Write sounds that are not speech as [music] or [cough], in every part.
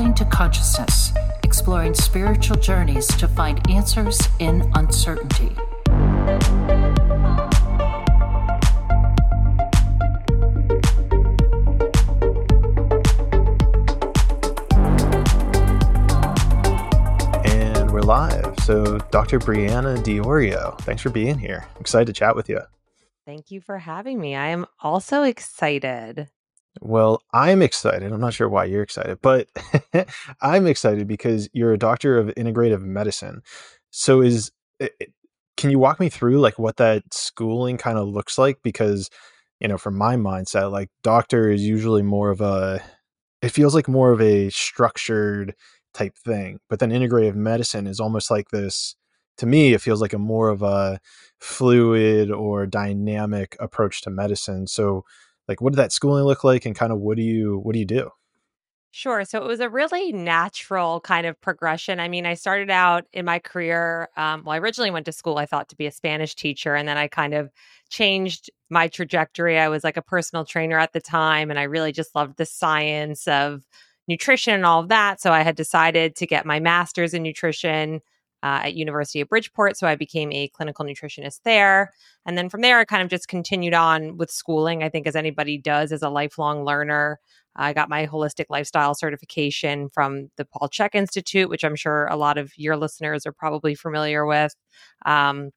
traveling to consciousness, exploring spiritual journeys to find answers in uncertainty. And we're live. So, Dr. Brianna Diorio, thanks for being here. excited to chat with you. Thank you for having me. I am also excited. Well, I'm excited. I'm not sure why you're excited, but [laughs] I'm excited because you're a doctor of integrative medicine. So is eh, eh, can you walk me through like what that schooling kind of looks like because you know, from my mindset, like doctor is usually more of a it feels like more of a structured type thing. But then integrative medicine is almost like this to me it feels like a more of a fluid or dynamic approach to medicine. So like what did that schooling look like and kind of what do you what do you do Sure. So it was a really natural kind of progression. I mean, I started out in my career. Um, well, I originally went to school, I thought to be a Spanish teacher. And then I kind of changed my trajectory. I was like a personal trainer at the time. And I really just loved the science of nutrition and all of that. So I had decided to get my master's in nutrition uh, at University of Bridgeport. So I became a clinical nutritionist there. And then from there, I kind of just continued on with schooling. I think as anybody does as a lifelong learner, I got my holistic lifestyle certification from the Paul Chek Institute, which I'm sure a lot of your listeners are probably familiar with. Um,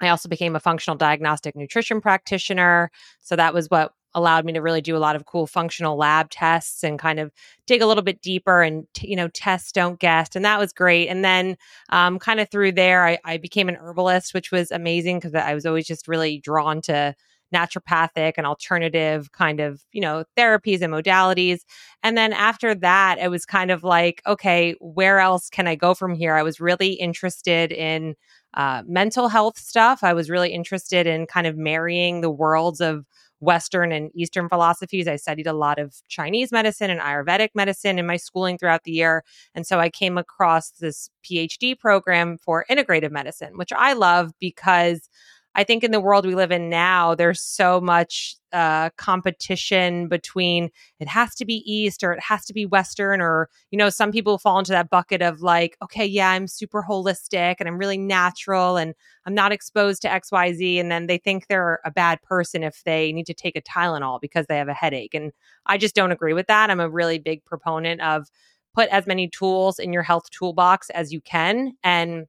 I also became a functional diagnostic nutrition practitioner. So that was what allowed me to really do a lot of cool functional lab tests and kind of dig a little bit deeper and t- you know test don't guess and that was great and then um, kind of through there I, I became an herbalist which was amazing because i was always just really drawn to naturopathic and alternative kind of you know therapies and modalities and then after that it was kind of like okay where else can i go from here? I was really interested in uh, mental health stuff i was really interested in kind of marrying the worlds of Western and Eastern philosophies. I studied a lot of Chinese medicine and Ayurvedic medicine in my schooling throughout the year. And so I came across this PhD program for integrative medicine, which I love because I think in the world we live in now, there's so much uh, competition between it has to be East or it has to be Western, or, you know, some people fall into that bucket of like, okay, yeah, I'm super holistic and I'm really natural and I'm not exposed to XYZ. And then they think they're a bad person if they need to take a Tylenol because they have a headache. And I just don't agree with that. I'm a really big proponent of put as many tools in your health toolbox as you can. And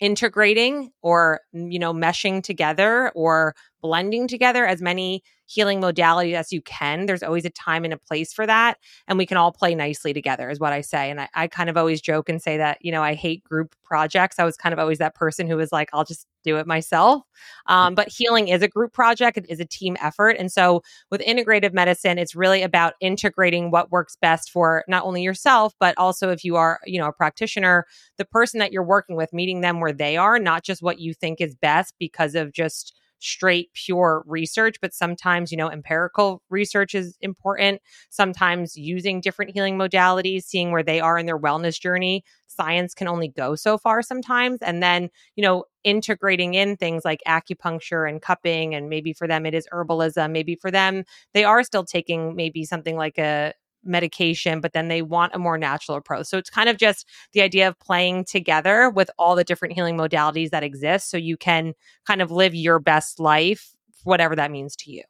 integrating or mm, you know meshing together or blending together as many healing modality as you can. There's always a time and a place for that. And we can all play nicely together, is what I say. And I, I kind of always joke and say that, you know, I hate group projects. I was kind of always that person who was like, I'll just do it myself. Um, but healing is a group project, it is a team effort. And so with integrative medicine, it's really about integrating what works best for not only yourself, but also if you are, you know, a practitioner, the person that you're working with, meeting them where they are, not just what you think is best because of just straight pure research but sometimes you know empirical research is important. Sometimes using different healing modalities seeing where they are in their wellness journey science can only go so far sometimes. And then you know integrating in things like acupuncture and cupping and maybe for them it is herbalism maybe for them they are still taking maybe something like a medication, but then they want a more natural approach. So it's kind of just the idea of playing together with all the different healing modalities that exist so you can kind of live your best life, whatever that means to you.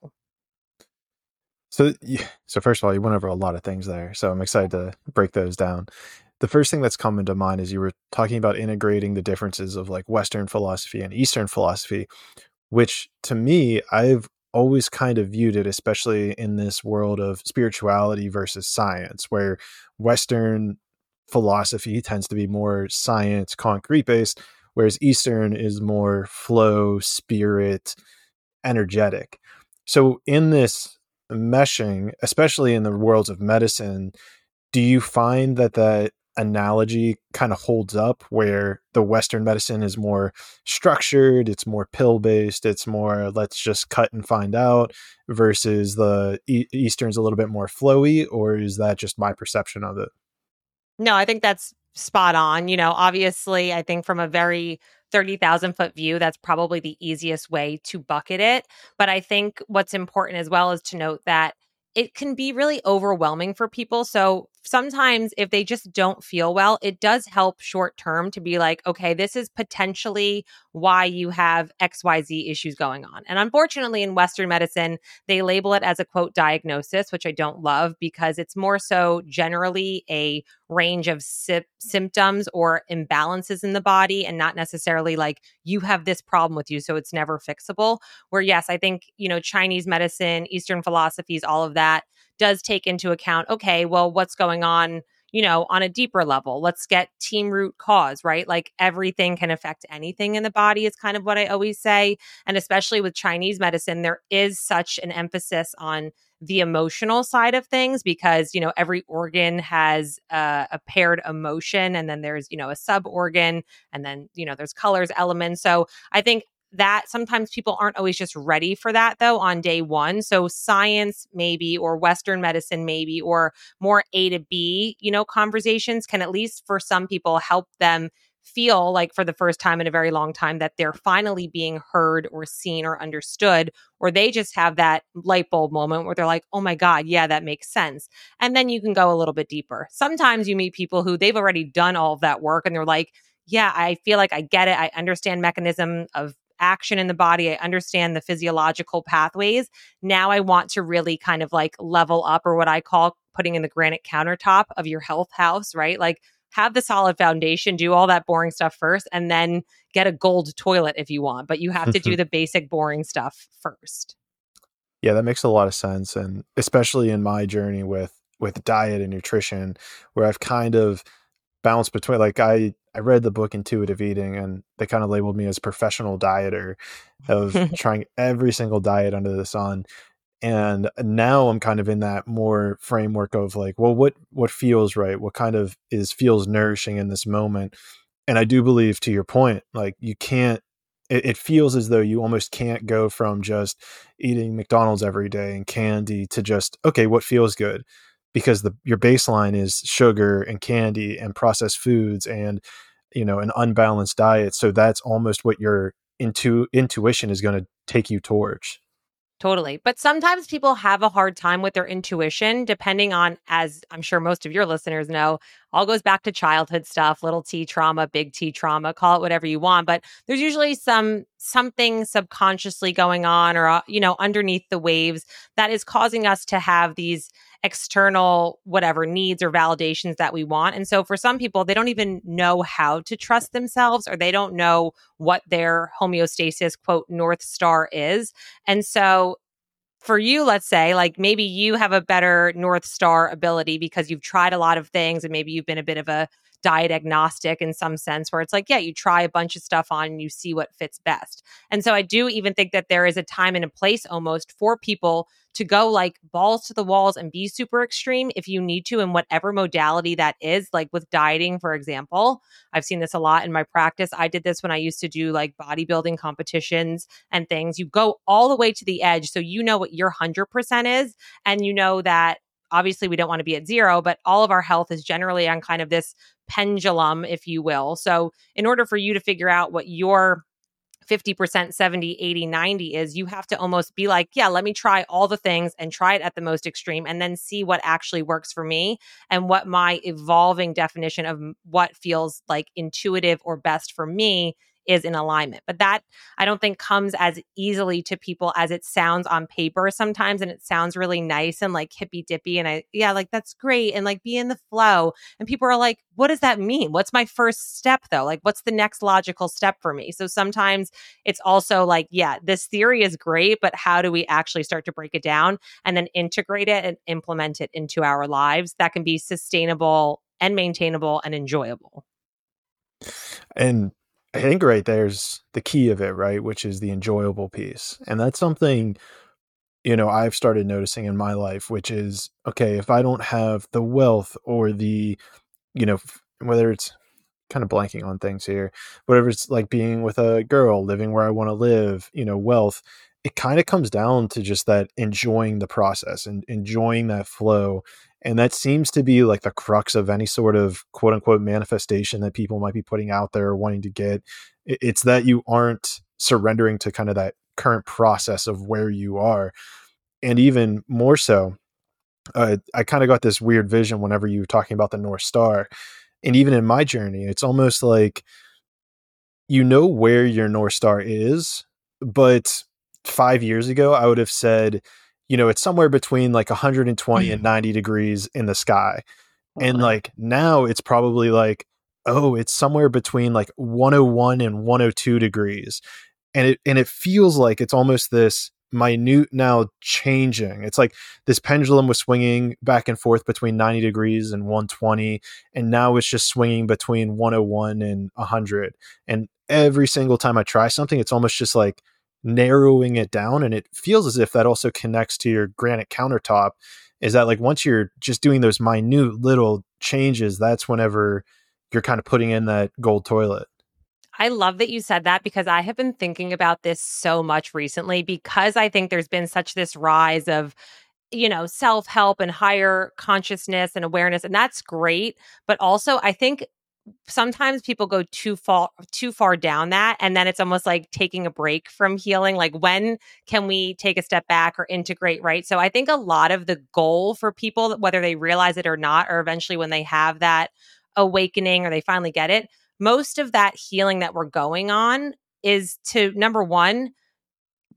So, so first of all, you went over a lot of things there. So I'm excited to break those down. The first thing that's coming to mind is you were talking about integrating the differences of like Western philosophy and Eastern philosophy, which to me, I've always kind of viewed it, especially in this world of spirituality versus science, where Western philosophy tends to be more science, concrete based, whereas Eastern is more flow, spirit, energetic. So, in this meshing, especially in the worlds of medicine, do you find that that analogy kind of holds up where the western medicine is more structured it's more pill based it's more let's just cut and find out versus the e- eastern's a little bit more flowy or is that just my perception of it no i think that's spot on you know obviously i think from a very 30,000 foot view, that's probably the easiest way to bucket it. But I think what's important as well is to note that it can be really overwhelming for people. So sometimes if they just don't feel well, it does help short term to be like, okay, this is potentially why you have XYZ issues going on. And unfortunately, in Western medicine, they label it as a quote diagnosis, which I don't love because it's more so generally a range of sy- symptoms or imbalances in the body and not necessarily like you have this problem with you so it's never fixable where yes i think you know chinese medicine eastern philosophies all of that does take into account okay well what's going on you know on a deeper level? Let's get team root cause right? Like everything can affect anything in the body is kind of what i always say and especially with chinese medicine there is such an emphasis on the emotional side of things because you know every organ has uh, a paired emotion and then there's you know a sub organ and then you know there's colors elements. So i think that sometimes people aren't always just ready for that though on day one so science maybe or western medicine maybe or more a to b you know conversations can at least for some people help them feel like for the first time in a very long time that they're finally being heard or seen or understood, or they just have that light bulb moment where they're like, oh my God, yeah, that makes sense. And then you can go a little bit deeper. Sometimes you meet people who they've already done all of that work and they're like, yeah, I feel like I get it. I understand mechanism of action in the body. I understand the physiological pathways. Now I want to really kind of like level up or what I call putting in the granite countertop of your health house, right? Like have the solid foundation, do all that boring stuff first, and then get a gold toilet if you want. But you have to do [laughs] the basic boring stuff first. Yeah, that makes a lot of sense. And especially in my journey with with diet and nutrition, where I've kind of balanced between like I I read the book Intuitive Eating and they kind of labeled me as professional dieter of [laughs] trying every single diet under the sun and now i'm kind of in that more framework of like well what what feels right? What kind of is feels nourishing in this moment? And i do believe to your point like you can't it, it feels as though you almost can't go from just eating mcdonald's every day and candy to just okay what feels good because the your baseline is sugar and candy and processed foods and you know an unbalanced diet so that's almost what your intu- intuition is going to take you towards Totally. But sometimes people have a hard time with their intuition, depending on, as I'm sure most of your listeners know, all goes back to childhood stuff, little t trauma, big T trauma, call it whatever you want. But there's usually some something subconsciously going on or, uh, you know, underneath the waves that is causing us to have these external whatever needs or validations that we want. And so for some people, they don't even know how to trust themselves or they don't know what their homeostasis quote North Star is. And so for you, let's say, like maybe you have a better North Star ability because you've tried a lot of things and maybe you've been a bit of a diet agnostic in some sense where it's like yeah you try a bunch of stuff on and you see what fits best. And so i do even think that there is a time and a place almost for people to go like balls to the walls and be super extreme if you need to in whatever modality that is like with dieting for example. I've seen this a lot in my practice. I did this when i used to do like bodybuilding competitions and things. You go all the way to the edge so you know what your 100% is and you know that obviously we don't want to be at zero, but all of our health is generally on kind of this pendulum, if you will. So, in order for you to figure out what your 50%, 70, 80, 90 is, you have to almost be like, yeah, let me try all the things and try it at the most extreme and then see what actually works for me and what my evolving definition of what feels like intuitive or best for me is in alignment. But that I don't think comes as easily to people as it sounds on paper sometimes. And it sounds really nice and like hippy dippy. And I, yeah, like that's great. And like be in the flow. And people are like, what does that mean? What's my first step though? Like, what's the next logical step for me? So sometimes it's also like, yeah, this theory is great, but how do we actually start to break it down and then integrate it and implement it into our lives that can be sustainable and maintainable and enjoyable? And I think right there's the key of it, right? Which is the enjoyable piece. And that's something, you know, I've started noticing in my life, which is okay, if I don't have the wealth or the, you know, whether it's kind of blanking on things here, whatever it's like being with a girl, living where I want to live, you know, wealth, it kind of comes down to just that enjoying the process and enjoying that flow and that seems to be like the crux of any sort of quote unquote manifestation that people might be putting out there wanting to get. It's that you aren't surrendering to kind of that current process of where you are. And even more so, uh, I kind of got this weird vision whenever you were talking about the North Star. And even in my journey, it's almost like you know where your North Star is, but five years ago, I would have said, you know, it's somewhere between like 120 mm-hmm. and 90 degrees in the sky. And like now it's probably like, oh, it's somewhere between like 101 and 102 degrees. And it and it feels like it's almost this minute now changing. It's like this pendulum was swinging back and forth between 90 degrees and 120 and now it's just swinging between 101 and 100. And every single time I try something it's almost just like narrowing it down and it feels as if that also connects to your granite countertop is that like once you're just doing those minute little changes that's whenever you're kind of putting in that gold toilet. I love that you said that because I have been thinking about this so much recently because I think there's been such this rise of you know self-help and higher consciousness and awareness and that's great but also I think sometimes people go too far too far down that and then it's almost like taking a break from healing like when can we take a step back or integrate right so i think a lot of the goal for people whether they realize it or not or eventually when they have that awakening or they finally get it most of that healing that we're going on is to number one,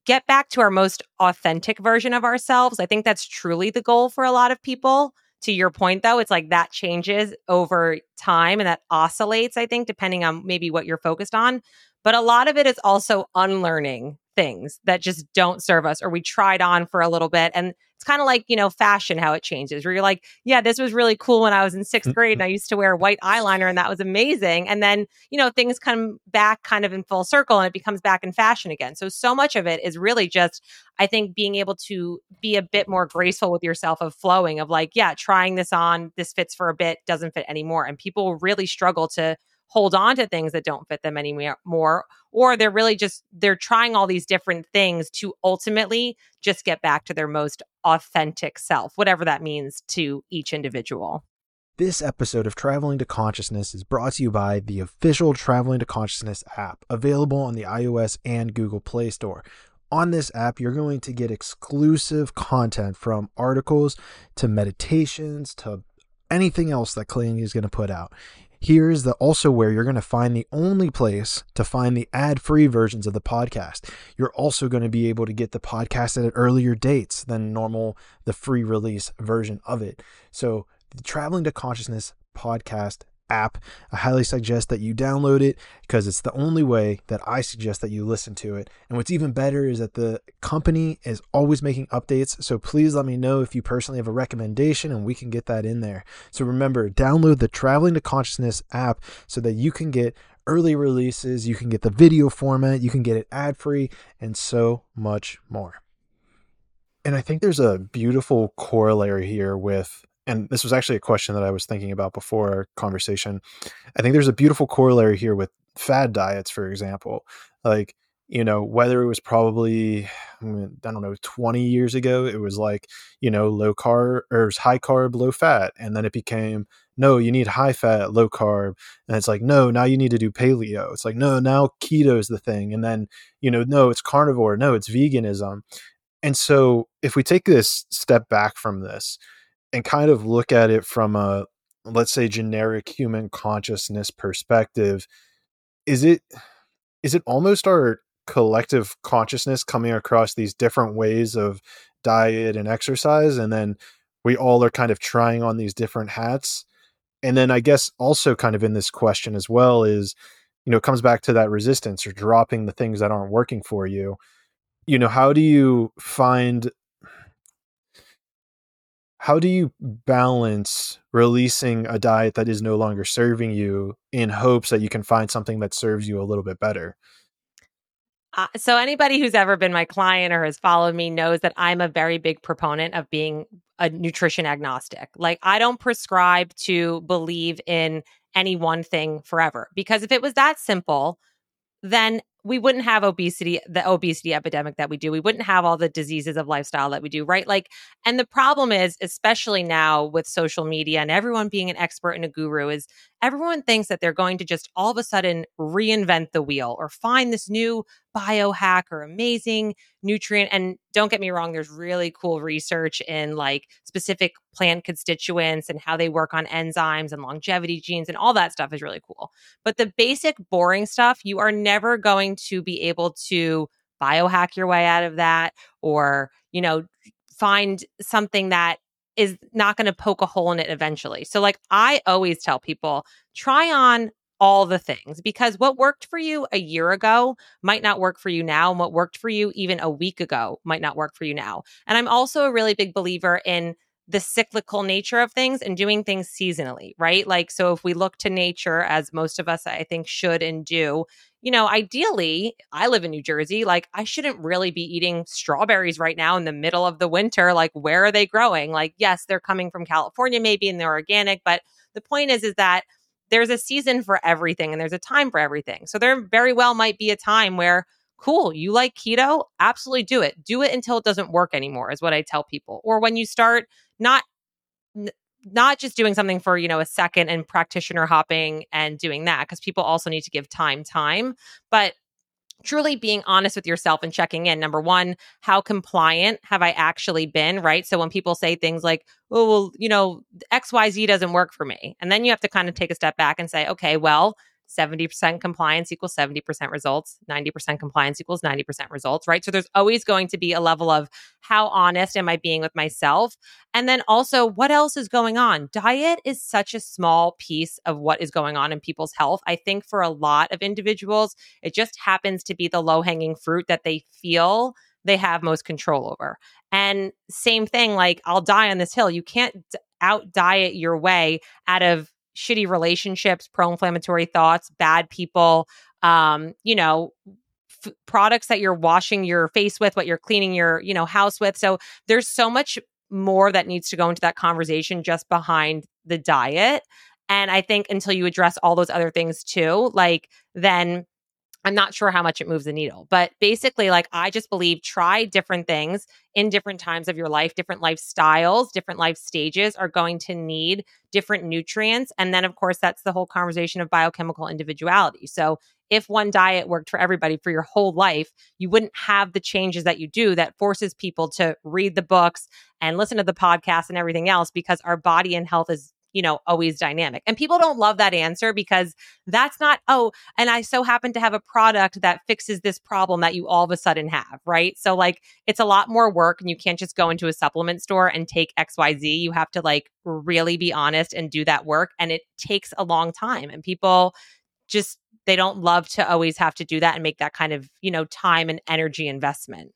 get back to our most authentic version of ourselves. I think that's truly the goal for a lot of people. To your point, though, it's like that changes over time and that oscillates, I think, depending on maybe what you're focused on. But a lot of it is also unlearning things that just don't serve us or we tried on for a little bit. And it's kind of like, you know, fashion, how it changes, where you're like, yeah, this was really cool when I was in sixth grade and I used to wear white eyeliner and that was amazing. And then, you know, things come back kind of in full circle and it becomes back in fashion again. So, so much of it is really just, I think, being able to be a bit more graceful with yourself of flowing, of like, yeah, trying this on, this fits for a bit, doesn't fit anymore. And people really struggle to hold on to things that don't fit them anymore or they're really just they're trying all these different things to ultimately just get back to their most authentic self whatever that means to each individual this episode of Traveling to Consciousness is brought to you by the official Traveling to Consciousness app, available on the iOS and Google Play Store. On this app, you're going to get exclusive content from articles to meditations to anything else that Clayton is going to put out. Here is the also where you're going to find the only place to find the ad-free versions of the podcast. You're also going to be able to get the podcast at earlier dates than normal the free release version of it. So, the Traveling to Consciousness podcast app. I highly suggest that you download it because it's the only way that I suggest that you listen to it. And what's even better is that the company is always making updates. So please let me know if you personally have a recommendation and we can get that in there. So remember, download the Traveling to Consciousness app so that you can get early releases, you can get the video format, you can get it ad free, and so much more. And I think there's a beautiful corollary here with and this was actually a question that I was thinking about before our conversation. I think there's a beautiful corollary here with fad diets, for example. Like, you know, whether it was probably, I, don't know, 20 years ago, it was like, you know, low carb or high carb, low fat. And then it became, no, you need high fat, low carb. And it's like, no, now you need to do paleo. It's like, no, now keto is the thing. And then, you know, no, it's carnivore. No, it's veganism. And so if we take this step back from this, and kind of look at it from a let's say generic human consciousness perspective is it is it almost our collective consciousness coming across these different ways of diet and exercise and then we all are kind of trying on these different hats? And then i guess also kind of in this question as well is you know it comes back to that resistance or dropping the things that aren't working for you. You know how do you find how do you balance releasing a diet that is no longer serving you in hopes that you can find something that serves you a little bit better? Uh, so anybody who's ever been my client or has followed me knows that I'm a very big proponent of being a nutrition agnostic. Like I don't prescribe to believe in any one thing forever because if it was that simple, then we wouldn't have obesity, the obesity epidemic that we do. We wouldn't have all the diseases of lifestyle that we do, right? Like, and the problem is, especially now with social media and everyone being an expert and a guru, is everyone thinks that they're going to just all of a sudden reinvent the wheel or find this new biohack or amazing nutrient. And don't get me wrong, there's really cool research in like specific plant constituents and how they work on enzymes and longevity genes and all that stuff is really cool. But the basic boring stuff, you are never going to be able to biohack your way out of that or, you know, find something that is not going to poke a hole in it eventually. So, like, I always tell people try on all the things because what worked for you a year ago might not work for you now. And what worked for you even a week ago might not work for you now. And I'm also a really big believer in the cyclical nature of things and doing things seasonally, right? Like, so if we look to nature, as most of us, I think, should and do, you know, ideally, I live in New Jersey. Like, I shouldn't really be eating strawberries right now in the middle of the winter. Like, where are they growing? Like, yes, they're coming from California, maybe, and they're organic. But the point is, is that there's a season for everything and there's a time for everything. So there very well might be a time where, cool, you like keto? Absolutely do it. Do it until it doesn't work anymore, is what I tell people. Or when you start not, not just doing something for you know a second and practitioner hopping and doing that because people also need to give time time but truly being honest with yourself and checking in number one how compliant have i actually been right so when people say things like oh well you know xyz doesn't work for me and then you have to kind of take a step back and say okay well 70% compliance equals 70% results, 90% compliance equals 90% results, right? So there's always going to be a level of how honest am I being with myself? And then also, what else is going on? Diet is such a small piece of what is going on in people's health. I think for a lot of individuals, it just happens to be the low hanging fruit that they feel they have most control over. And same thing, like I'll die on this hill. You can't out diet your way out of shitty relationships, pro inflammatory thoughts, bad people, um, you know, f- products that you're washing your face with, what you're cleaning your, you know, house with. So there's so much more that needs to go into that conversation just behind the diet. And I think until you address all those other things too, like then I'm not sure how much it moves the needle, but basically, like, I just believe try different things in different times of your life, different lifestyles, different life stages are going to need different nutrients. And then, of course, that's the whole conversation of biochemical individuality. So, if one diet worked for everybody for your whole life, you wouldn't have the changes that you do that forces people to read the books and listen to the podcast and everything else because our body and health is you know, always dynamic. And people don't love that answer because that's not, oh, and I so happen to have a product that fixes this problem that you all of a sudden have, right? So, like, it's a lot more work and you can't just go into a supplement store and take XYZ. You have to, like, really be honest and do that work. And it takes a long time. And people just, they don't love to always have to do that and make that kind of, you know, time and energy investment.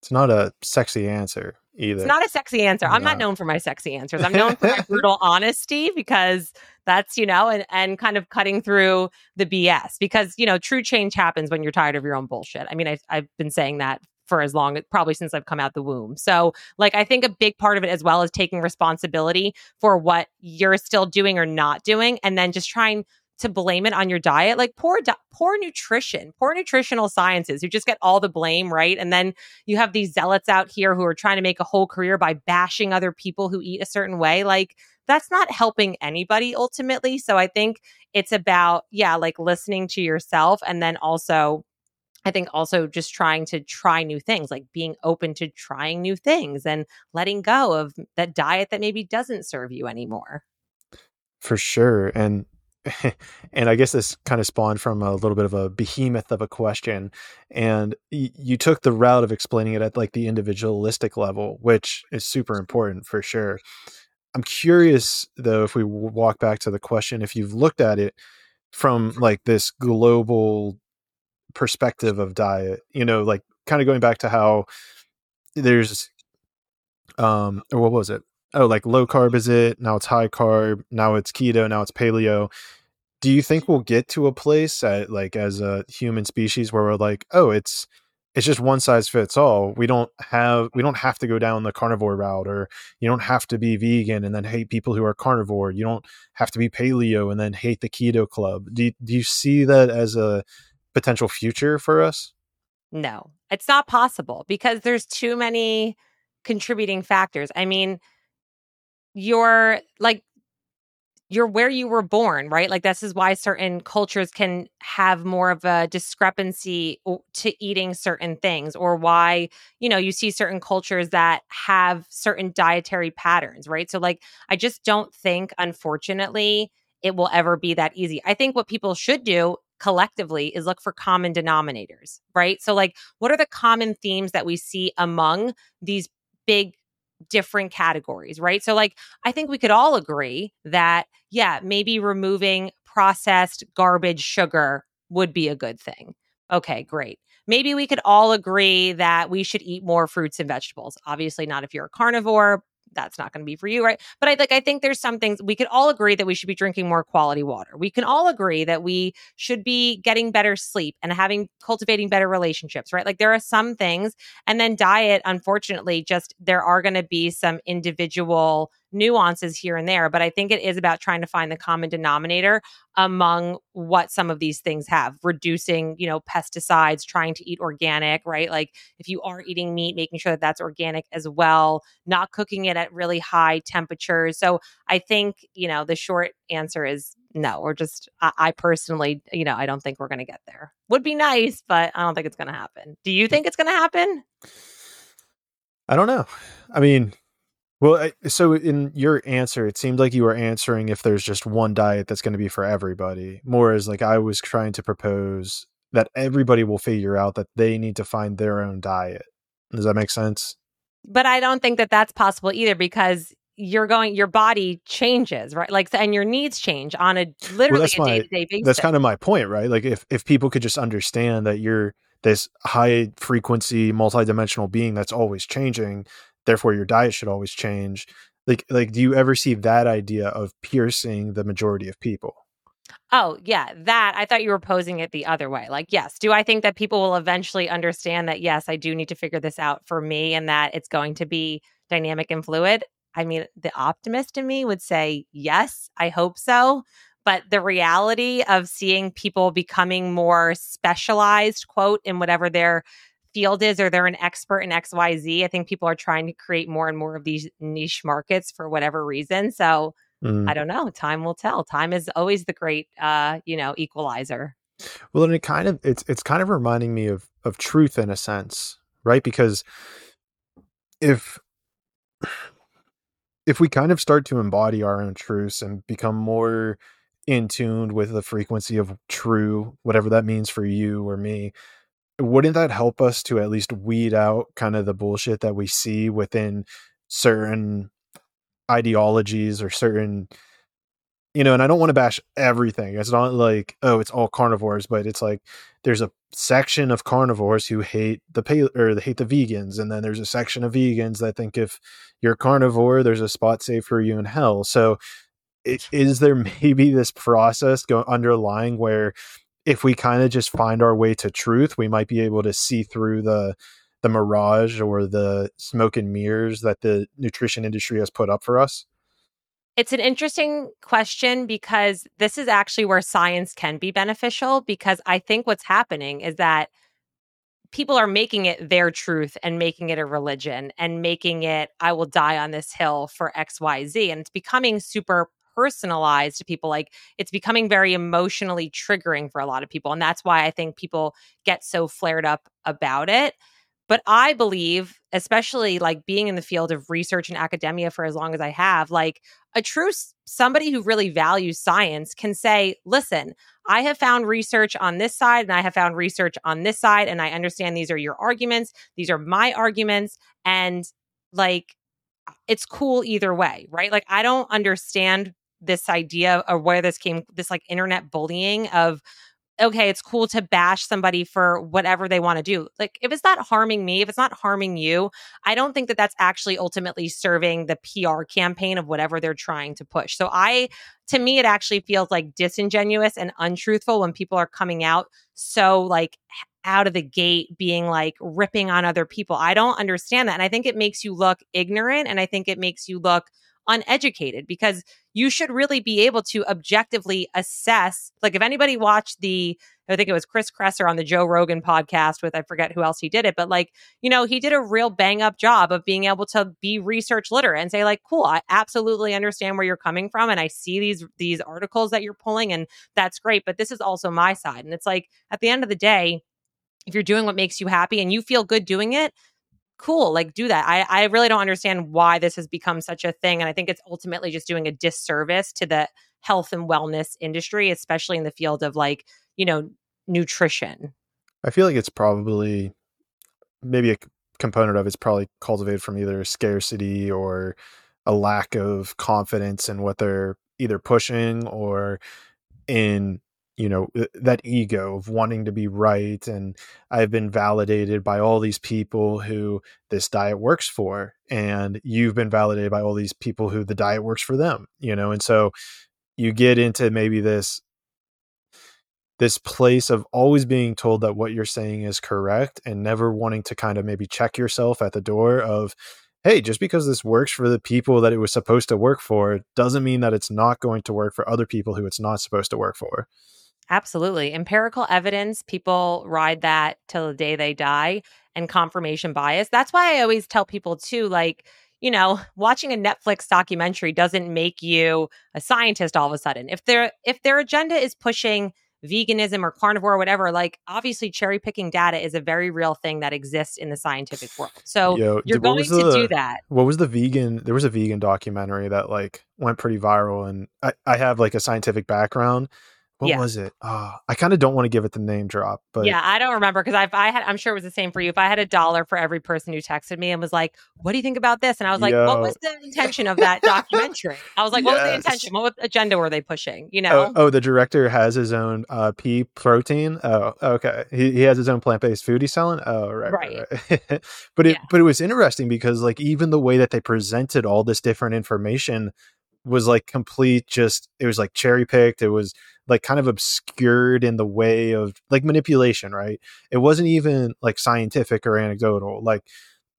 It's not a sexy answer either. It's not a sexy answer. I'm no. not known for my sexy answers. I'm known for my [laughs] brutal honesty because that's, you know, and, and kind of cutting through the BS because, you know, true change happens when you're tired of your own bullshit. I mean, I've, I've been saying that for as long, probably since I've come out the womb. So, like, I think a big part of it as well is taking responsibility for what you're still doing or not doing, and then just trying to blame it on your diet like poor di- poor nutrition poor nutritional sciences who just get all the blame right and then you have these zealots out here who are trying to make a whole career by bashing other people who eat a certain way like that's not helping anybody ultimately so i think it's about yeah like listening to yourself and then also I think also just trying to try new things, like being open to trying new things and letting go of that diet that maybe doesn't serve you anymore. For sure. And [laughs] and I guess this kind of spawned from a little bit of a behemoth of a question. And y- you took the route of explaining it at like the individualistic level, which is super important for sure. I'm curious though, if we walk back to the question, if you've looked at it from like this global perspective of diet, you know, like kind of going back to how there's, um, or what was it? oh, like low carb is it? Now it's high carb. Now it's keto. Now it's paleo. Do you think we'll get to a place at like as a human species where we're like, oh, it's it's just one size fits all. We don't have we don't have to go down the carnivore route, or you don't have to be vegan and then hate people who are carnivore. You don't have to be paleo and then hate the keto club. Do do you see that as a potential future for us? No, it's not possible because there's too many contributing factors. I mean, you're like you're where you were born, right? Like this is why certain cultures can have more of a discrepancy to eating certain things or why, you know, you see certain cultures that have certain dietary patterns, right? So like I just don't think unfortunately it will ever be that easy. I think what people should do collectively is look for common denominators, right? So like what are the common themes that we see among these big different categories, right? So, like, I think we could all agree that, yeah, maybe removing processed garbage sugar would be a good thing. Okay, great. Maybe we could all agree that we should eat more fruits and vegetables. Obviously, not if you're a carnivore, that's not going to be for you, right? But I like I think there's some things we could all agree that we should be drinking more quality water. We can all agree that we should be getting better sleep and having cultivating better relationships, right? Like there are some things and then diet unfortunately just there are going to be some individual nuances here and there, but I think it is about trying to find the common denominator among what some of these things have, reducing, you know, pesticides, trying to eat organic, right? Like if you are eating meat, making sure that that's organic as well, not cooking it at really high temperatures. So I think, you know, the short answer is no, we're just, I, I personally, you know, I don't think we're going to get there. Would be nice, but I don't think it's going to happen. Do you think it's going to happen? I don't know. I mean, well, so in your answer, it seemed like you were answering if there's just one diet that's going to be for everybody, more as like I was trying to propose that everybody will figure out that they need to find their own diet. Does that make sense? But I don't think that that's possible either because you're going your body changes right like and your needs change on a literally well, a day-to-day basis that's kind of my point right like if if people could just understand that you're this high frequency multidimensional being that's always changing therefore your diet should always change like like do you ever see that idea of piercing the majority of people Oh, yeah, that I thought you were posing it the other way. Like, yes, do I think that people will eventually understand that, yes, I do need to figure this out for me and that it's going to be dynamic and fluid? I mean, the optimist in me would say, yes, I hope so. But the reality of seeing people becoming more specialized, quote, in whatever their field is or they're an expert in XYZ. I think people are trying to create more and more of these niche markets for whatever reason. So mm. I don't know. Time will tell. Time is always the great uh, you know, equalizer. Well, and it kind of it's it's kind of reminding me of of truth in a sense, right? Because if if we kind of start to embody our own truths and become more in tune with the frequency of true, whatever that means for you or me, wouldn't that help us to at least weed out kind of the bullshit that we see within certain ideologies or certain you know and i don't want to bash everything. It's not like oh it's all carnivores but it's like there's a section of carnivores who hate the pale or they hate the vegans and then there's a section of vegans that think if you're carnivore there's a spot safe for you in hell. So it, is there [laughs] maybe this process go underlying where if we kind of just find our way to truth, we might be able to see through the the mirage or the smoke and mirrors that the nutrition industry has put up for us? It's an interesting question because this is actually where science can be beneficial because I think what's happening is that people are making it their truth and making it a religion and making it I will die on this hill for XYZ and it's becoming super personalized to people like it's becoming very emotionally triggering for a lot of people and that's why i think people get so flared up about it but i believe especially like being in the field of research and academia for as long as i have like a true somebody who really values science can say listen i have found research on this side and i have found research on this side and i understand these are your arguments these are my arguments and like it's cool either way, right? Like I don't understand this idea of where this came this like internet bullying of okay it's cool to bash somebody for whatever they want to do. Like if it's not harming me if it's not harming you i don't think that that's actually ultimately serving the pr campaign of whatever they're trying to push. So i to me it actually feels like disingenuous and untruthful when people are coming out so like out of the gate being like ripping on other people. I don't understand that and i think it makes you look ignorant and i think it makes you look uneducated because you should really be able to objectively assess like if anybody watched the I think it was Chris Kresser on the Joe Rogan podcast with I forget who else he did it, but like, you know, he did a real bang up job of being able to be research literate and say like, cool, I absolutely understand where you're coming from and I see these these articles that you're pulling and that's great, but this is also my side. And it's like at the end of the day, if you're doing what makes you happy and you feel good doing it, cool like do that. I i really don't understand why this has become such a thing and i think it's ultimately just doing a disservice to the health and wellness industry especially in the field of like you know nutrition. I feel like it's probably maybe a component of it's probably cultivated from either scarcity or a lack of confidence in what they're either pushing or in you know uh, that ego of wanting to be right and i've been validated by all these people who this diet works for and you've been validated by all these people who the diet works for them you know and so you get into maybe this this place of always being told that what you're saying is correct and never wanting to kind of maybe check yourself at the door of hey just because this works for the people that it was supposed to work for doesn't mean that it's not going to work for other people who it's not supposed to work for Absolutely. Empirical evidence, people ride that till the day they die and confirmation bias. That's why I always tell people too, like, you know, [laughs] watching a Netflix documentary doesn't make you a scientist all of a sudden. If their if their agenda is pushing veganism or carnivore or whatever, like obviously cherry picking data is a very real thing that exists in the scientific world. So Yo, you're going to the, do that. What was the vegan? There was a vegan documentary that like went pretty viral, and I, I have like a scientific background what yeah. was it? Oh, I kind of don't want to give it the name drop, but yeah, I don't remember because if I had, I'm sure it was the same for you. If I had a dollar for every person who texted me and was like, "What do you think about this?" and I was like, Yo. "What was the intention of that documentary?" I was like, yes. "What was the intention? What agenda were they pushing?" You oh, know? Oh, oh the director has his own uh, pea protein. Oh, okay. He he has his own plant based food he's selling. Oh, right, right. right. [laughs] but it yeah. but it was interesting because like even the way that they presented all this different information was like complete. Just it was like cherry picked. It was like kind of obscured in the way of like manipulation, right? It wasn't even like scientific or anecdotal. Like,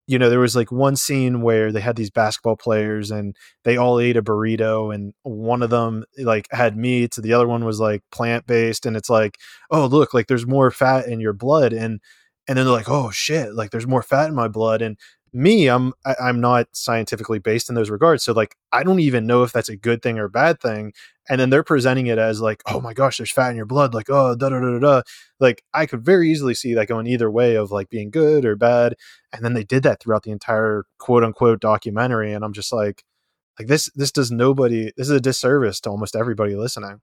you know, there was like one scene where they had these basketball players and they all ate a burrito and one of them like had meat, the other one was like plant based and it's like, "Oh, look, like there's more fat in your blood." And and then they're like, "Oh shit, like there's more fat in my blood." And me i'm I, am not scientifically based in those regards. So like i don't even know if that's a good thing or a bad thing. And then they're presenting it as like oh my gosh there's fat in your blood like oh da da da da. Like i could very easily see that going either way of like being good or bad. And then they did that throughout the entire quote unquote documentary. And i'm just like like this this does nobody this is a disservice to almost everybody listening.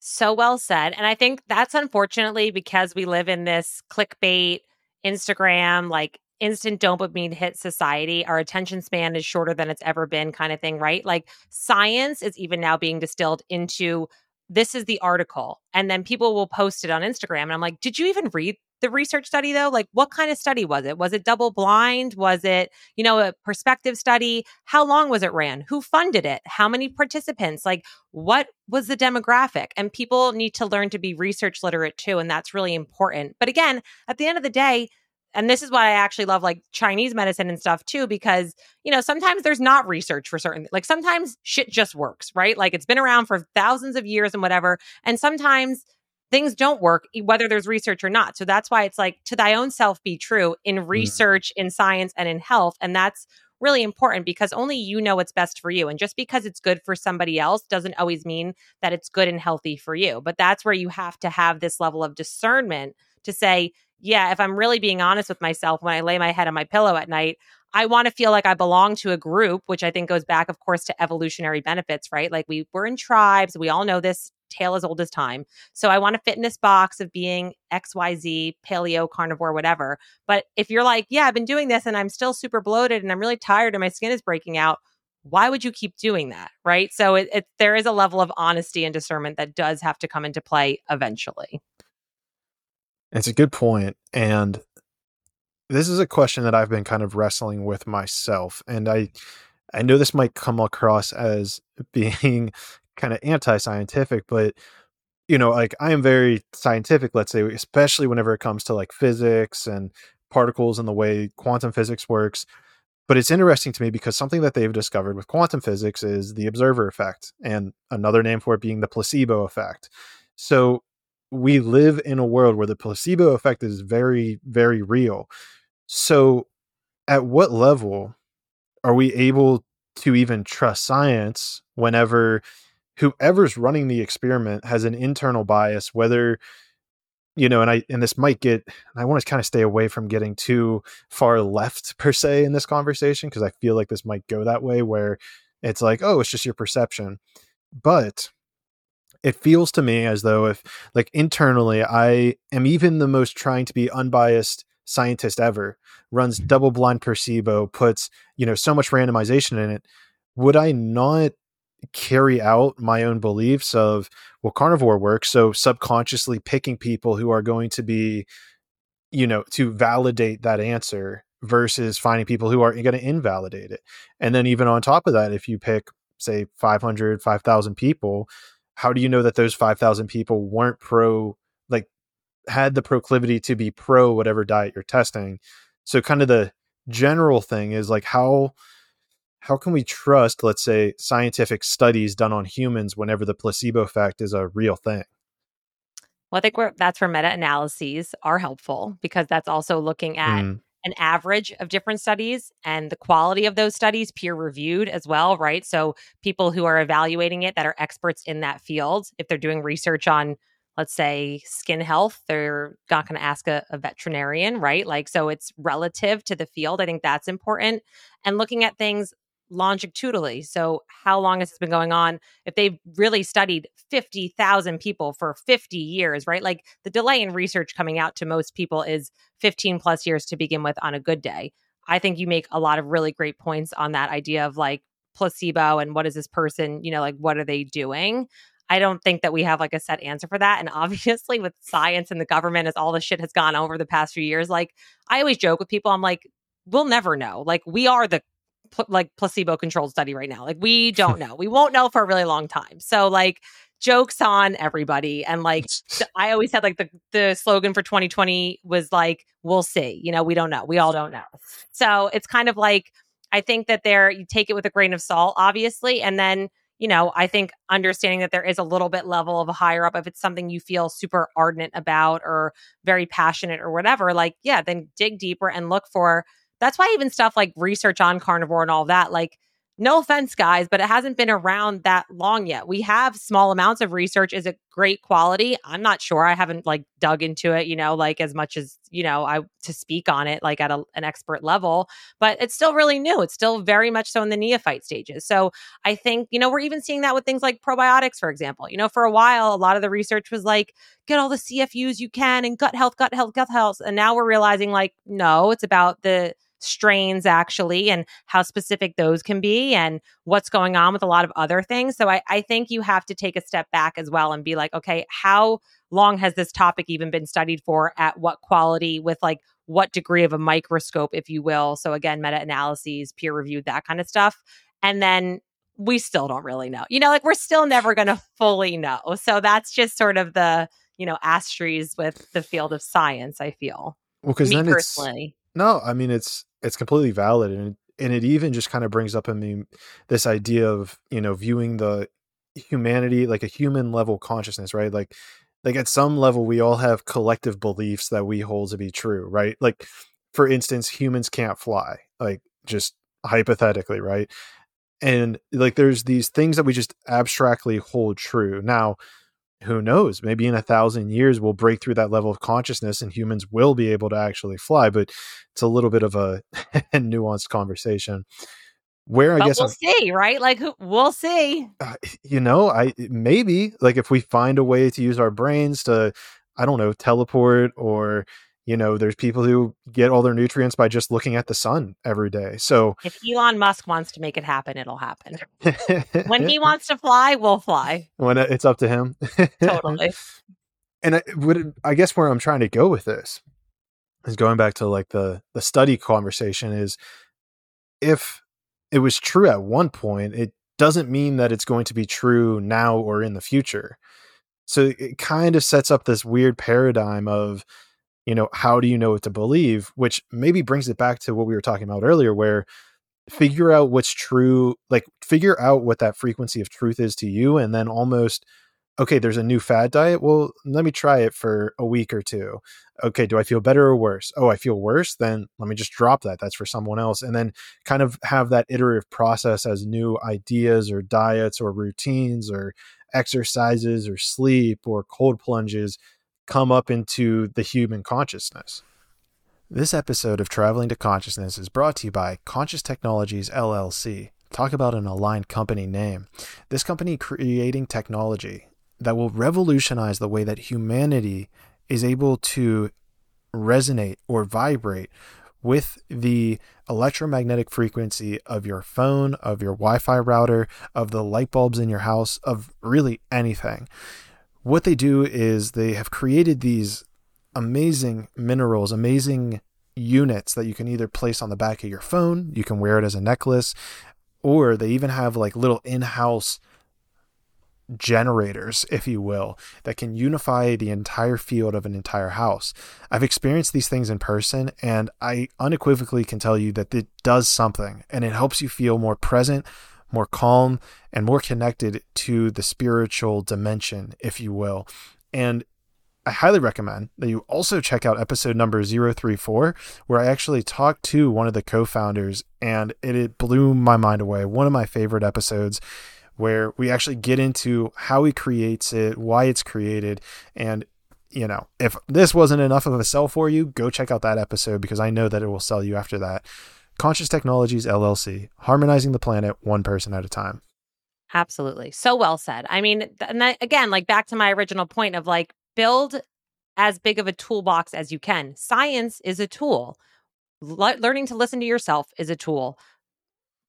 So well said. And i think that's unfortunately because we live in this clickbait instagram like instant dopamine hit society, our attention span is shorter than it's ever been, kind of thing, right? Like science is even now being distilled into this is the article. And then people will post it on Instagram. And I'm like, did you even read the research study though? Like, what kind of study was it? Was it double blind? Was it, you know, a perspective study? How long was it ran? Who funded it? How many participants? Like, what was the demographic? And people need to learn to be research literate too. And that's really important. But again, at the end of the day, and this is why I actually love like Chinese medicine and stuff too, because, you know, sometimes there's not research for certain, like sometimes shit just works, right? Like it's been around for thousands of years and whatever. And sometimes things don't work, whether there's research or not. So that's why it's like to thy own self be true in mm. research, mm. in science, and in health. And that's really important because only you know what's best for you. And just because it's good for somebody else doesn't always mean that it's good and healthy for you. But that's where you have to have this level of discernment to say, yeah, if I'm really being honest with myself when I lay my head on my pillow at night, I want to feel like I belong to a group, which I think goes back, of course, to evolutionary benefits, right? Like we were in tribes. We all know this tale as old as time. So I want to fit in this box of being XYZ, paleo, carnivore, whatever. But if you're like, yeah, I've been doing this and I'm still super bloated and I'm really tired and my skin is breaking out, why would you keep doing that? Right. So it, it, there is a level of honesty and discernment that does have to come into play eventually. It's a good point, and this is a question that I've been kind of wrestling with myself, and I I know this might come across as [laughs] being kind of anti-scientific, but you know, like I am very scientific, let's say, especially whenever it comes to like physics and particles and the way quantum physics works. But it's interesting to me because something that they've discovered with quantum physics is the observer effect, and another name for it being the placebo effect. So we live in a world where the placebo effect is very very real. So at what level are we able to even trust science whenever whoever's running the experiment has an internal bias whether you know and i and this might get i want to kind of stay away from getting too far left per se in this conversation because i feel like this might go that way where it's like oh it's just your perception. But it feels to me as though if like internally i am even the most trying to be unbiased scientist ever runs mm-hmm. double blind placebo puts you know so much randomization in it would i not carry out my own beliefs of well carnivore works so subconsciously picking people who are going to be you know to validate that answer versus finding people who are going to invalidate it and then even on top of that if you pick say 500 5000 people how do you know that those 5000 people weren't pro like had the proclivity to be pro whatever diet you're testing? So kind of the general thing is like how how can we trust let's say scientific studies done on humans whenever the placebo effect is a real thing? Well i think that's where meta-analyses are helpful because that's also looking at mm an average of different studies and the quality of those studies peer reviewed as well, right? So people who are evaluating it that are experts in that field, if they're doing research on, let's say, skin health, they're not going to ask a, a, veterinarian, right? Like, so it's relative to the field. I think that's important. And looking at things longitudinally. So, how long has this been going on? If they've really studied 50,000 people for 50 years, right? Like the delay in research coming out to most people is 15 plus years to begin with on a good day. I think you make a lot of really great points on that idea of like placebo and what is this person, you know, like what are they doing? I don't think that we have like a set answer for that. And [laughs] obviously, with science and the government, as all the shit has gone over the past few years, like I always joke with people, I'm like, we'll never know. Like we are the pl- like placebo controlled study right now. Like we don't [laughs] know. we won't know for a really long time. So like jokes on everybody and like I always had like the the slogan for 2020 was like we'll see. You know, we don't know. We all don't know. So it's kind of like I think that there you take it with a grain of salt obviously and then you know, I think understanding that there is a little bit level of a higher up if it's something you feel super ardent about or very passionate or whatever, like, yeah, then dig deeper and look for that's why even stuff like research on carnivore and all that, like, no offense, guys, but it hasn't been around that long yet. We have small amounts of research. Is it great quality? I'm not sure. I haven't like dug into it, you know, like as much as, you know, I to speak on it like at a, an expert level, but it's still really new. It's still very much so in the neophyte stages. So I think, you know, we're even seeing that with things like probiotics, for example. You know, for a while, a lot of the research was like, get all the CFUs you can and gut health, gut health, gut health. And now we're realizing like, no, it's about the, strains actually and how specific those can be and what's going on with a lot of other things. So I, I think you have to take a step back as well and be like, okay, how long has this topic even been studied for? At what quality? With like what degree of a microscope, if you will? So again, meta analyses, peer reviewed, that kind of stuff. And then we still don't really know. You know, like we're still never going [laughs] to fully know. So that's just sort of the, you know, asteries with the field of science, I feel. Well, because then personally. it's no, I mean it's it's completely valid and and it even just kind of brings up in me this idea of you know viewing the humanity like a human level consciousness right? Like like at some level we all have collective beliefs that we hold to be true right? Like for instance humans can't fly like just hypothetically right? And like there's these things that we just abstractly hold true. Now who knows? Maybe in a thousand years we'll break through that level of consciousness and humans will be able to actually fly but it's a little bit of a [laughs] nuanced conversation. Where but i guess we'll I'm, see right? Like we'll see. Uh, you know i maybe like if we find a way to use our brains to i don't know teleport or you know there's people who get all their nutrients by just looking at the sun every day. So if elon musk wants to make it happen it'll happen. When he [laughs] wants to fly we'll fly. When it's up to him. Totally. [laughs] And I, would, I guess where i'm trying to go with this is going back to like the the study conversation is if it was true at one point it doesn't mean that it's going to be true now or in the future. So it kind of sets up this weird paradigm of you know, how do you know what to believe? Which maybe brings it back to what we were talking about earlier, where figure out what's true, like figure out what that frequency of truth is to you, and then almost okay, there's a new fad diet. Well, let me try it for a week or two. Okay, do I feel better or worse? Oh, I feel worse. Then let me just drop that. That's for someone else. And then kind of have that iterative process as new ideas or diets or routines or exercises or sleep or cold plunges come up into the human consciousness. This episode of Traveling to Consciousness is brought to you by Conscious Technologies LLC. Talk about an aligned company name. This company creating technology that will revolutionize the way that humanity is able to resonate or vibrate with the electromagnetic frequency of your phone, of your Wi Fi router, of the light bulbs in your house, of really anything. What they do is they have created these amazing minerals, amazing units that you can either place on the back of your phone, you can wear it as a necklace, or they even have like little in house generators, if you will, that can unify the entire field of an entire house. I've experienced these things in person, and I unequivocally can tell you that it does something and it helps you feel more present, more calm, and more connected to the spiritual dimension, if you will. And I highly recommend that you also check out episode number 034, where I actually talked to one of the co founders, and it, it blew my mind away. One of my favorite episodes where we actually get into how he creates it, why it's created, and you know, if this wasn't enough of a sell for you, go check out that episode because I know that it will sell you after that. Conscious Technologies LLC, harmonizing the planet one person at a time. Absolutely. So well said. I mean, and that, again, like back to my original point of like build as big of a toolbox as you can. Science is a tool. Le- learning to listen to yourself is a tool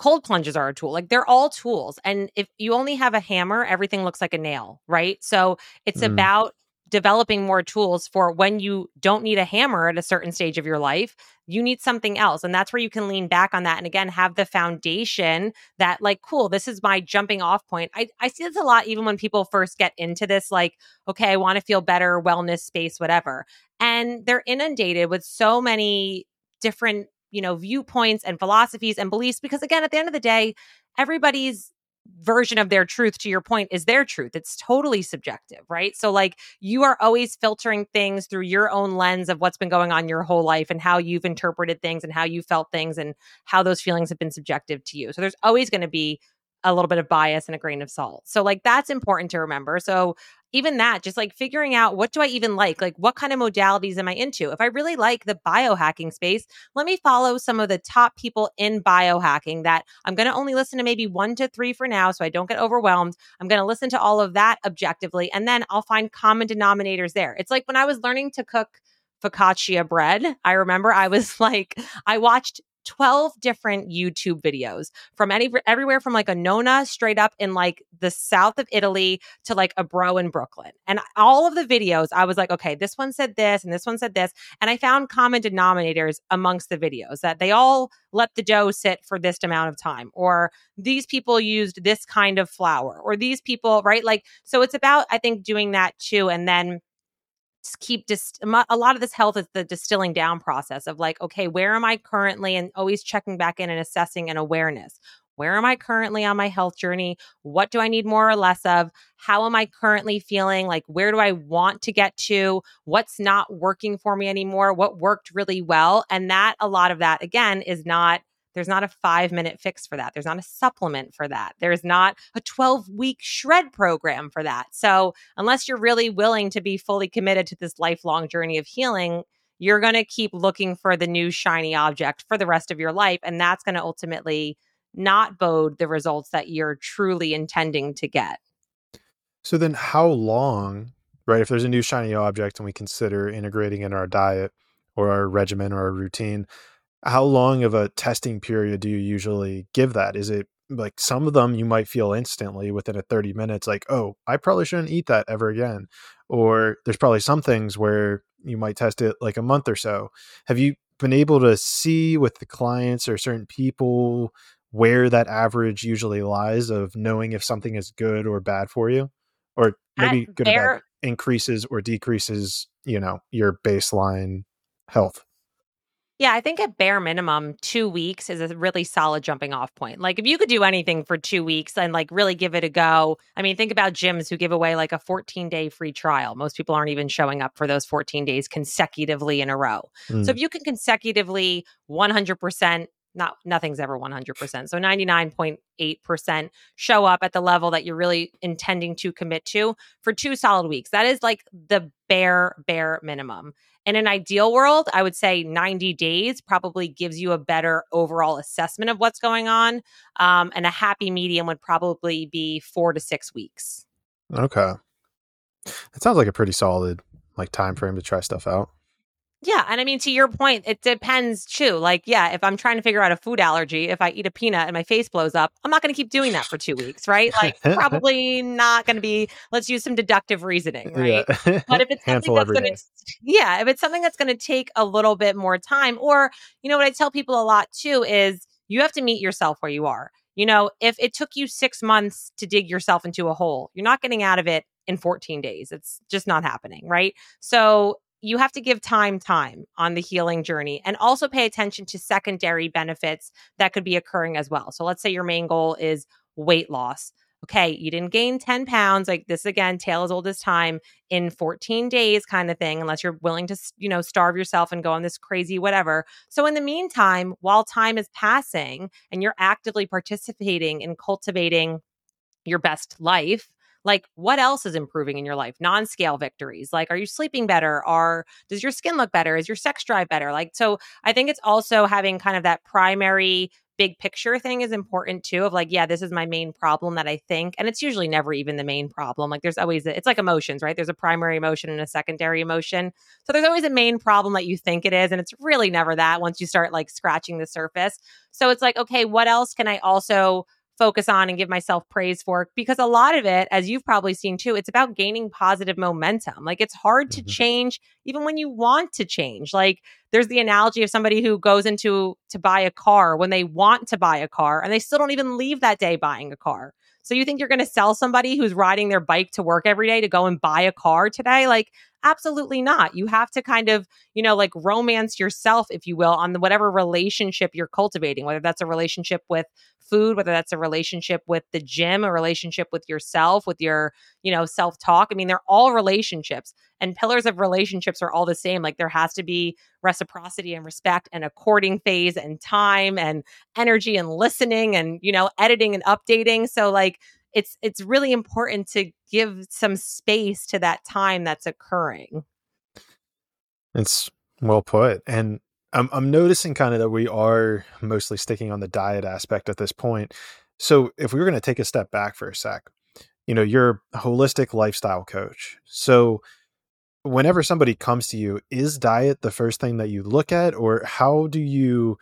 cold plunges are a tool. Like they're all tools. And if you only have a hammer, everything looks like a nail, right? So it's mm. about developing more tools for when you don't need a hammer at a certain stage of your life, you need something else. And that's where you can lean back on that and again have the foundation that, like, cool, this is my jumping off point. I, I see this a lot even when people first get into this, like, okay, I want to feel better, wellness space, whatever. And they're inundated with so many different you know, viewpoints and philosophies and beliefs. Because again, at the end of the day, everybody's version of their truth to your point is their truth. It's totally subjective right? So like you are always filtering things through your own lens of what's been going on your whole life and how you've interpreted things and how you felt things and how those feelings have been subjective to you. So there's always going to be a little bit of bias and a grain of salt. So like that's important to remember. So even that, just like figuring out what do I even like? Like what kind of modalities am I into? If I really like the biohacking space, let me follow some of the top people in biohacking that I'm going to only listen to maybe one to three for now so I don't get overwhelmed. I'm going to listen to all of that objectively and then I'll find common denominators there. It's like when I was learning to cook focaccia bread, I remember I was [laughs] like, I watched 12 different YouTube videos from any everywhere from like a Nona straight up in like the south of Italy to like a bro in Brooklyn. And all of the videos, I was like, okay, this one said this and this one said this. And I found common denominators amongst the videos that they all let the dough sit for this amount of time, or these people used this kind of flour, or these people, right? Like, so it's about, I think, doing that too. And then keep just a lot of this health is the distilling down process of like okay where am i currently? and always checking back in and assessing an awareness. Where am i currently on my health journey? What do i need more or less of? How am i currently feeling? Like where do i want to get to? What's not working for me anymore? What worked really well? and that a lot of that again is not there's not a five minute fix for that. There's not a supplement for that. There's not a 12 week shred program for that. So, unless you're really willing to be fully committed to this lifelong journey of healing, you're going to keep looking for the new shiny object for the rest of your life. And that's going to ultimately not bode the results that you're truly intending to get. So, then how long, right? If there's a new shiny object and we consider integrating in our diet or our regimen or our routine, how long of a testing period do you usually give that? Is it like some of them you might feel instantly within a 30 minutes like, "Oh, I probably shouldn't eat that ever again." Or there's probably some things where you might test it like a month or so. Have you been able to see with the clients or certain people where that average usually lies of knowing if something is good or bad for you? Or maybe good or bad increases or decreases, you know, your baseline health? Yeah, I think at bare minimum, two weeks is a really solid jumping off point. Like if you could do anything for two weeks and like really give it a go. I mean, think about gyms who give away like a 14 day free trial. Most people aren't even showing up for those 14 days consecutively in a row. Mm. So if you can consecutively 100% not nothing's ever 100%. So 99.8% show up at the level that you're really intending to commit to for two solid weeks. That is like the bare bare minimum. In an ideal world, I would say 90 days probably gives you a better overall assessment of what's going on. Um, and a happy medium would probably be four to six weeks. Okay. It sounds like a pretty solid like time frame to try stuff out. Yeah. And I mean, to your point, it depends too. Like, yeah, if I'm trying to figure out a food allergy, if I eat a peanut and my face blows up, I'm not going to keep doing that for two weeks, right? Like, [laughs] probably not going to be, let's use some deductive reasoning, right? Yeah. [laughs] But if it's something that's going to, yeah, if it's something that's going to take a little bit more time, or, you know, what I tell people a lot too is you have to meet yourself where you are. You know, if it took you six months to dig yourself into a hole, you're not getting out of it in 14 days. It's just not happening, right? So you have to give time time on the healing journey and also pay attention to secondary benefits that could be occurring as well. So let's say your main goal is weight loss. Okay, you didn't gain 10 pounds, like this again, tale as old as time in 14 days kind of thing, unless you're willing to, you know, starve yourself and go on this crazy whatever. So in the meantime, while time is passing and you're actively participating in cultivating your best life, like what else is improving in your life? Non-scale victories like are you sleeping better? Are does your skin look better? Is your sex drive better? Like so i think it's also having kind of that primary big picture thing is important too of like yeah this is my main problem that i think and it's usually never even the main problem like there's always a, it's like emotions right? There's a primary emotion and a secondary emotion so there's always a main problem that you think it is and it's really never that once you start like scratching the surface so it's like okay what else can i also focus on and give myself praise for because a lot of it as you've probably seen too it's about gaining positive momentum. Like it's hard to mm-hmm. change even when you want to change. Like there's the analogy of somebody who goes into to buy a car when they want to buy a car and they still don't even leave that day buying a car. So you think you're going to sell somebody who's riding their bike to work every day to go and buy a car today? Like Absolutely not. You have to kind of, you know, like romance yourself, if you will, on the, whatever relationship you're cultivating, whether that's a relationship with food, whether that's a relationship with the gym, a relationship with yourself, with your, you know, self talk. I mean, they're all relationships and pillars of relationships are all the same. Like there has to be reciprocity and respect and a courting phase and time and energy and listening and, you know, editing and updating. So, like, it's it's really important to give some space to that time that's occurring. It's well put. And I'm I'm noticing kind of that we are mostly sticking on the diet aspect at this point. So if we were going to take a step back for a sec, you know, you're a holistic lifestyle coach. So whenever somebody comes to you, is diet the first thing that you look at or how do you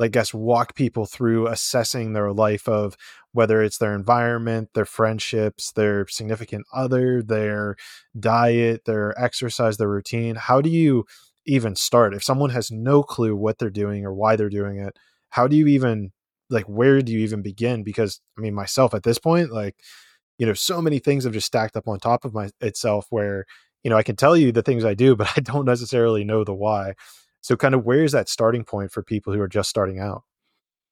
I guess walk people through assessing their life of whether it's their environment, their friendships, their significant other, their diet, their exercise, their routine. How do you even start? If someone has no clue what they're doing or why they're doing it, how do you even like where do you even begin? Because I mean myself at this point, like, you know, so many things have just stacked up on top of my itself where, you know, I can tell you the things I do, [laughs] but I don't necessarily know the why. So kind of where is that starting point for people who are just starting out?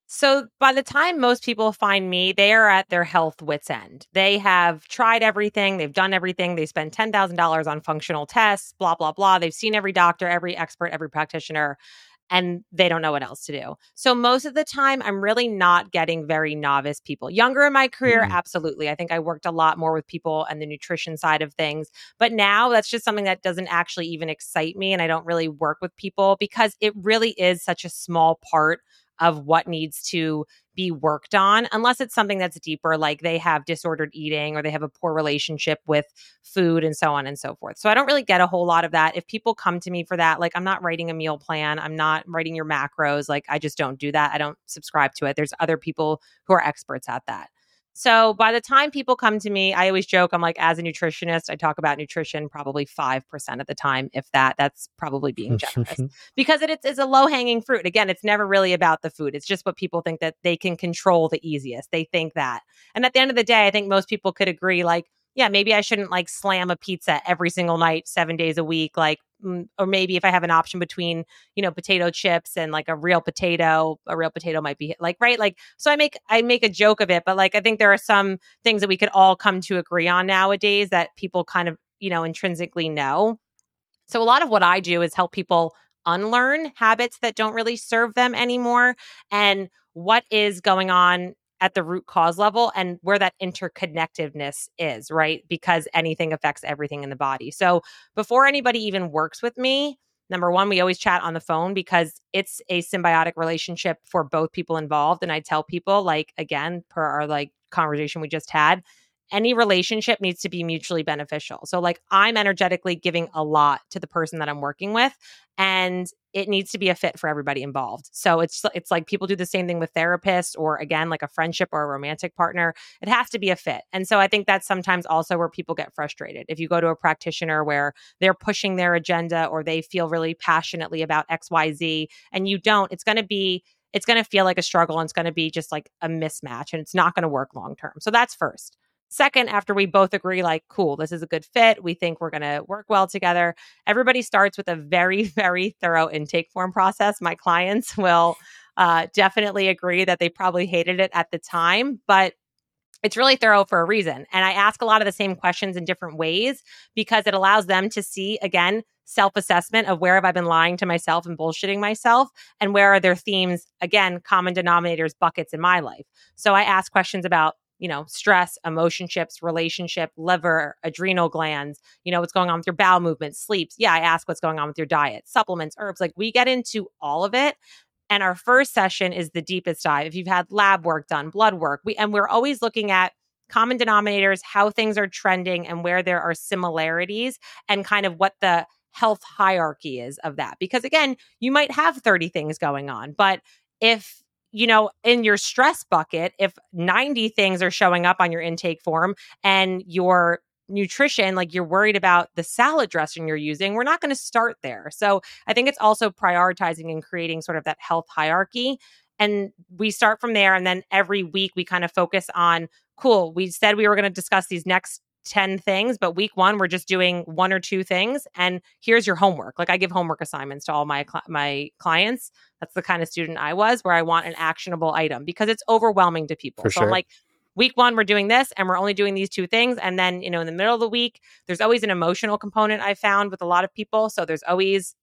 So by the time most people find me, they are at their health wits end. They have tried everything, they've done everything, they spend $10,000 on functional tests, blah blah blah. They've seen every doctor, every expert, every practitioner and they don't know what else to do. So most of the time I'm really not getting very novice people. Younger in my career, mm. absolutely. I think I worked a lot more with people and the nutrition side of things. But now that's just something that doesn't actually even excite me and I don't really work with people because it really is such a small part of what needs to be worked on unless it's something that's deeper like they have disordered eating or they have a poor relationship with food and so on and so forth. So i don't really get a whole lot of that. If people come to me for that like i'm not writing a meal plan i'm not writing your macros like i just don't do that i don't subscribe to it. There's other people who are experts at that so by the time people come to me, I always joke, I'm like, as a nutritionist, I talk about nutrition probably 5% of the time, if that, that's probably being [laughs] generous because it, it's, it's a low hanging fruit. Again, it's never really about the food. It's just what people think that they can control the easiest. They think that. And at the end of the day, I think most people could agree, like, yeah, maybe I shouldn't like slam a pizza every single night, seven days a week. Like, mm, or maybe if I have an option between, you know, potato chips and like a real potato, a real potato might be like, right. Like, so I make, I make a joke of it, but like, I think there are some things that we could all come to agree on nowadays that people kind of, you know, intrinsically know. So a lot of what I do is help people unlearn habits that don't really serve them anymore and what is going on at the root cause level and where that interconnectedness is, right? Because anything affects everything in the body. So before anybody even works with me, number one, we always chat on the phone because it's a symbiotic relationship for both people involved. And I tell people, like, again, per our like conversation we just had, any relationship needs to be mutually beneficial. So, like, I'm energetically giving a lot to the person that I'm working with, and it needs to be a fit for everybody involved. So it's it's like people do the same thing with therapists, or again, like a friendship or a romantic partner. It has to be a fit, and so I think that's sometimes also where people get frustrated. If you go to a practitioner where they're pushing their agenda or they feel really passionately about X, Y, Z, and you don't, it's going to be it's going to feel like a struggle and it's going to be just like a mismatch and it's not going to work long term. So that's first. Second, after we both agree, like, cool, this is a good fit, we think we're going to work well together, everybody starts with a very, [laughs] very thorough intake form process. My clients [laughs] will uh, definitely agree that they probably hated it at the time, but it's really thorough for a reason. And I ask a lot of the same questions in different ways because it allows them to see, again, self assessment of where have I been lying to myself and bullshitting myself, and where are there themes, again, common denominators, buckets in my life. So I ask questions about you know, stress, emotion chips, relationship, liver, adrenal glands, you know, what's going on with your bowel movement, sleeps. Yeah, I ask what's going on with your diet, supplements, herbs. Like we get into all of it. And our first session is the deepest dive. If you've had lab work done, blood work, we and we're always looking at common denominators, how things are trending and where there are similarities and kind of what the health hierarchy is of that. Because again, you might have 30 things going on, but if you know, in your stress bucket, if 90 things are showing up on your intake form and your nutrition, like you're worried about the salad dressing you're using, we're not going to start there. So I think it's also prioritizing and creating sort of that health hierarchy. And we start from there. And then every week we kind of focus on cool, we said we were going to discuss these next 10 things, but week one, we're just doing one or two things. And here's your homework. Like I give homework assignments to all my, cl- my clients. That's the kind of student I was where I want an actionable item because it's overwhelming to people. For so sure. I'm like, week one, we're doing this and we're only doing these two things. And then, you know, in the middle of the week, there's always an emotional component I found with a lot of people. So there's always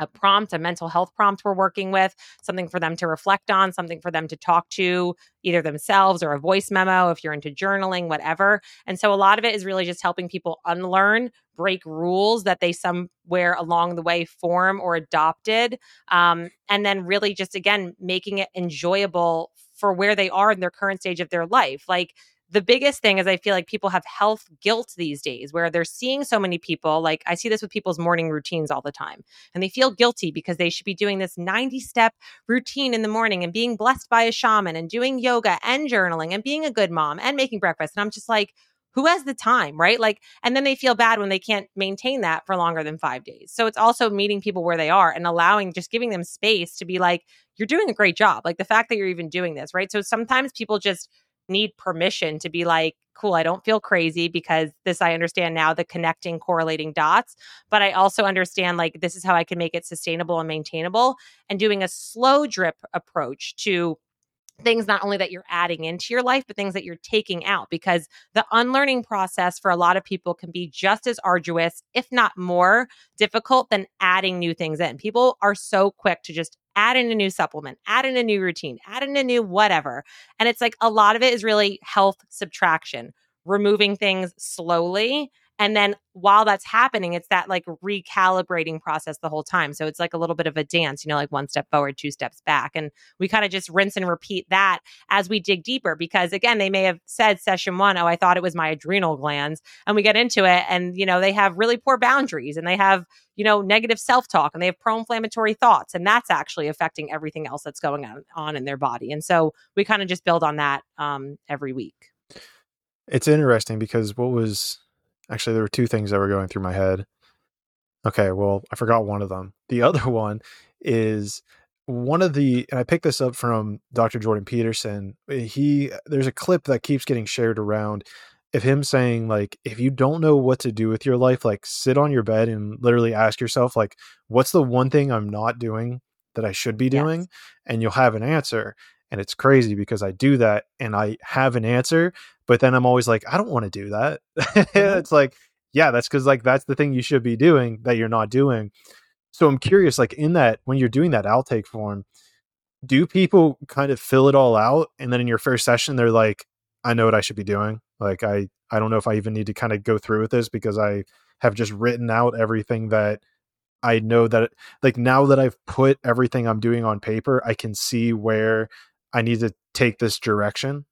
a prompt, a mental health prompt we're working with, something for them to reflect on, something for them to talk to either themselves or a voice memo if you're into journaling, whatever. And so a lot of it is really just helping people unlearn, break rules that they somewhere along the way form or adopted. Um, and then really just, again, making it enjoyable for where they are in their current stage of their life. Like, the biggest thing is I feel like people have health guilt these days where they're seeing so many people. Like I see this with people's morning routines all the time, and they feel guilty because they should be doing this 90 step routine in the morning and being blessed by a shaman and doing yoga and journaling and being a good mom and making breakfast. And I'm just like, who has the time, right? Like, and then they feel bad when they can't maintain that for longer than five days. So it's also meeting people where they are and allowing, just giving them space to be like, you're doing a great job. Like the fact that you're even doing this, right? So sometimes people just, need permission to be like, cool, I don't feel crazy because this I understand now the connecting, correlating dots. But I also understand like this is how I can make it sustainable and maintainable and doing a slow drip approach to things not only that you're adding into your life, but things that you're taking out because the unlearning process for a lot of people can be just as arduous, if not more difficult than adding new things in. People are so quick to just add in a new supplement, add in a new routine, add in a new whatever. And it's like a lot of it is really health subtraction, removing things slowly and then while that's happening, it's that like recalibrating process the whole time. So it's like a little bit of a dance, you know, like one step forward, two steps back. And we kind of just rinse and repeat that as we dig deeper because again, they may have said session one, oh, I thought it was my adrenal glands. And we get into it and, you know, they have really poor boundaries and they have, you know, negative self talk and they have pro inflammatory thoughts. And that's actually affecting everything else that's going on, on in their body. And so we kind of just build on that um, every week. It's interesting because what was Actually, there were two things that were going through my head. Okay, well, I forgot one of them. The [laughs] other one is one of the and I picked this up from Dr. Jordan Peterson. Eh, he there's a clip that keeps getting shared around of him saying like if you don't know what to do with your life like sit on your bed and literally ask yourself like what's the one thing i'm not doing that i should be doing yes. and you'll have an answer and it's crazy because i do that and i have an answer but then i'm always like i don't want to do that. [laughs] Mm-hmm. it's like yeah that's because like that's the thing you should be doing that you're not doing. So i'm curious like in that when you're doing that outtake form do people kind of fill it all out and then in your first session they're like i know what i should be doing. Like i i don't know if i even need to kind of go through with this because i have just written out everything that i know that like now that i've put everything i'm doing on paper i can see where i need to take this direction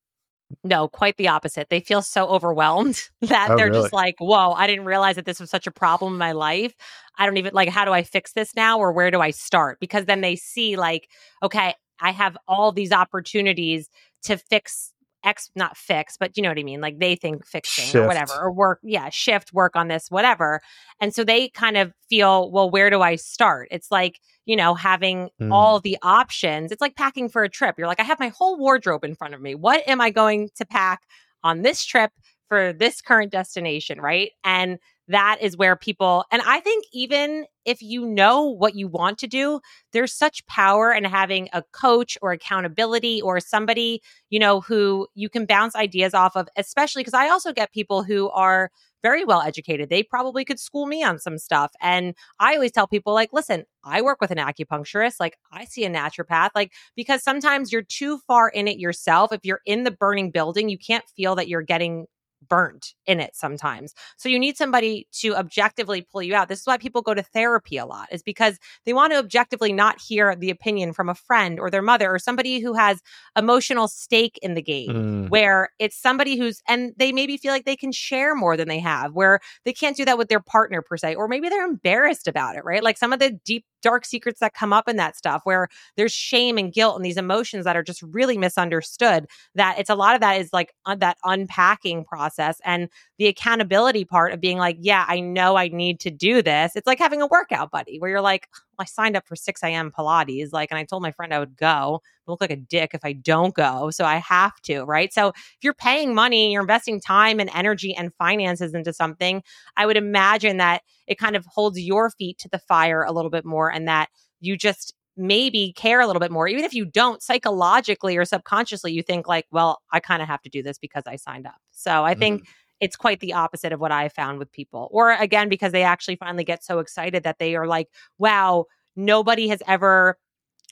no, quite the opposite. They feel so overwhelmed [laughs] that oh, they're really? just like, whoa, I didn't realize that this was such a problem in my life. I don't even like, how do I fix this now or where do I start? Because then they see, like, okay, I have all these opportunities to fix X, not fix, but you know what I mean? Like they think fixing shift. or whatever, or work, yeah, shift, work on this, whatever. And so they kind of feel, well, where do I start? It's like, you know, having mm. all the options. It's like packing for a trip. You're like, I have my whole wardrobe in front of me. What am I going to pack on this trip for this current destination? Right. And that is where people, and I think even if you know what you want to do, there's such power in having a coach or accountability or somebody, you know, who you can bounce ideas off of, especially because I also get people who are very well educated. They probably could school me on some stuff. And I always tell people, like, listen, I work with an acupuncturist. Like, I see a naturopath. Like, because sometimes you're too far in it yourself. If you're in the burning building, you can't feel that you're getting burnt in it sometimes. So you need somebody to objectively pull you out. This is why people go to therapy a lot, is because they want to objectively not hear the opinion from a friend or their mother or somebody who has emotional stake in the game, mm. where it's somebody who's, and they maybe feel like they can share more than they have, where they can't do that with their partner per se, or maybe they're embarrassed about it, right? Like some of the deep dark secrets that come up in that stuff where there's shame and guilt and these emotions that are just really misunderstood that it's a lot of that is like uh, that unpacking process and the accountability part of being like yeah i know i need to do this it's like having a workout buddy where you're like I signed up for 6 a.m. Pilates, like, and I told my friend I would go. I look like a dick if I don't go. So I have to, right? So if you're paying money, you're investing time and energy and finances into something, I would imagine that it kind of holds your feet to the fire a little bit more and that you just maybe care a little bit more even if you don't psychologically or subconsciously you think like well i kind of have to do this because i signed up so i think mm-hmm it's quite the opposite of what I found with people. Or again, because they actually finally get so excited that they are like, wow, nobody has ever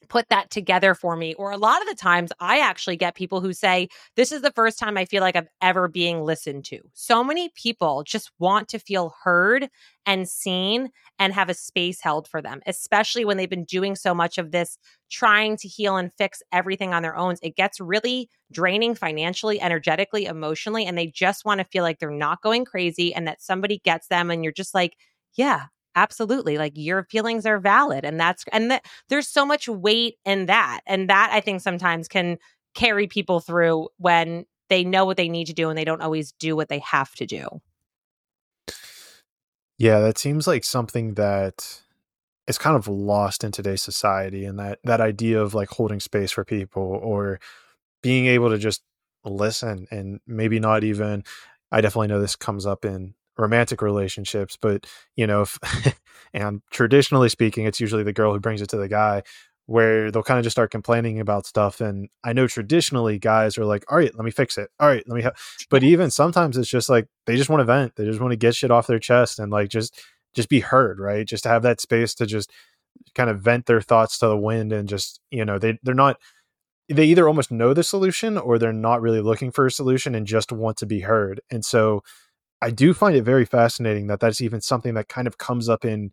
put that together for me. Or a lot of the times, I actually get people who say, This is the first time I feel like I'm ever being listened to. So many people just want to feel heard and seen and have a space held for them, especially when they've been doing so much of this, trying to heal and fix everything on their own. It gets really draining financially, energetically, emotionally, and they just want to feel like they're not going crazy and that somebody gets them. And you're just like, yeah, absolutely like your feelings are valid and that's and that there's so much weight in that and that i think sometimes can carry people through when they know what they need to do and they don't always do what they have to do. Yeah that seems like something that is kind of lost in today's society and that that idea of like holding space for people or being able to just listen and maybe not even i definitely know this comes up in romantic relationships but you know if, [laughs] and traditionally speaking it's usually the girl who brings it to the guy where they'll kind of just start complaining about stuff and i know traditionally guys are like all right let me fix it all right let me ha-. but even sometimes it's just like they just want to vent they just want to get shit off their chest and like just just be heard right just to have that space to just kind of vent their thoughts to the wind and just you know they they're not they either almost know the solution or they're not really looking for a solution and just want to be heard and so I do find it very fascinating that that's even something that kind of comes up in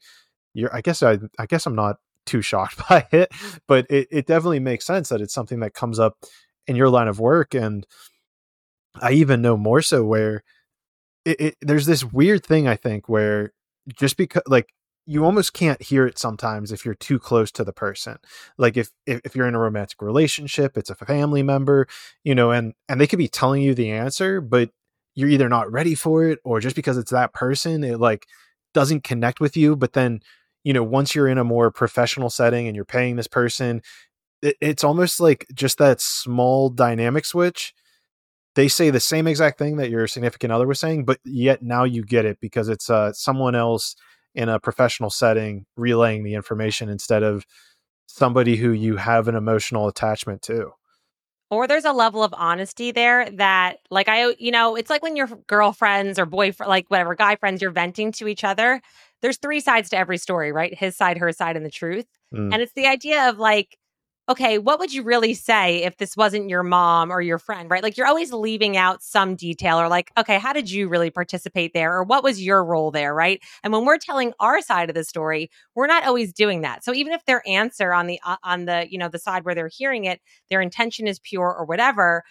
your. I guess I, I guess I'm not too shocked [laughs] by it, but it, it definitely makes sense that it's something that comes up in your line of work, and I even know more so where it, it there's this weird thing I think where just because like you almost can't hear it sometimes if you're too close to the person like if, if if you're in a romantic relationship it's a family member you know and and they could be telling you the answer but you're either not ready for it or just because it's that person it like doesn't connect with you but then you know once you're in a more professional setting and you're paying this person it, it's almost like just that small dynamic switch. They say the same exact thing that your significant other was saying, but yet now you get it because it's uh, someone else in a professional setting relaying the information instead of somebody who you have an emotional attachment to or there's a level of honesty there that like i you know it's like when your girlfriends or boyfriend like whatever guy friends you're venting to each other there's three sides to every story right his side her side and the truth mm. and it's the idea of like okay, what would you really say if this wasn't your mom or your friend, right? Like you're always leaving out some detail or like, okay, how did you really participate there? Or what was your role there, right? And when we're telling our side of the story, we're not always doing that. So even if their answer on the, uh, on the, you know, the side where they're hearing it, their intention is pure or whatever,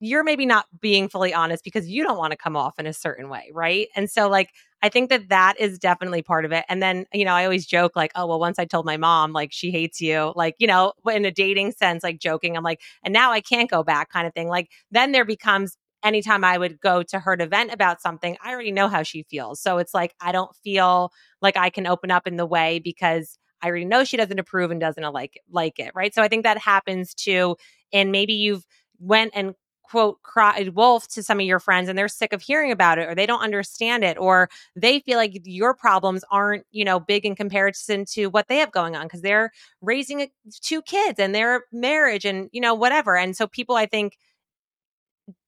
you're maybe not being fully honest because you don't want to come off in a certain way, right? And so like I think that that is definitely part of it. And then, you know, I always joke like, oh, well, once I told my mom like she hates you, like, you know, in a dating sense, like joking, I'm like, and now I can't go back kind of thing. Like then there becomes anytime I would go to her to vent about something, I already know how she feels. So it's like I don't feel like I can open up in the way because I already know she doesn't approve and doesn't like like it, right? So I think that happens too. And maybe you've went and quote cried wolf to some of your friends and they're sick of hearing about it or they don't understand it or they feel like your problems aren't you know big in comparison to what they have going on because they're raising two kids and their marriage and you know whatever and so people i think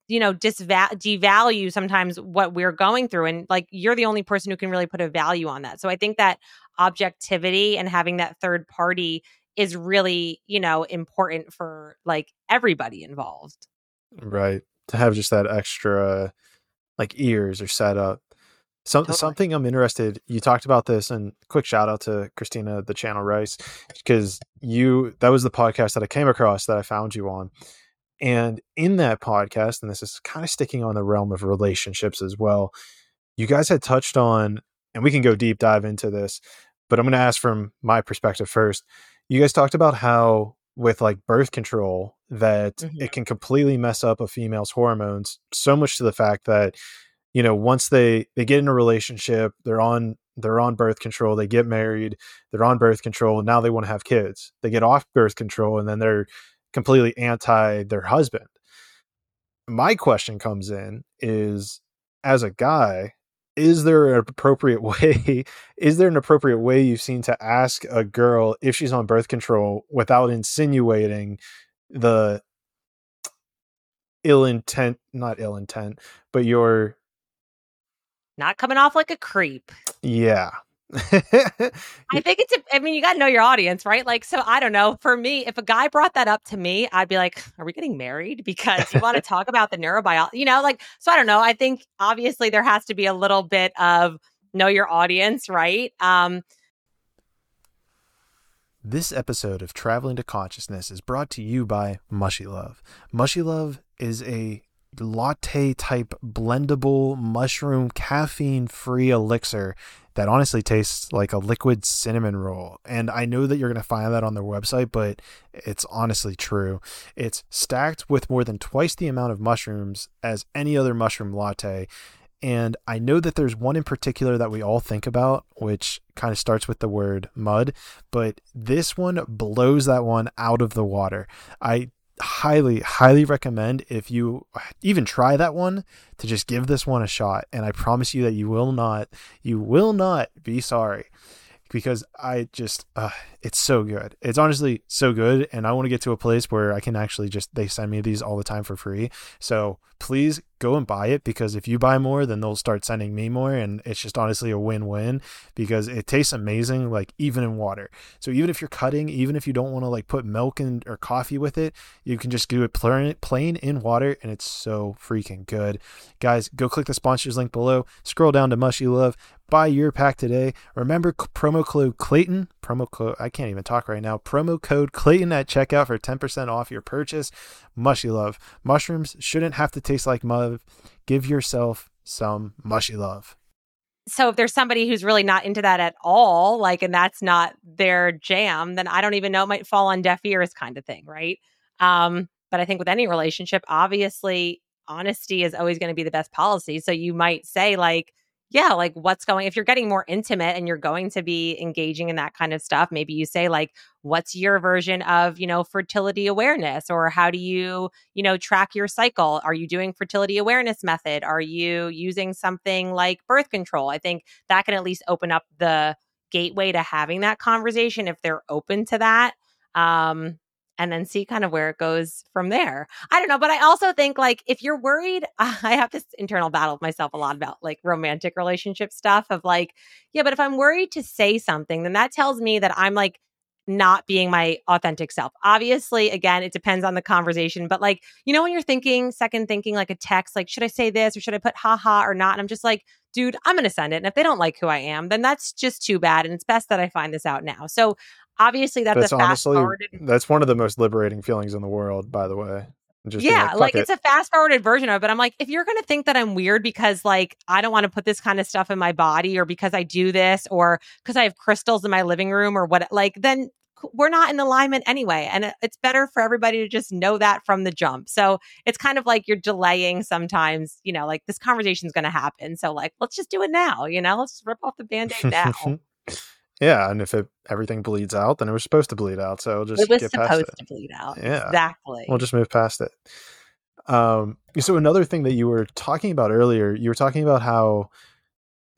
you know disva- devalue sometimes what we're going through and like you're the only person who can really put a value on that so i think that objectivity and having that third party is really you know important for like everybody involved Right. To have just that extra like ears or setup. Some, totally. Something I'm interested. You talked about this, and quick shout out to Christina, the channel Rice, because you that was the podcast that I came across that I found you on, and in that podcast, and this is kind of sticking on the realm of relationships as well. You guys had touched on, and we can go deep dive into this, but I'm going to ask from my perspective first. You guys talked about how with like birth control that mm-hmm. it can completely mess up a female's hormones so much to the fact that you know once they they get in a relationship they're on they're on birth control they get married they're on birth control and now they want to have kids they get off birth control and then they're completely anti their husband my question comes in is as a guy is there an appropriate [laughs] way is there an appropriate way you've seen to ask a girl if she's on birth control without insinuating the ill intent not ill intent but your not coming off like a creep. Yeah I think it's, a, I mean, you got to know your audience, right? Like, so I don't know. For me, if a guy brought that up to me, I'd be like, are we getting married? [laughs] Because you want to talk about the neurobiology, you know, like, so I don't know. I think obviously there has to be a little bit of know your audience, right? Um, this episode of Traveling to Consciousness is brought to you by Mushy Love. Mushy Love is a latte type blendable mushroom caffeine free elixir that honestly tastes like a liquid cinnamon roll. And I know that you're going to find that on their website, but it's honestly true. It's stacked with more than twice the amount of mushrooms as any other mushroom latte. And I know that there's one in particular that we all think about, which kind of starts with the word mud, but this one blows that one out of the water. I highly, highly recommend if you even try that one to just give this one a shot. And I promise you that you will not, you will not be sorry because I just, uh, it's so good. It's honestly so good. And I want to get to a place where I can actually just, they send me these all the time for free. So please go and buy it because if you buy more, then they'll start sending me more. And it's just honestly a win win because it tastes amazing, like even in water. So even if you're cutting, even if you don't want to like put milk in or coffee with it, you can just do it plain, plain in water and it's so freaking good. Guys, go click the sponsors link below, scroll down to Mushy Love, buy your pack today. Remember promo code Clayton, promo code, I can't even talk right now. Promo code Clayton at checkout for 10% off your purchase. Mushy love. Mushrooms shouldn't have to taste like mud. Give yourself some mushy love. So if there's somebody who's really not into that at all, like, and that's not their jam, then I don't even know, it might fall on deaf ears kind of thing, right? Um, but I think with any relationship, obviously, honesty is always going to be the best policy. So you might say, like, yeah, like what's going if you're getting more intimate and you're going to be engaging in that kind of stuff, maybe you say like what's your version of, you know, fertility awareness or how do you, you know, track your cycle? Are you doing fertility awareness method? Are you using something like birth control? I think that can at least open up the gateway to having that conversation if they're open to that. Um and then see kind of where it goes from there. I don't know, but I also think like if you're worried, [laughs] I have this internal battle with myself a lot about like romantic relationship stuff of like, yeah, but if I'm worried to say something, then that tells me that I'm like not being my authentic self. Obviously, again, it depends on the conversation, but like, you know, when you're thinking, second thinking like a text, like, should I say this or should I put haha or not? And I'm just like, dude, I'm going to send it. And if they don't like who I am, then that's just too bad. And it's best that I find this out now. So obviously that's, that's a fast forwarded. That's one of the most liberating feelings in the world, by the way. Just yeah, like, like it's a fast forwarded version of it. But I'm like, if you're going to think that I'm weird because like I don't want to put this kind of stuff in my body or because I do this or because I have crystals in my living room or what, like, then we're not in alignment anyway. And it's better for everybody to just know that from the jump. So it's kind of like you're delaying sometimes, you know, like this conversation is going to happen. So, like, let's just do it now, you know, let's rip off the band aid now. [laughs] [laughs] Yeah, and if it everything bleeds out, then it was supposed to bleed out. So just it was supposed to bleed out. Yeah, exactly. We'll just move past it. Um, so another thing that you were talking about earlier, you were talking about how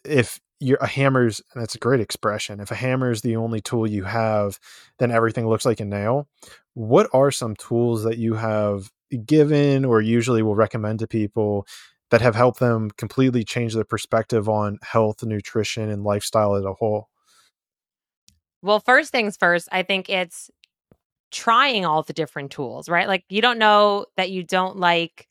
if you're a hammer's, and that's a great expression. If a hammer is the only tool you have, then everything looks like a nail. What are some tools that you have given, or usually will recommend to people that have helped them completely change their perspective on health, nutrition, and lifestyle as a whole? Well, first things first, I think it's trying all the different tools, right? Like you don't know that you don't like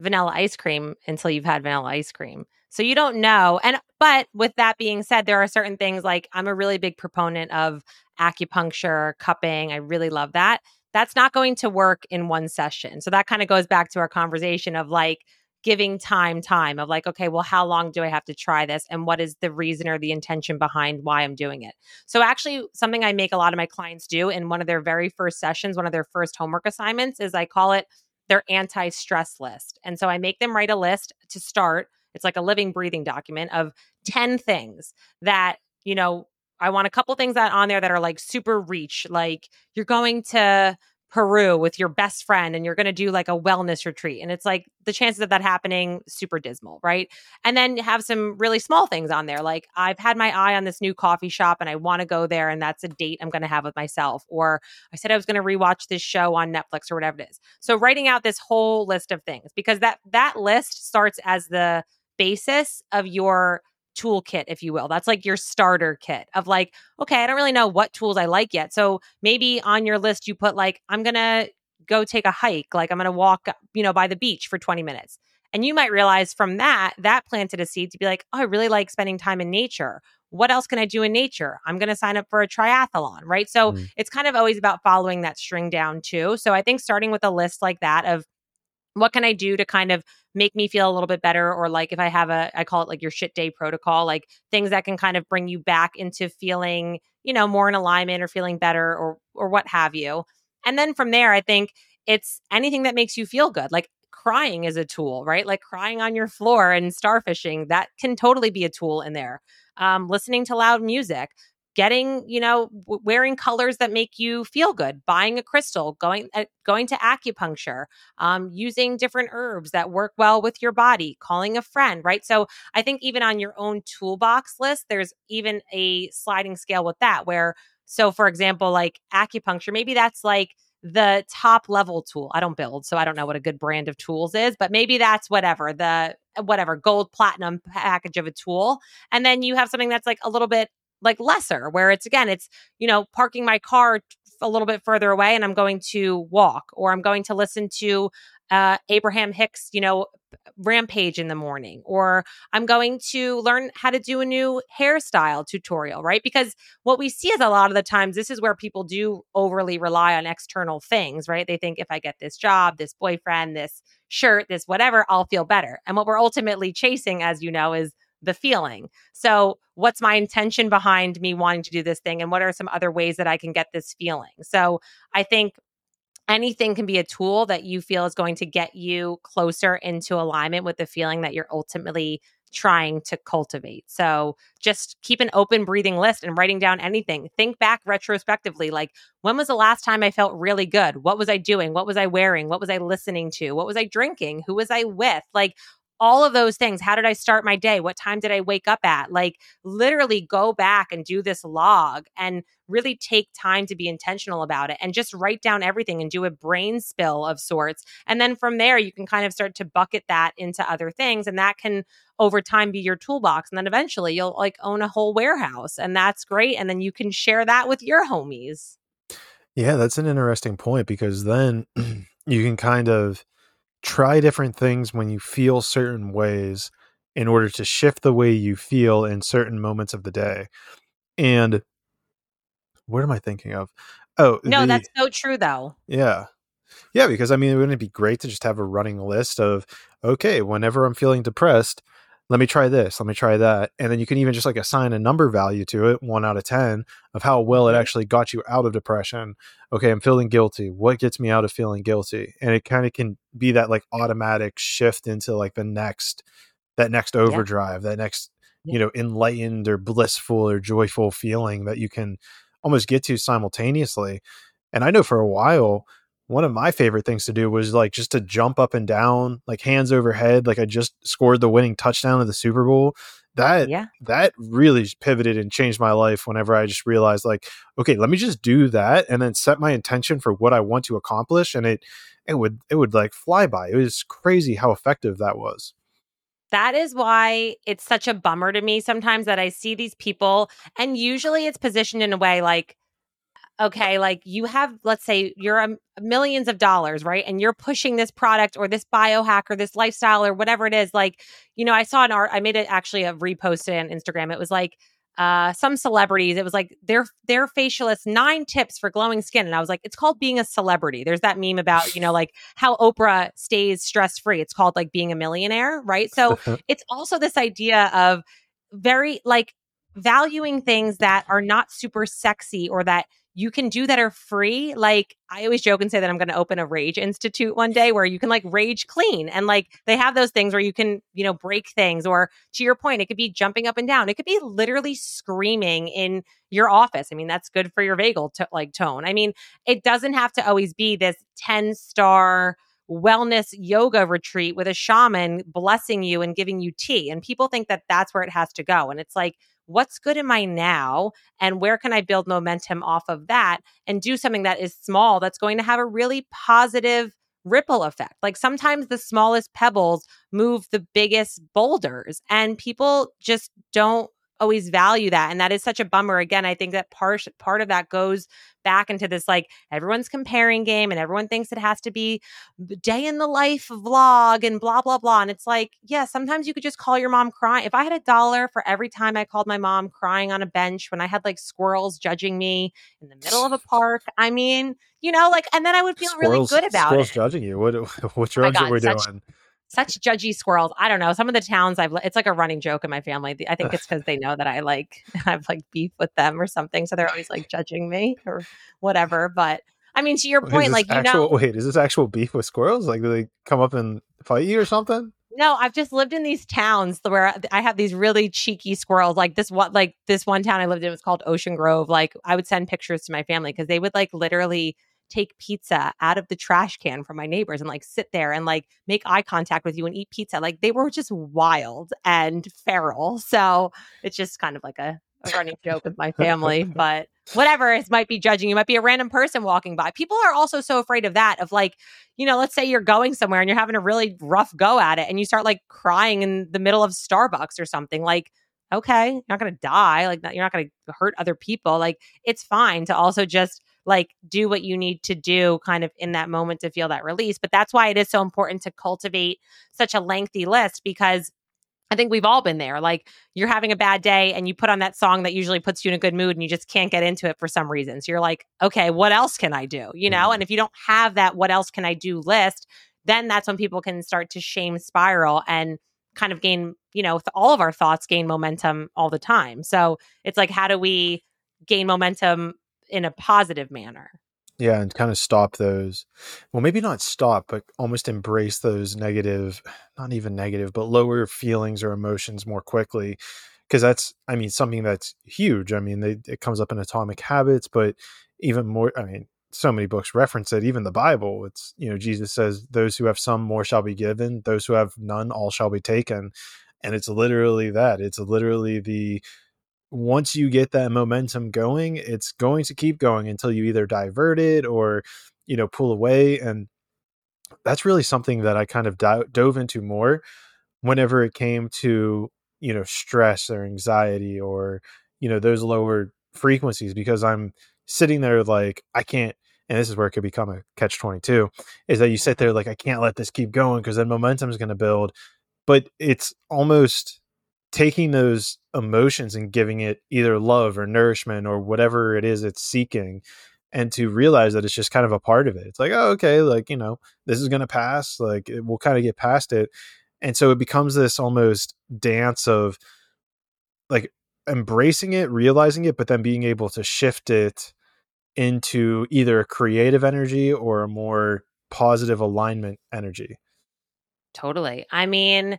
vanilla ice cream until you've had vanilla ice cream. So you don't know. And but with that being said, there are certain things like I'm a really big proponent of acupuncture, cupping. I really love that. That's not going to work in one session. So that kind of goes back to our conversation of like giving time time of like okay well how long do i have to try this and what is the reason or the intention behind why i'm doing it? So actually something i make a lot of my clients do in one of their very first sessions one of their first homework assignments is i call it their anti-stress list. And so i make them write a list to start. It's like a living breathing document of 10 things that you know I want a couple things that on there that are like super reach, like you're going to Peru with your best friend and you're going to do like a wellness retreat. And it's like the chances of that happening super dismal, right? And then have some really small things on there. Like I've had my eye on this new coffee shop and I want to go there and that's a date I'm going to have with myself. Or I said I was going to rewatch this show on Netflix or whatever it is. So writing out this whole list of things because that that list starts as the basis of your toolkit, if you will. That's like your starter kit of like, okay, I don't really know what tools I like yet. So maybe on your list, you put like, I'm going to go take a hike, like I'm going to walk, you know, by the beach for 20 minutes. And you might realize from that, that planted a seed to be like, oh, I really like spending time in nature. What else can I do in nature? I'm going to sign up for a triathlon, right? So mm. it's kind of always about following that string down too. So I think starting with a list like that of what can I do to kind of make me feel a little bit better? Or like if I have a, I call it like your shit day protocol, like things that can kind of bring you back into feeling, you know, more in alignment or feeling better or, or what have you. And then from there, I think it's anything that makes you feel good. Like crying is a tool, right? Like crying on your floor and starfishing, that can totally be a tool in there. Um, listening to loud music, getting you know w- wearing colors that make you feel good buying a crystal going uh, going to acupuncture um, using different herbs that work well with your body calling a friend right? So i think even on your own toolbox list there's even a sliding scale with that where so for example like acupuncture maybe that's like the top level tool. I don't build so i don't know what a good brand of tools is but maybe that's whatever the whatever gold platinum package of a tool. And then you have something that's like a little bit like lesser where it's again it's you know parking my car a little bit further away and i'm going to walk or i'm going to listen to uh, abraham hicks you know rampage in the morning or i'm going to learn how to do a new hairstyle tutorial right? Because what we see is a lot of the times this is where people do overly rely on external things right? They think if i get this job this boyfriend this shirt this whatever i'll feel better. And what we're ultimately chasing as you know is the feeling. So, what's my intention behind me wanting to do this thing? And what are some other ways that I can get this feeling? So, I think anything can be a tool that you feel is going to get you closer into alignment with the feeling that you're ultimately trying to cultivate. So just keep an open breathing list and writing down anything. Think back retrospectively like when was the last time I felt really good? What was I doing? What was I wearing? What was I listening to? What was I drinking? Who was I with? Like all of those things. How did I start my day? What time did I wake up at? Like, literally go back and do this log and really take time to be intentional about it and just write down everything and do a brain spill of sorts. And then from there, you can kind of start to bucket that into other things. And that can over time be your toolbox. And then eventually you'll like own a whole warehouse. And that's great. And then you can share that with your homies. Yeah, that's an interesting point because then [clears throat] you can kind of try different things when you feel certain ways in order to shift the way you feel in certain moments of the day. And what am I thinking of? Oh, no, the, that's so true though. Yeah. Yeah, because I mean, wouldn't it be great to just have a running list of, okay, whenever I'm feeling depressed, let me try this, let me try that. And then you can even just like assign a number value to it, one out of 10, of how well it mm-hmm. actually got you out of depression. Okay, I'm feeling guilty. What gets me out of feeling guilty? And it kind of can be that like automatic shift into like the next, that next overdrive, yeah. that next, yeah. you know, enlightened or blissful or joyful feeling that you can almost get to simultaneously. And I know for a while, one of my favorite things to do was like just to jump up and down, like hands overhead, like I just scored the winning touchdown of the Super Bowl. That yeah. that really pivoted and changed my life whenever I just realized like, okay, let me just do that and then set my intention for what I want to accomplish and it it would it would like fly by. It was crazy how effective that was that is why it's such a bummer to me sometimes that I see these people, and usually it's positioned in a way like okay, like you have, let's say you're a, millions of dollars, right? And you're pushing this product or this biohack or this lifestyle or whatever it is. Like, you know, I saw an art, I made it actually a repost on Instagram. It was like, uh, some celebrities, it was like their their facialist nine tips for glowing skin, and I was like, it's called being a celebrity. There's that meme about you know [laughs] like how Oprah stays stress free. It's called like being a millionaire, right? So [laughs] it's also this idea of very like valuing things that are not super sexy or that you can do that are free. Like I always joke and say that I'm going to open a rage institute one day where you can like rage clean and like they have those things where you can, you know, break things or to your point, it could be jumping up and down. It could be literally screaming in your office. I mean, that's good for your vagal to like tone. I mean, it doesn't have to always be this 10 star wellness yoga retreat with a shaman blessing you and giving you tea. And people think that that's where it has to go. And it's like, what's good in my now and where can I build momentum off of that and do something that is small that's going to have a really positive ripple effect. Like sometimes the smallest pebbles move the biggest boulders and people just don't always value that and that is such a bummer. Again i think that part part of that goes back into this like everyone's comparing game and everyone thinks it has to be day in the life vlog and blah blah blah and it's like yeah sometimes you could just call your mom crying. If i had a dollar for every time i called my mom crying on a bench when i had like squirrels judging me in the middle of a [laughs] park i mean you know like and then i would feel squirrels, really good about squirrels it. judging you. What [laughs] what oh drugs oh are we doing such judgy squirrels. I don't know. Some of the towns I've, it's like a running joke in my family. I think it's because they know that I like, [laughs] have like beef with them or something. So they're always like judging me or whatever. But I mean, to your point, like, actual, you know. Wait, is this actual beef with squirrels? Like, do they come up and fight you or something? No, I've just lived in these towns where uh, I have these really cheeky squirrels. Like this what like this one town I lived in was called Ocean Grove. Like I would send pictures to my family because they would like literally take pizza out of the trash can from my neighbors and like sit there and like make eye contact with you and eat pizza. Like they were just wild and feral. So it's just kind of like a, a running joke with my family. [laughs] But whatever it might be judging, you might be a random person walking by. People are also so afraid of that, of like, you know, let's say you're going somewhere and you're having a really rough go at it and you start like crying in the middle of Starbucks or something. Like, okay, you're not going to die. Like, you're not going to hurt other people. Like, it's fine to also just like do what you need to do kind of in that moment to feel that release. But that's why it is so important to cultivate such a lengthy list because I think we've all been there. Like you're having a bad day and you put on that song that usually puts you in a good mood and you just can't get into it for some reason. So you're like, okay, what else can I do? You know? Mm-hmm. And if you don't have that what else can I do list, then that's when people can start to shame spiral and kind of gain, you know, all of our thoughts gain momentum all the time. So it's like, how do we gain momentum in a positive manner. Yeah, and kind of stop those. Well, maybe not stop, but almost embrace those negative, [sighs] not even negative, but lower feelings or emotions more quickly. Because that's, I mean, something that's huge. I mean, they, it comes up in Atomic Habits, but even more, I mean, so many books reference it, even the Bible. It's, you know, Jesus says, Those who have some more shall be given, those who have none, all shall be taken. And it's literally that. It's literally the once you get that momentum going, it's going to keep going until you either divert it or, you know, pull away. And that's really something that I kind of do- dove into more whenever it came to, you know, stress or anxiety or, you know, those lower frequencies because I'm sitting there like, I can't, and this is where it could become a catch 22 is that you sit mm-hmm. there like, I can't let this keep going because then momentum is going to build. But it's almost, taking those emotions and giving it either love or nourishment or whatever it is it's seeking and to realize that it's just kind of a part of it. It's like oh okay like you know this is going to pass like it, we'll kind of get past it. And so it becomes this almost dance of like embracing it realizing it but then being able to shift it into either a creative energy or a more positive alignment energy. Totally. I mean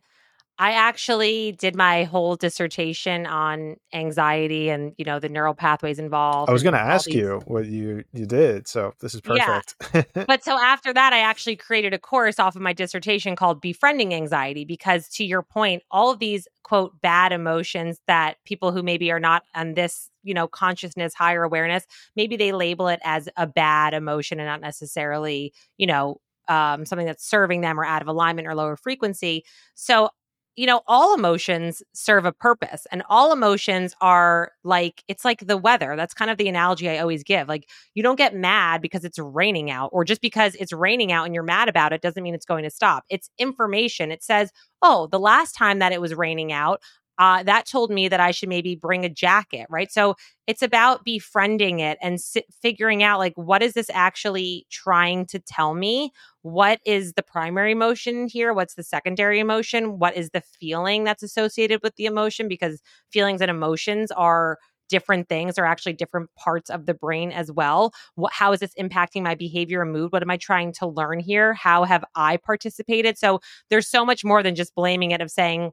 I actually did my whole dissertation on anxiety and you know the neural pathways involved. I was going to ask these... you what you you did, so this is perfect. Yeah. [laughs] but so after that, I actually created a course off of my dissertation called "Befriending Anxiety" because, to your point, all of these quote bad emotions that people who maybe are not on this you know consciousness higher awareness maybe they label it as a bad emotion and not necessarily you know um, something that's serving them or out of alignment or lower frequency. So you know, all emotions serve a purpose and all emotions are like, it's like the weather. That's kind of the analogy I always give. Like, you don't get mad because it's raining out, or just because it's raining out and you're mad about it doesn't mean it's going to stop. It's information. It says, oh, the last time that it was raining out, uh, that told me that I should maybe bring a jacket, right? So it's about befriending it and figuring out like what is this actually trying to tell me? What is the primary emotion here? What's the secondary emotion? What is the feeling that's associated with the emotion? Because feelings and emotions are different things are actually different parts of the brain as well. What, how is this impacting my behavior and mood? What am I trying to learn here? How have I participated? So there's so much more than just blaming it of saying,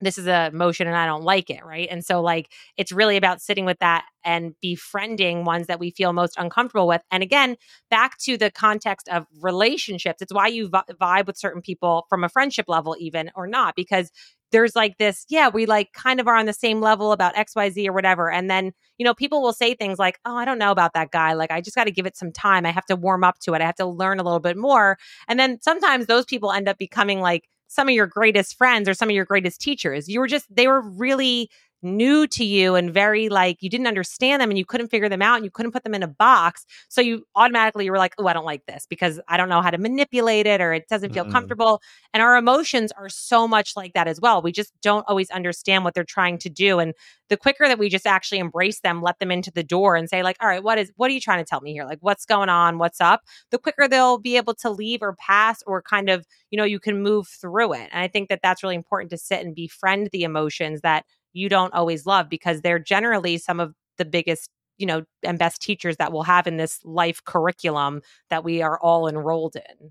this is a motion and I don't like it, right? And so like it's really about sitting with that and befriending ones that we feel most uncomfortable with. And again, back to the context of relationships, it's why you vibe with certain people from a friendship level even or not because there's like this, yeah, we like kind of are on the same level about XYZ or whatever. And then, you know, people will say things like, oh, I don't know about that guy. Like, I just got to give it some time. I have to warm up to it. I have to learn a little bit more. And then sometimes those people end up becoming like some of your greatest friends or some of your greatest teachers. You were just, they were really new to you and very like you didn't understand them and you couldn't figure them out and you couldn't put them in a box. So you automatically you were like, oh, I don't like this because I don't know how to manipulate it or it doesn't feel mm-hmm. comfortable. And our emotions are so much like that as well. We just don't always understand what they're trying to do. And the quicker that we just actually embrace them, let them into the door and say, like, all right, what is what are you trying to tell me here? Like what's going on? What's up? The quicker they'll be able to leave or pass or kind of, you know, you can move through it. And I think that that's really important to sit and befriend the emotions that you don't always love because they're generally some of the biggest you know and best teachers that we'll have in this life curriculum that we are all enrolled in.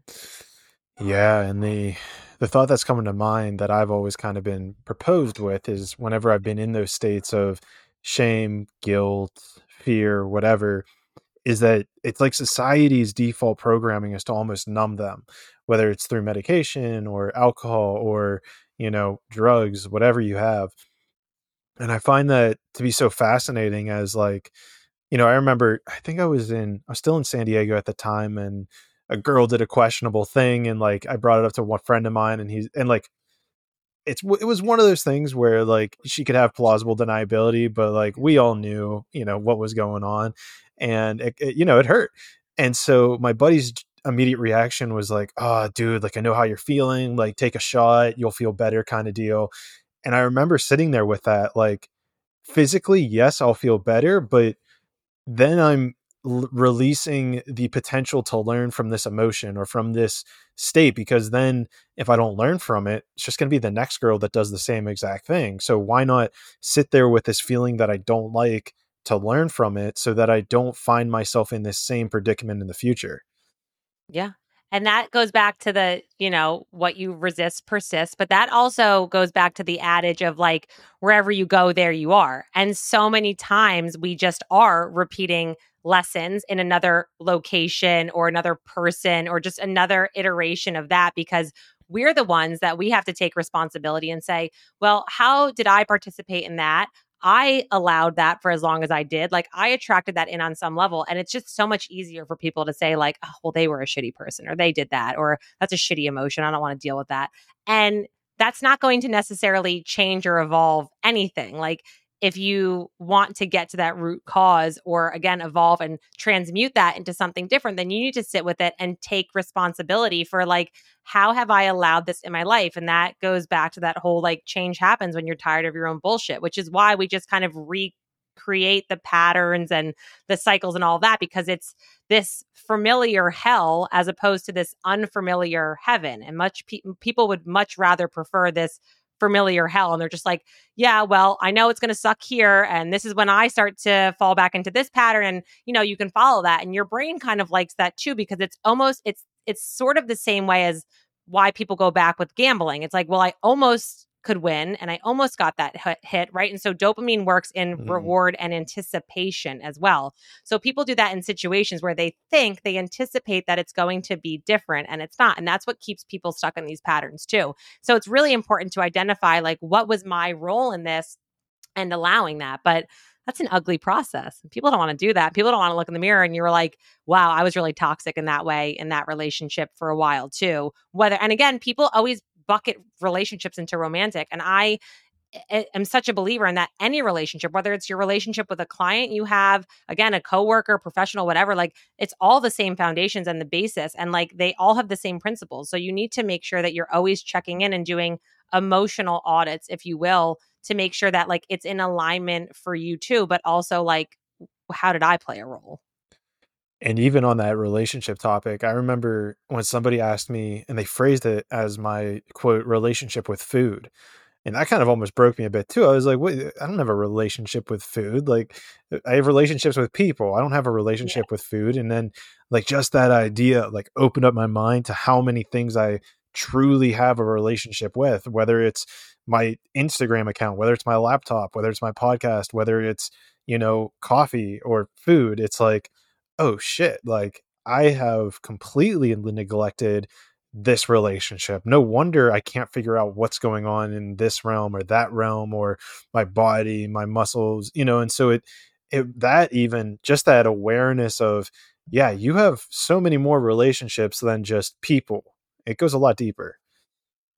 Yeah and the the thought that's coming to mind that i've always kind of been proposed with is whenever i've been in those states of shame guilt fear whatever is that it's like society's default programming is to almost numb them whether it's through medication or alcohol or you know drugs whatever you have and I find that to be so fascinating as like, you know, I remember I think I was in I was still in San Diego at the time and a girl did a questionable thing and like I brought it up to one friend of mine and he's and like it's it was one of those things where like she could have plausible deniability but like we all knew you know what was going on and it, it, you know it hurt and so my buddy's immediate reaction was like oh dude like i know how you're feeling like take a shot you'll feel better kind of deal and I remember sitting there with that, like physically, yes, I'll feel better, but then I'm l- releasing the potential to learn from this emotion or from this state because then if I don't learn from it, it's just going to be the next girl that does the same exact thing. So why not sit there with this feeling that I don't like, to learn from it so that I don't find myself in this same predicament in the future. Yeah. And that goes back to the, you know, what you resist persists. But that also goes back to the adage of like, wherever you go, there you are. And so many times we just are repeating lessons in another location or another person or just another iteration of that because we're the ones that we have to take responsibility and say, well, how did I participate in that? I allowed that for as long as I did. Like I attracted that in on some level. And it's just so much easier for people to say, like, oh, well, they were a shitty person or they did that or that's a shitty emotion. I don't want to deal with that. And that's not going to necessarily change or evolve anything. Like if you want to get to that root cause or again evolve and transmute that into something different then you need to sit with it and take responsibility for like how have i allowed this in my life? And that goes back to that whole like change happens when you're tired of your own bullshit which is why we just kind of recreate the patterns and the cycles and all that because it's this familiar hell as opposed to this unfamiliar heaven. And much pe- people would much rather prefer this familiar hell. And they're just like, yeah, well, I know it's going to suck here. And this is when I start to fall back into this pattern. And, you know, you can follow that. And your brain kind of likes that too, because it's almost, it's, it's sort of the same way as why people go back with gambling. It's like, well, I almost could win and I almost got that hit, right? And so dopamine works in mm. reward and anticipation as well. So people do that in situations where they think they anticipate that it's going to be different and it's not. And that's what keeps people stuck in these patterns too. So it's really important to identify like what was my role in this and allowing that. But that's an ugly process. People don't want to do that. People don't want to look in the mirror and you're like, wow, I was really toxic in that way in that relationship for a while too. Whether, and again, people always bucket relationships into romantic. And I am such a believer in that any relationship, whether it's your relationship with a client you have, again, a coworker, professional, whatever, like it's all the same foundations and the basis. And like they all have the same principles. So you need to make sure that you're always checking in and doing emotional audits, if you will, to make sure that like it's in alignment for you too, but also like, how did I play a role? And even on that relationship topic, I remember when somebody asked me, and they phrased it as my quote relationship with food. And that kind of almost broke me a bit too. I was like, wait, I don't have a relationship with food. Like, uh, I have relationships with people. I don't have a relationship yeah. with food. And then, like, just that idea, like, opened up my mind to how many things I truly have a relationship with, whether it's my Instagram account, whether it's my laptop, whether it's my podcast, whether it's, you know, coffee or food. It's like, oh shit, like I have completely neglected this relationship. No wonder I can't figure out what's going on in this realm or that realm or my body, my muscles, you know, and so it it that even just that awareness of yeah, you have so many more relationships than just people. It goes a lot deeper.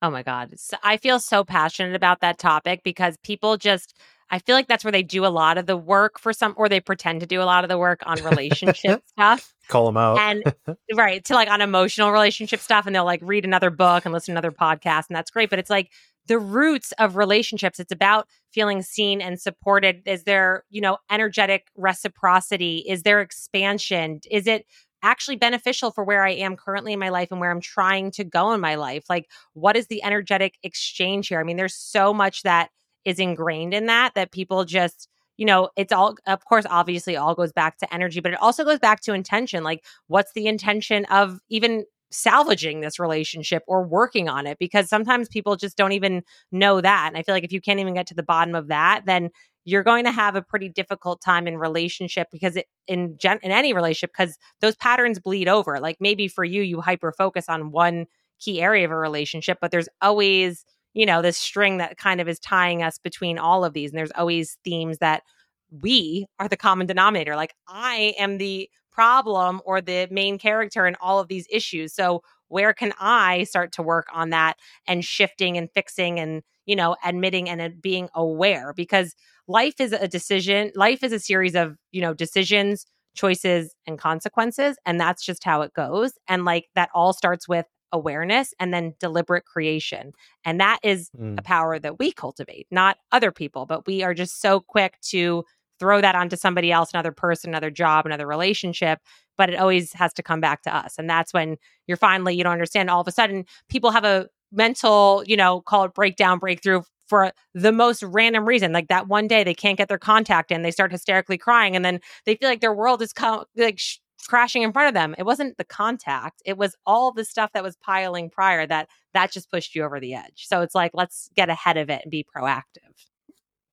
Oh my god. I feel so passionate about that topic because people just I feel like that's where they do a lot of the work for some, or they pretend to do a lot of the work on relationship [laughs] stuff. Call them out. and [laughs] right to like on emotional relationship stuff. And they'll like read another book and listen to another podcast. And that's great. But it's like the roots of relationships. It's about feeling seen and supported. Is there, you know, energetic reciprocity? Is there expansion? Is it actually beneficial for where I am currently in my life and where I'm trying to go in my life? Like, what is the energetic exchange here? I mean, there's so much that is ingrained in that that people just you know it's all of course obviously all goes back to energy but it also goes back to intention like what's the intention of even salvaging this relationship or working on it? Because sometimes people just don't even know that and i feel like if you can't even get to the bottom of that then you're going to have a pretty difficult time in relationship because it, in gen, in any relationship because those patterns bleed over. Like maybe for you you hyper focus on one key area of a relationship but there's always you know, this string that kind of is tying us between all of these. And there's always themes that we are the common denominator. Like I am the problem or the main character in all of these issues. So where can I start to work on that and shifting and fixing and, you know, admitting and being aware because life is a decision. Life is a series of, you know, decisions, choices and consequences. And that's just how it goes. And like that all starts with awareness and then deliberate creation. And that is mm. a power that we cultivate, not other people, but we are just so quick to throw that onto somebody else, another person, another job, another relationship. But it always has to come back to us. And that's when you're finally, you don't understand. All of a sudden, people have a mental, you know, call it breakdown, breakthrough for the most random reason. Like that one day they can't get their contact in, they start hysterically crying, and then they feel like their world is co- like sh- crashing in front of them. It wasn't the contact; it was all the stuff that was piling prior that that just pushed you over the edge. So it's like let's get ahead of it and be proactive.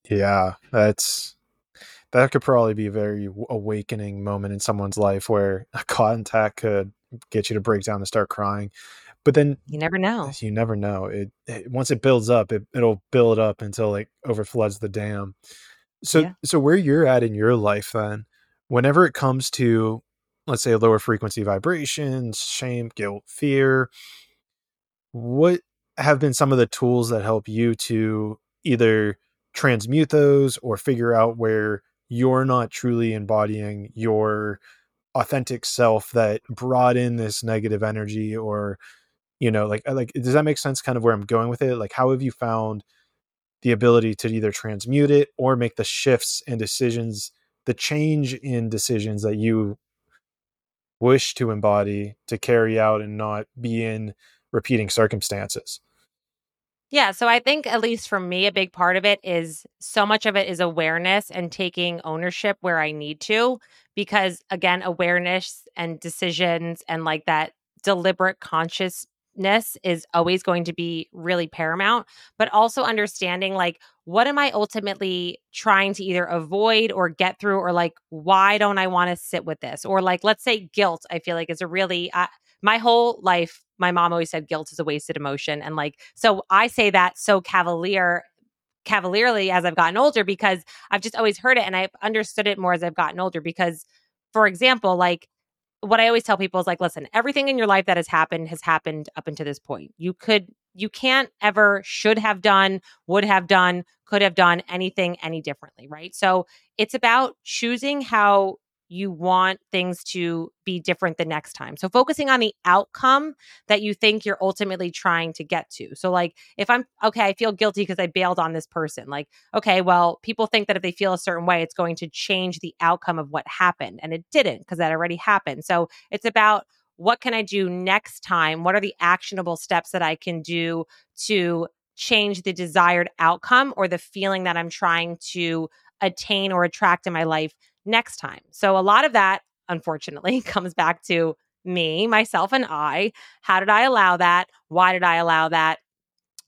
Yeah, that's that could probably be a very awakening moment in someone's life where a contact could get you to break down and start crying. But then you never know. You never know. It, it once it builds up, it, it'll build up until it overfloods the dam. So yeah. so where you're at in your life then, whenever it comes to let's say lower frequency vibrations, shame, guilt, fear, what have been some of the tools that help you to either transmute those or figure out where you're not truly embodying your authentic self that brought in this negative energy or you know like uh, like does that make sense kind of where i'm going with it? Like how have you found the ability to either transmute it or make the shifts and decisions the change in decisions that you wish to embody to carry out and not be in repeating circumstances yeah. So I think, at least for me, a big part of it is so much of it is awareness and taking ownership where I need to. Because again, awareness and decisions and like that deliberate consciousness is always going to be really paramount. But also understanding like, what am I ultimately trying to either avoid or get through, or like, why don't I want to sit with this? Or like, let's say guilt, I feel like is a really, uh, my whole life, my mom always said guilt is a wasted emotion. And like, so I say that so cavalier cavalierly as I've gotten older because I've just always heard it and I've understood it more as I've gotten older. Because, for example, like what I always tell people is like, listen, everything in your life that has happened has happened up until this point. You could, you can't ever should have done, would have done, could have done anything any differently, right? So it's about choosing how you want things to be different the next time. So focusing on the outcome that you think you're ultimately trying to get to. So like if I'm okay, I feel guilty because I bailed on this person. Like, okay, well, people think that if they feel a certain way, it's going to change the outcome of what happened and it didn't because that already happened. So it's about what can I do next time? What are the actionable steps that I can do to change the desired outcome or the feeling that I'm trying to attain or attract in my life next time. So a lot of that, unfortunately, [laughs] comes back to me, myself, and I. How did I allow that? Why did I allow that?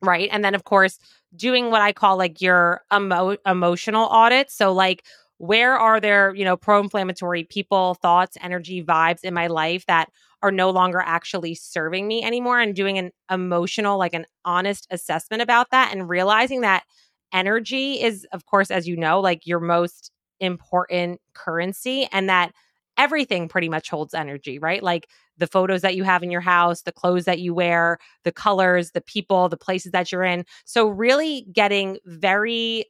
Right. And then, of course, doing what I call like your emo- emotional audit. So, like, where are there, you know, pro inflammatory people, thoughts, energy, vibes in my life that are no longer actually serving me anymore? And doing an emotional, like an honest assessment about that and realizing that energy is, of course, as you know, like your most important currency and that everything pretty much holds energy, right? Like the photos that you have in your house, the clothes that you wear, the colors, the people, the places that you're in. So really getting very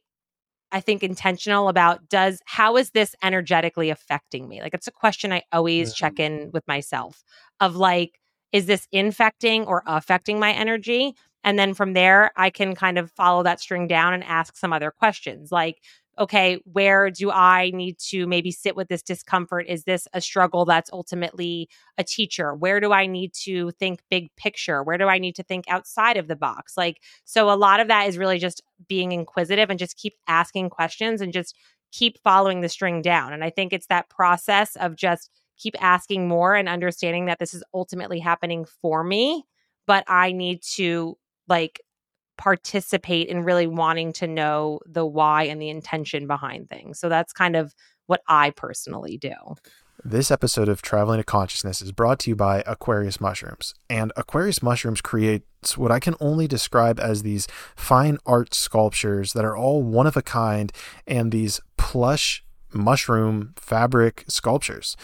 I think intentional about does how is this energetically affecting me? Like it's a question I always check mm-hmm. in with myself of like is this infecting or affecting my energy? And then from there, I can kind of follow that string down and ask some other questions like, okay, where do I need to maybe sit with this discomfort? Is this a struggle that's ultimately a teacher? Where do I need to think big picture? Where do I need to think outside of the box? Like, so a lot of that is really just being inquisitive and just keep asking questions and just keep following the string down. And I think it's that process of just keep asking more and understanding that this is ultimately happening for me, but I need to like participate in really wanting to know the why and the intention behind things. So that's kind of what I personally do. This episode of Traveling to Consciousness is brought to you by Aquarius Mushrooms. And Aquarius Mushrooms creates what I can only describe as these fine art sculptures that are all one of a kind and these plush mushroom fabric sculptures.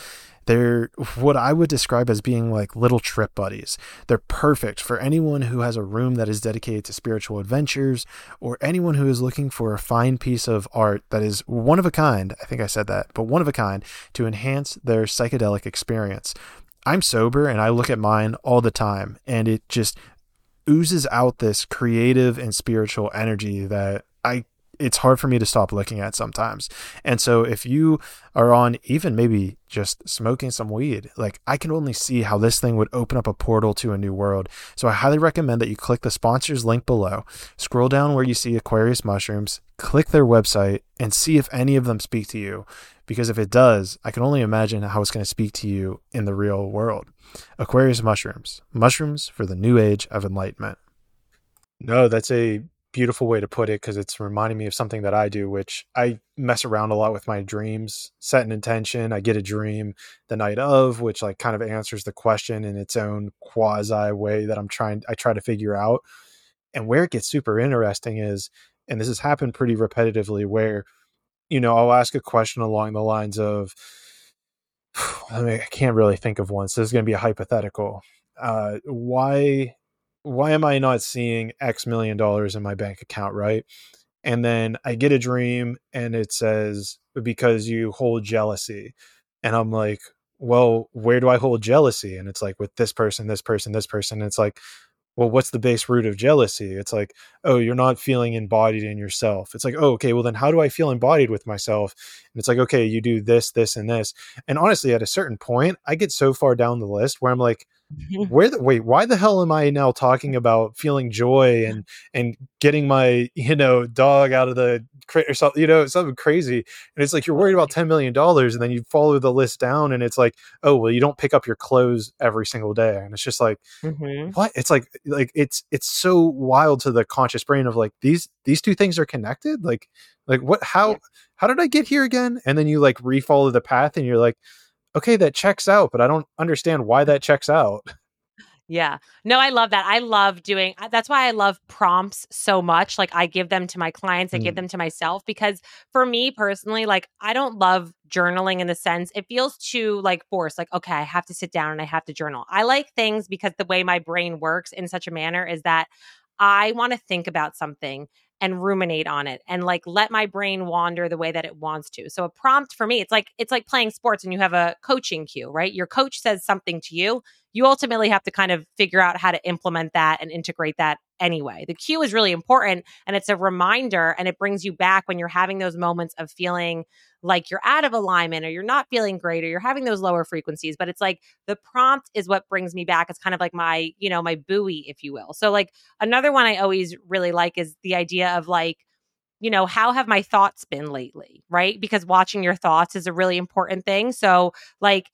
They're what I would describe as being like little trip buddies. They're perfect for anyone who has a room that is dedicated to spiritual adventures or anyone who is looking for a fine piece of art that is one of a kind. I think I said that, but one of a kind to enhance their psychedelic experience. I'm sober and I look at mine all the time and it just oozes out this creative and spiritual energy that I it's hard for me to stop looking at sometimes. And so if you are on even maybe just smoking some weed, like I can only see how this thing would open up a portal to a new world. So I highly recommend that you click the sponsors link below, scroll down where you see Aquarius Mushrooms, click their website and see if any of them speak to you. Because if it does, I can only imagine how it's going to speak to you in the real world. Aquarius Mushrooms, mushrooms for the new age of enlightenment. No, that's a beautiful way to put it because it's reminding me of something that I do, which I mess around a lot with my dreams, set an intention. I get a dream the night of, which like kind of answers the question in its own quasi way that I'm trying, I try to figure out. And where it gets super interesting is, and this has happened pretty repetitively, where, you know, I'll ask a question along the lines of, [sighs] I mean, I can't really think of one. So this is going to be a hypothetical. Uh, why why am I not seeing X million dollars in my bank account, right? And then I get a dream and it says, because you hold jealousy. And I'm like, well, where do I hold jealousy? And it's like with this person, this person, this person. And it's like, well, what's the base root of jealousy? It's like, oh, you're not feeling embodied in yourself. It's like, oh, okay, well, then how do I feel embodied with myself? And it's like, okay, you do this, this, and this. And honestly, at a certain point, I get so far down the list where I'm like, [laughs] where the wait why the hell am i now talking about feeling joy and and getting my you know dog out of the crate or something you know something crazy? And it's like you're worried about 10 million dollars and then you follow the list down and it's like oh well you don't pick up your clothes every single day. And it's just like mm-hmm. what? It's like like it's it's so wild to the conscious brain of like these these two things are connected like like what how yeah. how did i get here again and then you like refollow the path and you're like okay, that checks out, but I don't understand why that checks out. Yeah. No, I love that. I love doing that's why I love prompts so much. Like I give them to my clients, I mm. give them to myself because for me personally, like I don't love journaling in the sense it feels too like forced. Like, okay, I have to sit down and I have to journal. I like things because the way my brain works in such a manner is that I want to think about something and ruminate on it and like let my brain wander the way that it wants to. So a prompt for me, it's like it's like playing sports and you have a coaching cue, right? Your coach says something to you, you ultimately have to kind of figure out how to implement that and integrate that anyway. The cue is really important and it's a reminder and it brings you back when you're having those moments of feeling like you're out of alignment or you're not feeling great or you're having those lower frequencies. But it's like the prompt is what brings me back. It's kind of like my, you know, my buoy, if you will. So, like, another one I always really like is the idea of like, you know, how have my thoughts been lately? Right. Because watching your thoughts is a really important thing. So, like,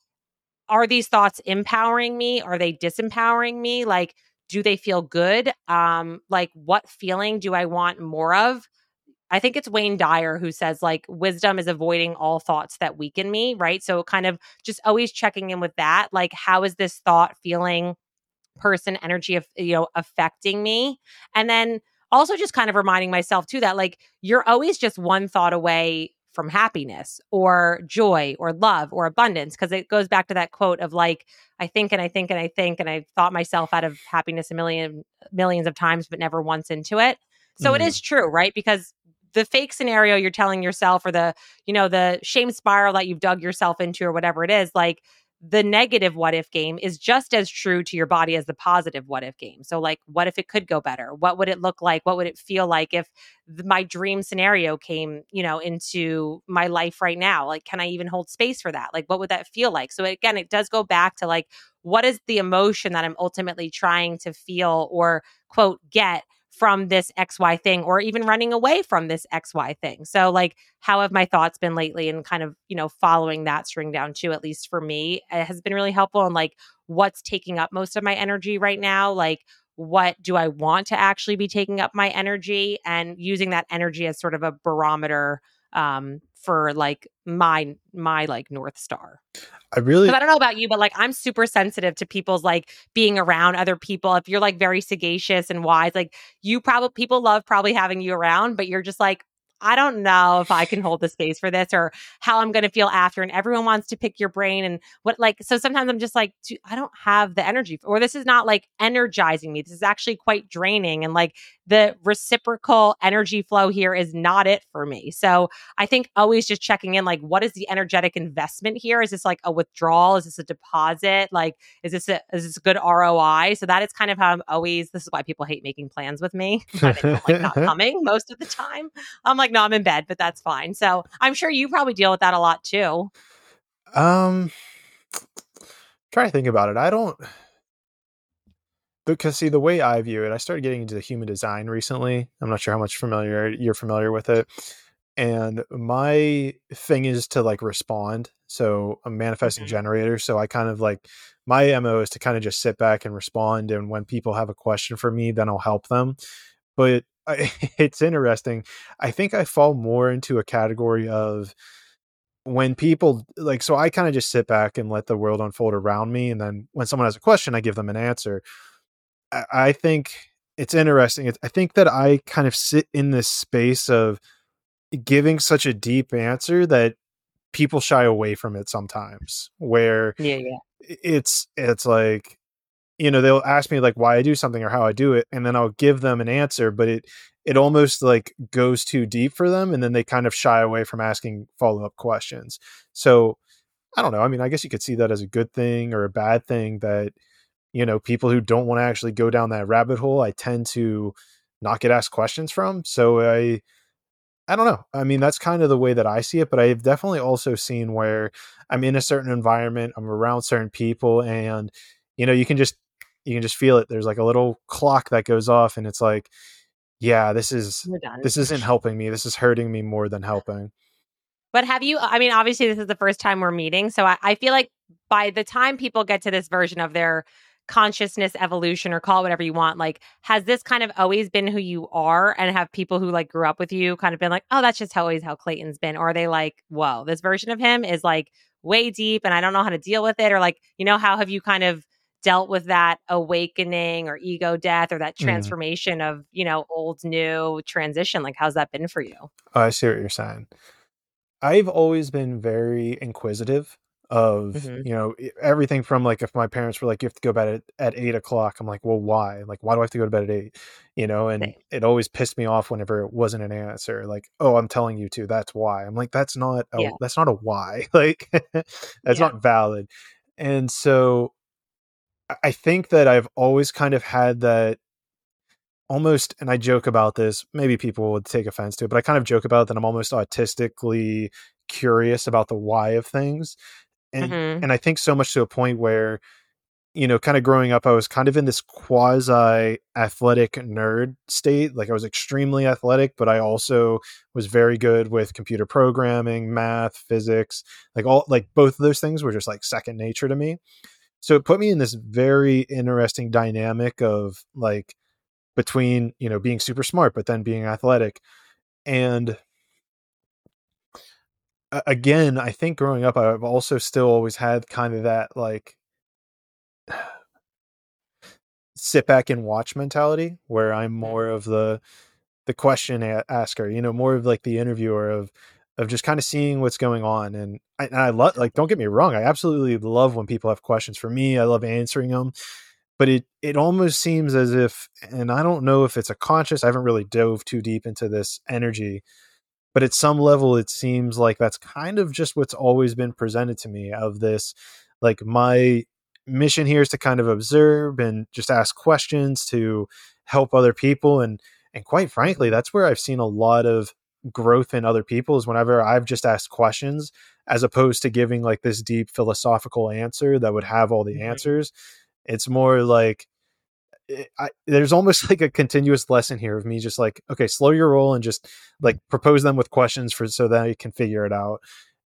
are these thoughts empowering me? Are they disempowering me? Like, do they feel good? Um, like, what feeling do I want more of? I think it's Wayne Dyer who says, like, wisdom is avoiding all thoughts that weaken me, right? So, kind of just always checking in with that. Like, how is this thought, feeling, person, energy of, you know, affecting me? And then also just kind of reminding myself, too, that like, you're always just one thought away from happiness or joy or love or abundance because it goes back to that quote of like i think and i think and i think and i thought myself out of happiness a million millions of times but never once into it so mm. it is true right because the fake scenario you're telling yourself or the you know the shame spiral that you've dug yourself into or whatever it is like the negative what if game is just as true to your body as the positive what if game. So, like, what if it could go better? What would it look like? What would it feel like if the, my dream scenario came, you know, into my life right now? Like, can I even hold space for that? Like, what would that feel like? So, again, it does go back to like, what is the emotion that I'm ultimately trying to feel or quote get from this XY thing or even running away from this XY thing. So, like, how have my thoughts been lately? And kind of, you know, following that string down too, at least for me, it has been really helpful. And like, what's taking up most of my energy right now? Like, what do I want to actually be taking up my energy and using that energy as sort of a barometer um, for like my my like north star. I really I don't know about you, but like I'm super sensitive to people's like being around other people. If you're like very sagacious and wise, like you probably people love probably having you around, but you're just like I don't know if I can hold the space for this or how I'm going to feel after. And everyone wants to pick your brain and what, like, so sometimes I'm just like, I don't have the energy, or this is not like energizing me. This is actually quite draining. And like the reciprocal energy flow here is not it for me. So I think always just checking in, like, what is the energetic investment here? Is this like a withdrawal? Is this a deposit? Like, is this a, is this a good ROI? So that is kind of how I'm always, this is why people hate making plans with me. [laughs] Like not [laughs] coming most of the time. I'm like, like, no, I'm in bed, but that's fine. So I'm sure you probably deal with that a lot too. Um, try to think about it. I don't because see the way I view it, I started getting into the human design recently. I'm not sure how much familiar you're familiar with it. And my thing is to like respond. So I'm manifesting Mhm. generator. So I kind of like my MO is to kind of just sit back and respond. And when people have a question for me, then I'll help them. But I, [laughs] it's interesting. I think I fall more into a category of when people like so I kind of just sit back and let the world unfold around me. And then when someone has a question, I give them an answer. I, I think it's interesting. It's, I think that I kind of sit in this space of giving such a deep answer that people shy away from it sometimes. Where Yeah, yeah. it's it's like you know they'll ask me like why I do something or how I do it, and then I'll give them an answer, but it it almost like goes too deep for them, and then they kind of shy away from asking follow up questions. So I don't know. I mean, I guess you could see that as a good thing or a bad thing that you know people who don't want to actually go down that rabbit hole i tend to not get asked questions from so i i don't know i mean that's kind of the way that i see it but i've definitely also seen where i'm in a certain environment i'm around certain people and you know you can just you can just feel it there's like a little clock that goes off and it's like yeah this is this isn't helping me this is hurting me more than helping But have you, I mean, obviously, this is the first time we're meeting. So I, I feel like by the time people get to this version of their consciousness evolution or call it whatever you want, like, has this kind of always been who you are? And have people who like grew up with you kind of been like, oh, that's just always how Clayton's been? Or are they like, whoa, this version of him is like way deep and I don't know how to deal with it? Or like, you know, how have you kind of dealt with that awakening or ego death or that Mhm. transformation of, you know, old, new transition? Like, how's that been for you? Oh, I see what you're saying. I've always been very inquisitive of Mhm. you know everything from like if my parents were like you have to go to bed at, at eight o'clock i'm like well why like why do i have to go to bed at eight you know and Same. it always pissed me off whenever it wasn't an answer like oh i'm telling you to that's why i'm like that's not a, Yeah. that's not a why [laughs] like that's Yeah. not valid and so I- think that i've always kind of had that almost and i joke about this maybe people would take offense to it but i kind of joke about it, that i'm almost autistically curious about the why of things and Mhm. and i think so much to a point where you know kind of growing up i was kind of in this quasi athletic nerd state like i was extremely athletic but i also was very good with computer programming math physics like all like both of those things were just like second nature to me so it put me in this very interesting dynamic of like between you know being super smart but then being athletic. And again i think growing up i've also still always had kind of that like sit back and watch mentality where i'm mm-hmm. more of the the question asker you know more of like the interviewer of of just kind of seeing what's going on and I, and I love like don't get me wrong I absolutely love when people have questions for me I love answering them but it it almost seems as if and I don't know if it's a conscious I haven't really dove too deep into this energy but at some level it seems like that's kind of just what's always been presented to me of this like my mission here is to kind of observe and just ask questions to help other people and and quite frankly that's where I've seen a lot of growth in other people is whenever I've just asked questions as opposed to giving like this deep philosophical answer that would have all the Mhm. answers it's more like it- I, there's almost [laughs] like a continuous lesson here of me just like okay slow your roll and just like propose them with questions for so that you can figure it out.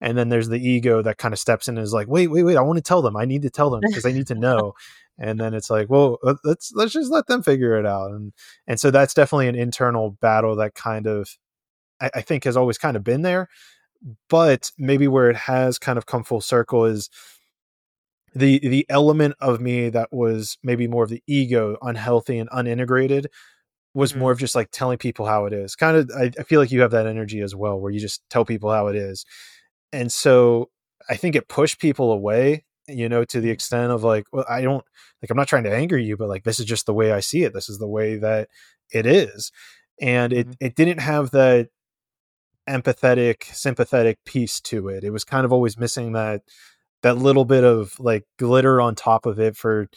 And then there's the ego that kind of steps in and is like wait wait wait i want to tell them. I need to tell them because i need to [laughs] know. And then it's like well let's let's just let them figure it out. And and so that's definitely an internal battle that kind of I, I think has always kind of been there but maybe where it has kind of come full circle is the the element of me that was maybe more of the ego unhealthy and unintegrated was Mhm. more of just like telling people how it is kind of I, I feel like you have that energy as well where you just tell people how it is and so i think it pushed people away you know to the extent of like well i don't like i'm not trying to anger you but like this is just the way i see it this is the way that it is and it Mhm. it didn't have that empathetic sympathetic piece to it. It was kind of always missing that that little bit of like glitter on top of it for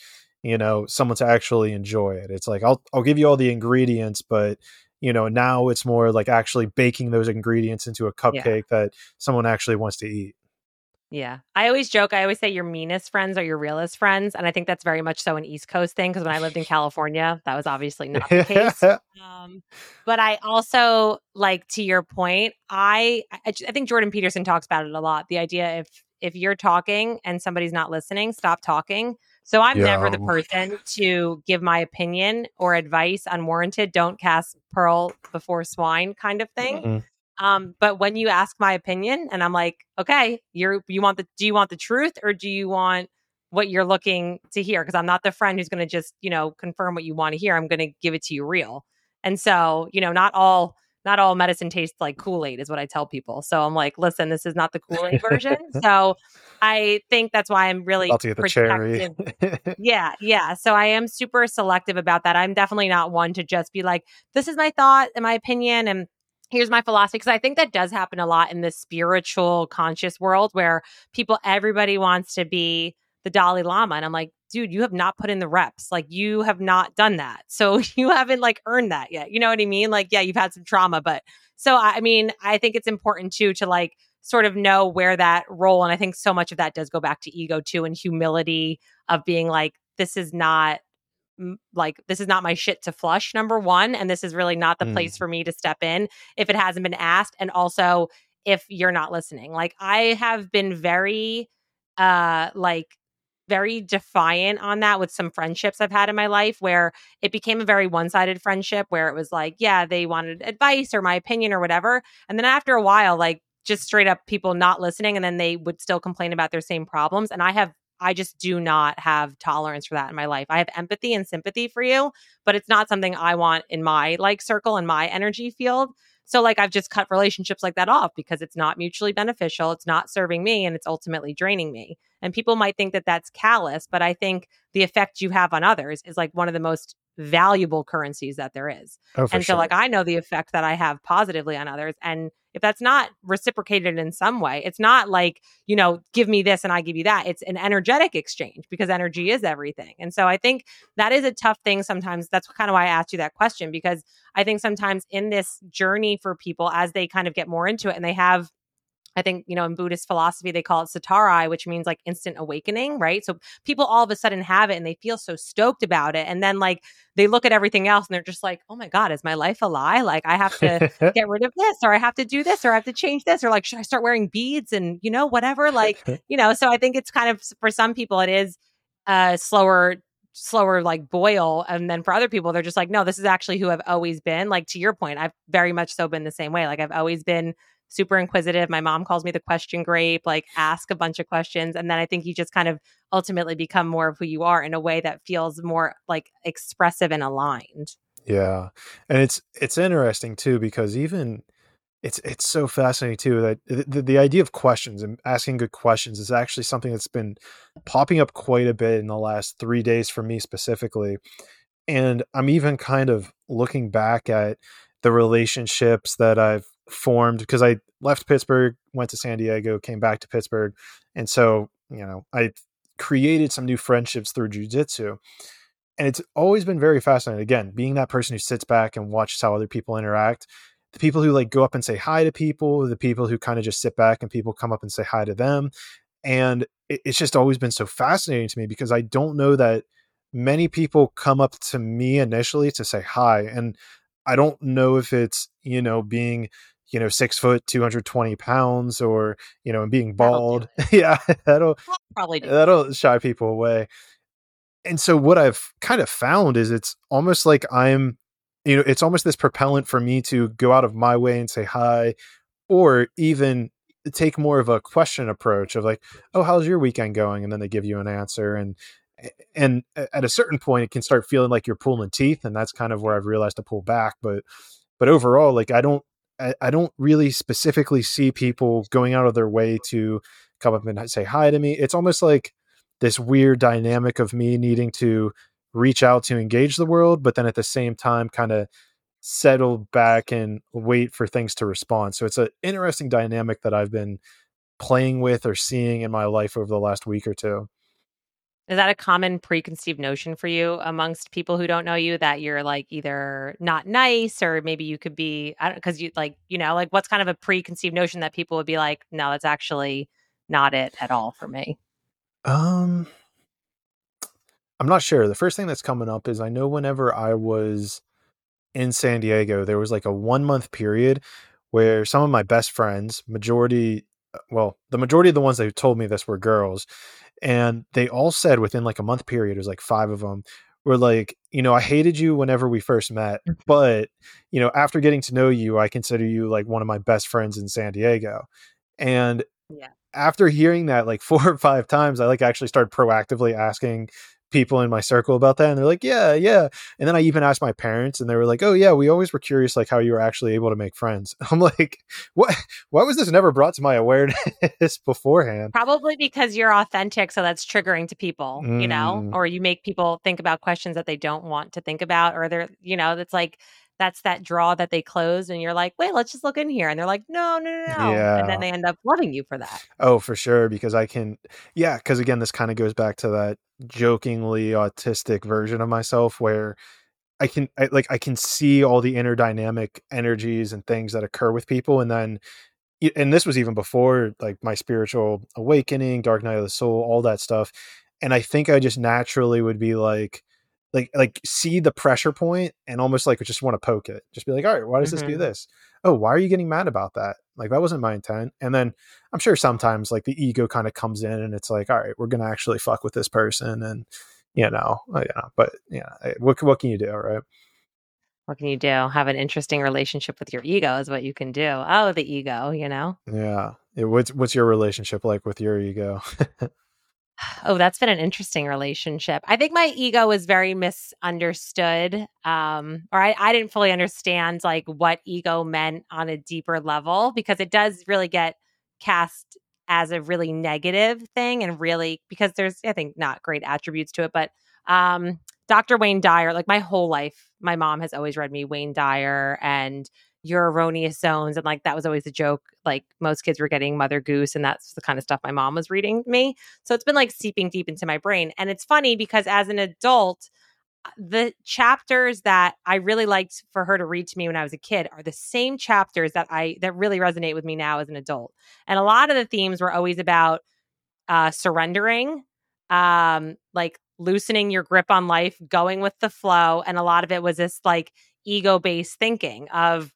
you know someone to actually enjoy it. It's like i'll i'll give you all the ingredients but you know now it's more like actually baking those ingredients into a cupcake yeah. that someone actually wants to eat yeah. I always joke, I always say your meanest friends are your realest friends. And I think that's very much so an East Coast thing because when I lived in California, that was obviously not the case. [laughs] Um, but I also, like to your point, I, I I think Jordan Peterson talks about it a lot. The idea if if you're talking and somebody's not listening, stop talking. So I'm yeah. never the person to give my opinion or advice unwarranted. Don't cast pearl before swine kind of thing. Mm-hmm. Um, but when you ask my opinion, and I'm like, okay, you're you want the do you want the truth or do you want what you're looking to hear? Because I'm not the friend who's going to just you know confirm what you want to hear. I'm going to give it to you real. And so you know, not all not all medicine tastes like Kool Aid is what I tell people. So I'm like, listen, this is not the [laughs] Kool Aid version. so I think that's why I'm really I'll the cherry. yeah, yeah. So I am super selective about that. I'm definitely not one to just be like, this is my thought and my opinion, and here's my philosophy because I think that does happen a lot in the spiritual conscious world where people everybody wants to be the Dalai Lama and I'm like dude you have not put in the reps like you have not done that so [laughs] you haven't like earned that yet you know what I mean? Like yeah you've had some trauma but so I mean I think it's important too to like sort of know where that role and I think so much of that does go back to ego too and humility of being like this is not like this is not my shit to flush number 1 and this is really not the mm. place for me to step in if it hasn't been asked and also if you're not listening like i have been very uh like very defiant on that with some friendships I've had in my life where it became a very one sided friendship where it was like, yeah, they wanted advice or my opinion or whatever. And then after a while, like just straight up people not listening and then they would still complain about their same problems. And I have I just do not have tolerance for that in my life. I have empathy and sympathy for you, but it's not something I want in my like circle and my energy field. So like I've just cut relationships like that off because it's not mutually beneficial, it's not serving me and it's ultimately draining me. And people might think that that's callous, but I think the effect you have on others is like one of the most valuable currencies that there is. Oh, and so sure. like I know the effect that I have positively on others and if that's not reciprocated in some way, it's not like, you know, give me this and I give you that. It's an energetic exchange because energy is everything. And so I think that is a tough thing sometimes. That's kind of why I asked you that question because I think sometimes in this journey for people as they kind of get more into it and they have I think, you know, in Buddhist philosophy, they call it satori, which means like instant awakening, right? So people all of a sudden have it and they feel so stoked about it. And then like they look at everything else and they're just like, oh my God, is my life a lie? Like I have to [laughs] get rid of this or I have to do this or I have to change this or like, should I start wearing beads and, you know, whatever? Like, [laughs] you know, so I think it's kind of for some people, it is a slower slower like boil and then for other people they're just like no this is actually who i've always been like to your point i've very much so been the same way like i've always been super inquisitive. My mom calls me the question grape, like ask a bunch of questions. And then I think you just kind of ultimately become more of who you are in a way that feels more like expressive and aligned. Yeah. And it's it's interesting too because even it's it's so fascinating too that the, the idea of questions and asking good questions is actually something that's been popping up quite a bit in the last 3 days for me specifically. And I'm even kind of looking back at the relationships that I've formed because I left Pittsburgh, went to San Diego, came back to Pittsburgh, and so you know I created some new friendships through jujitsu. And it's always been very fascinating. Again, being that person who sits back and watches how other people interact, the people who like go up and say hi to people, the people who kind of just sit back and people come up and say hi to them. And it's just always been so fascinating to me because I don't know that many people come up to me initially to say hi. And I don't know if it's, you know, being you know, six foot, 220 pounds, or, you know, and being bald. [laughs] yeah, that'll probably do. that'll shy people away. And so what I've kind of found is it's almost like I'm, you know, it's almost this propellant for me to go out of my way and say hi, or even take more of a question approach of like, oh, how's your weekend going? And then they give you an answer. And and at a certain point it can start feeling like you're pulling teeth and that's kind of where i've realized to pull back but but overall like i don't I, I don't really specifically see people going out of their way to come up and say hi to me. It's almost like this weird dynamic of me needing to reach out to engage the world, but then at the same time, kind of settle back and wait for things to respond. So it's an interesting dynamic that I've been playing with or seeing in my life over the last week or two. Is that a common preconceived notion for you amongst people who don't know you that you're like either not nice or maybe you could be I don't because you like you know like what's kind of a preconceived notion that people would be like no that's actually not it at all for me. Um, I'm not sure. The first thing that's coming up is I know whenever I was in San Diego, there was like a one month period where some of my best friends, majority, uh, well, the majority of the ones that told me this were girls, and they all said within like a month period, it was like five of them, were like, you know, I hated you whenever we first met, mm. but you know, after getting to know you, I consider you like one of my best friends in San Diego. And yeah. after hearing that like [laughs] four or five times, I like actually started proactively asking people in my circle about that and they're like yeah yeah and then i even asked my parents and they were like oh yeah we always were curious like how you were actually able to make friends [laughs] i'm like what why was this never brought to my awareness [laughs] beforehand probably because you're authentic so that's triggering to people mm. you know mm. or you make people think about questions that they don't want to think about or they're you know it's like that's that draw that they close and you're like wait let's just look in here and they're like no no no no yeah. and then they end up loving you for that oh for sure because i can yeah because again this kind of goes back to that jokingly autistic version of myself where i can I, like i can see all the inner dynamic energies and things that occur with people and then and this was even before like my spiritual awakening dark night of the soul all that stuff and i think i just naturally would be like like like see the pressure point and almost like just want to poke it. Just be like all right why does mm-hmm. this do mm-hmm. this? Oh why are you getting mad about that? Like that wasn't my intent. And then i'm sure sometimes like the ego kind of comes in and it's like all right we're gonna actually fuck with this person and you know uh, know but yeah what, what can you do right? What can you do? Have an interesting relationship with your ego is what you can do. Oh the ego you know? Yeah what's what's your relationship like with your ego [laughs] Oh, that's been an interesting relationship. I think my ego was very misunderstood. Um, or I, I didn't fully understand like what ego meant on a deeper level because it does really get cast as a really negative thing and really because there's I think not great attributes to it, but um Dr. Wayne Dyer, like my whole life, my mom has always read me Wayne Dyer and your erroneous zones and like that was always a joke like most kids were getting mother goose and that's the kind of stuff my mom was reading me so it's been like seeping deep into my brain and it's funny because as an adult uh, the chapters that I really liked for her to read to me when I was a kid are the same chapters that I that really resonate with me now as an adult. And a lot of the themes were always about uh surrendering, um like loosening your grip on life, going with the flow, and a lot of it was this like ego-based thinking of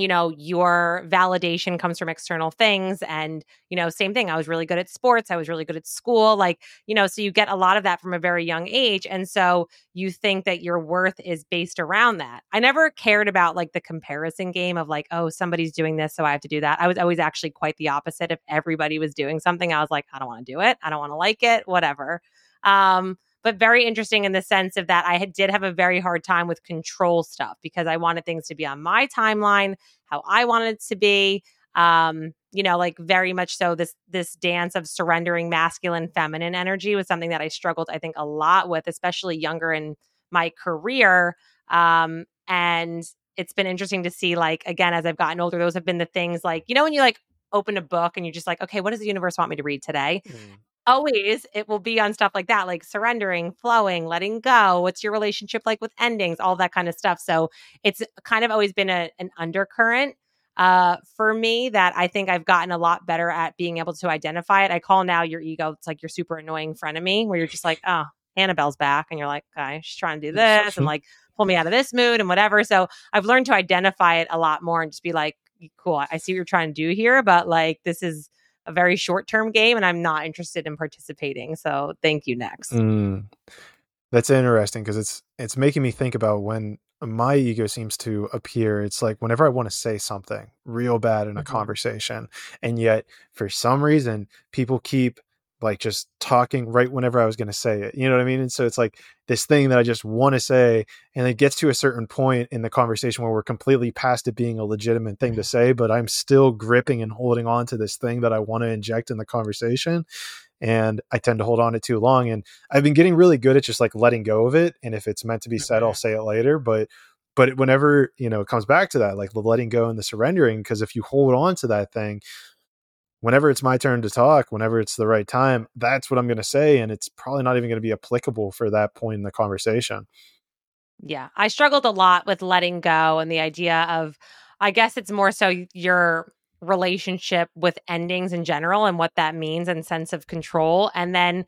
you know your validation comes from external things and you know same thing i was really good at sports i was really good at school like you know so you get a lot of that from a very young age and so you think that your worth is based around that. I never cared about like the comparison game of like oh somebody's doing this so i have to do that. I was always actually quite the opposite if everybody was doing something i was like i don't want to do it i don't want to like it whatever. Um but very interesting in the sense of that I had, did have a very hard time with control stuff because I wanted things to be on my timeline, how I wanted it to be. Um, you know, like very much so this this dance of surrendering masculine feminine energy was something that I struggled, I think, a lot with, especially younger in my career. Um, and it's been interesting to see, like, again, as I've gotten older, those have been the things like, you know, when you like open a book and you're just like, okay, what does the universe want me to read today? Mm always it will be on stuff like that like surrendering flowing letting go what's your relationship like with endings all that kind of stuff so it's kind of always been a, an undercurrent uh, for me that i think i've gotten a lot better at being able to identify it i call now your ego it's like your super annoying frenemy where you're just like oh annabelle's back and you're like okay she's trying to do this and [laughs] like pull me out of this mood and whatever so i've learned to identify it a lot more and just be like cool i see what you're trying to do here but like this is a very short term game and I'm not interested in participating. So thank you next. Mm, that's interesting because it's it's making me think about when my ego seems to appear. It's like whenever I want to say something real bad in a mm-hmm. conversation, and yet for some reason people keep like just talking right whenever I was going to say it. You know what I mean? And so it's like this thing that I just want to say, and it gets to a certain point in the conversation where we're completely past it being a legitimate thing to mm-hmm. say, but I'm still gripping and holding on to this thing that I want to inject in the conversation. And I tend to hold on to too long. And I've been getting really good at just like letting go of it. And if it's meant to be said, I'll mm-hmm. say it later. But but whenever you know it comes back to that, like the letting go and the surrendering, because if you hold on to that thing, whenever it's my turn to talk, whenever it's the right time, that's what I'm going to say. And it's probably not even going to be applicable for that point in the conversation. Yeah. I struggled a lot with letting go and the idea of, I guess it's more so your relationship with endings in general and what that means and sense of control. And then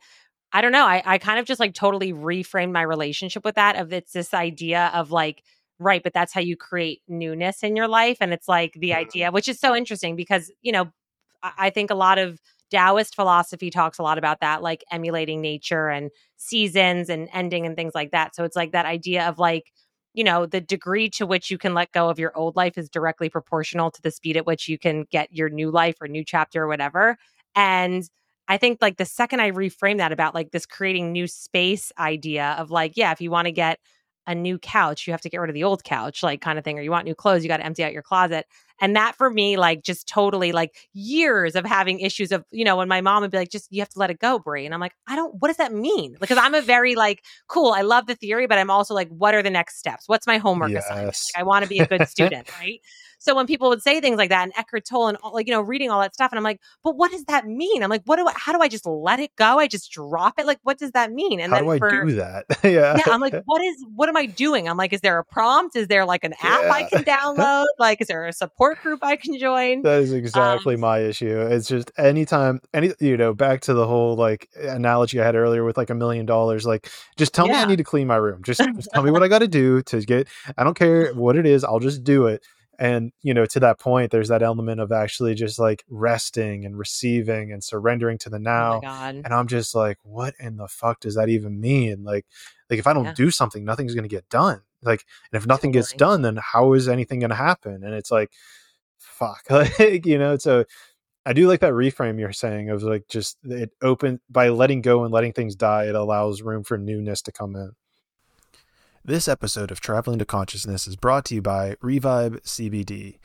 I don't know, I, I kind of just like totally reframed my relationship with that of it's this idea of like, right, but that's how you create newness in your life. And it's like the mm. idea, which is so interesting because, you know, I think a lot of Taoist philosophy talks a lot about that, like emulating nature and seasons and ending and things like that. So it's like that idea of like, you know, the degree to which you can let go of your old life is directly proportional to the speed at which you can get your new life or new chapter or whatever. And I think like the second I reframe that about like this creating new space idea of like, yeah, if you want to get a new couch, you have to get rid of the old couch, like kind of thing, or you want new clothes, you got to empty out your closet. And that for me, like just totally like years of having issues of, you know, when my mom would be like, just you have to let it go, Brie. And I'm like, I don't, what does that mean? Because I'm a very like, cool, I love the theory, but I'm also like, what are the next steps? What's my homework yes. assignment? Like, I want to be a good student, right? So when people would say things like that and Eckhart Tolle and all, like, you know, reading all that stuff, and I'm like, but what does that mean? I'm like, what do I, how do I just let it go? I just drop it? Like, what does that mean? And how then do I for, do that? [laughs] yeah. Yeah. I'm like, what is, what am I doing? I'm like, is there a prompt? Is there like an app yeah. I can [laughs] download? like, is there a support group I can join? That is exactly um, my issue. It's just anytime, any, you know, back to the whole like analogy I had earlier with like a million dollars, like, just tell yeah. me I need to clean my room. Just, just tell me what I [laughs] got to do to get, I don't care what it is. I'll just do it and you know to that point there's that element of actually just like resting and receiving and surrendering to the oh now. Oh and i'm just like what in the fuck does that even mean? Like like if i don't yeah. do something nothing's going to get done. Like and if nothing totally. gets done then how is anything going to happen? And it's like fuck. [laughs] Like you know so i do like that reframe you're saying of like just it open by letting go and letting things die it allows room for newness to come in this episode of Traveling to Consciousness is brought to you by Revive CBD.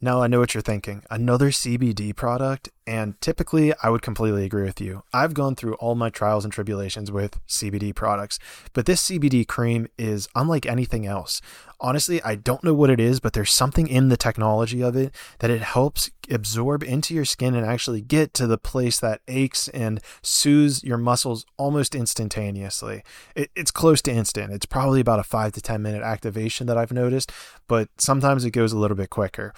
Now, I know what you're thinking another CBD product, and typically I would completely agree with you. I've gone through all my trials and tribulations with CBD products, but this CBD cream is unlike anything else. Honestly, I don't know what it is, but there's something in the technology of it that it helps absorb into your skin and actually get to the place that aches and soothes your muscles almost instantaneously. It, it's close to instant. It's probably about a five to 10 minute activation that I've noticed, but sometimes it goes a little bit quicker.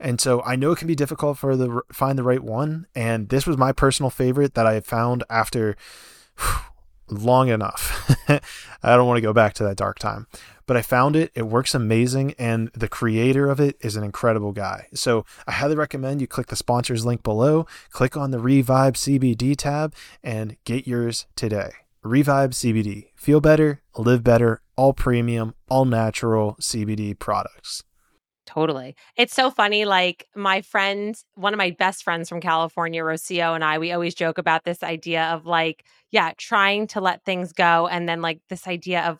And so I know it can be difficult for the find the right one, and this was my personal favorite that I found after long enough. [laughs] I don't want to go back to that dark time, but I found it. It works amazing, and the creator of it is an incredible guy. So I highly recommend you click the sponsors link below, click on the Revive CBD tab, and get yours today. Revive CBD. Feel better, live better, all premium, all natural CBD products. Totally. It's so funny. Like my friend, one of my best friends from California, Rocio, and I, we always joke about this idea of like, yeah, trying to let things go. And then like this idea of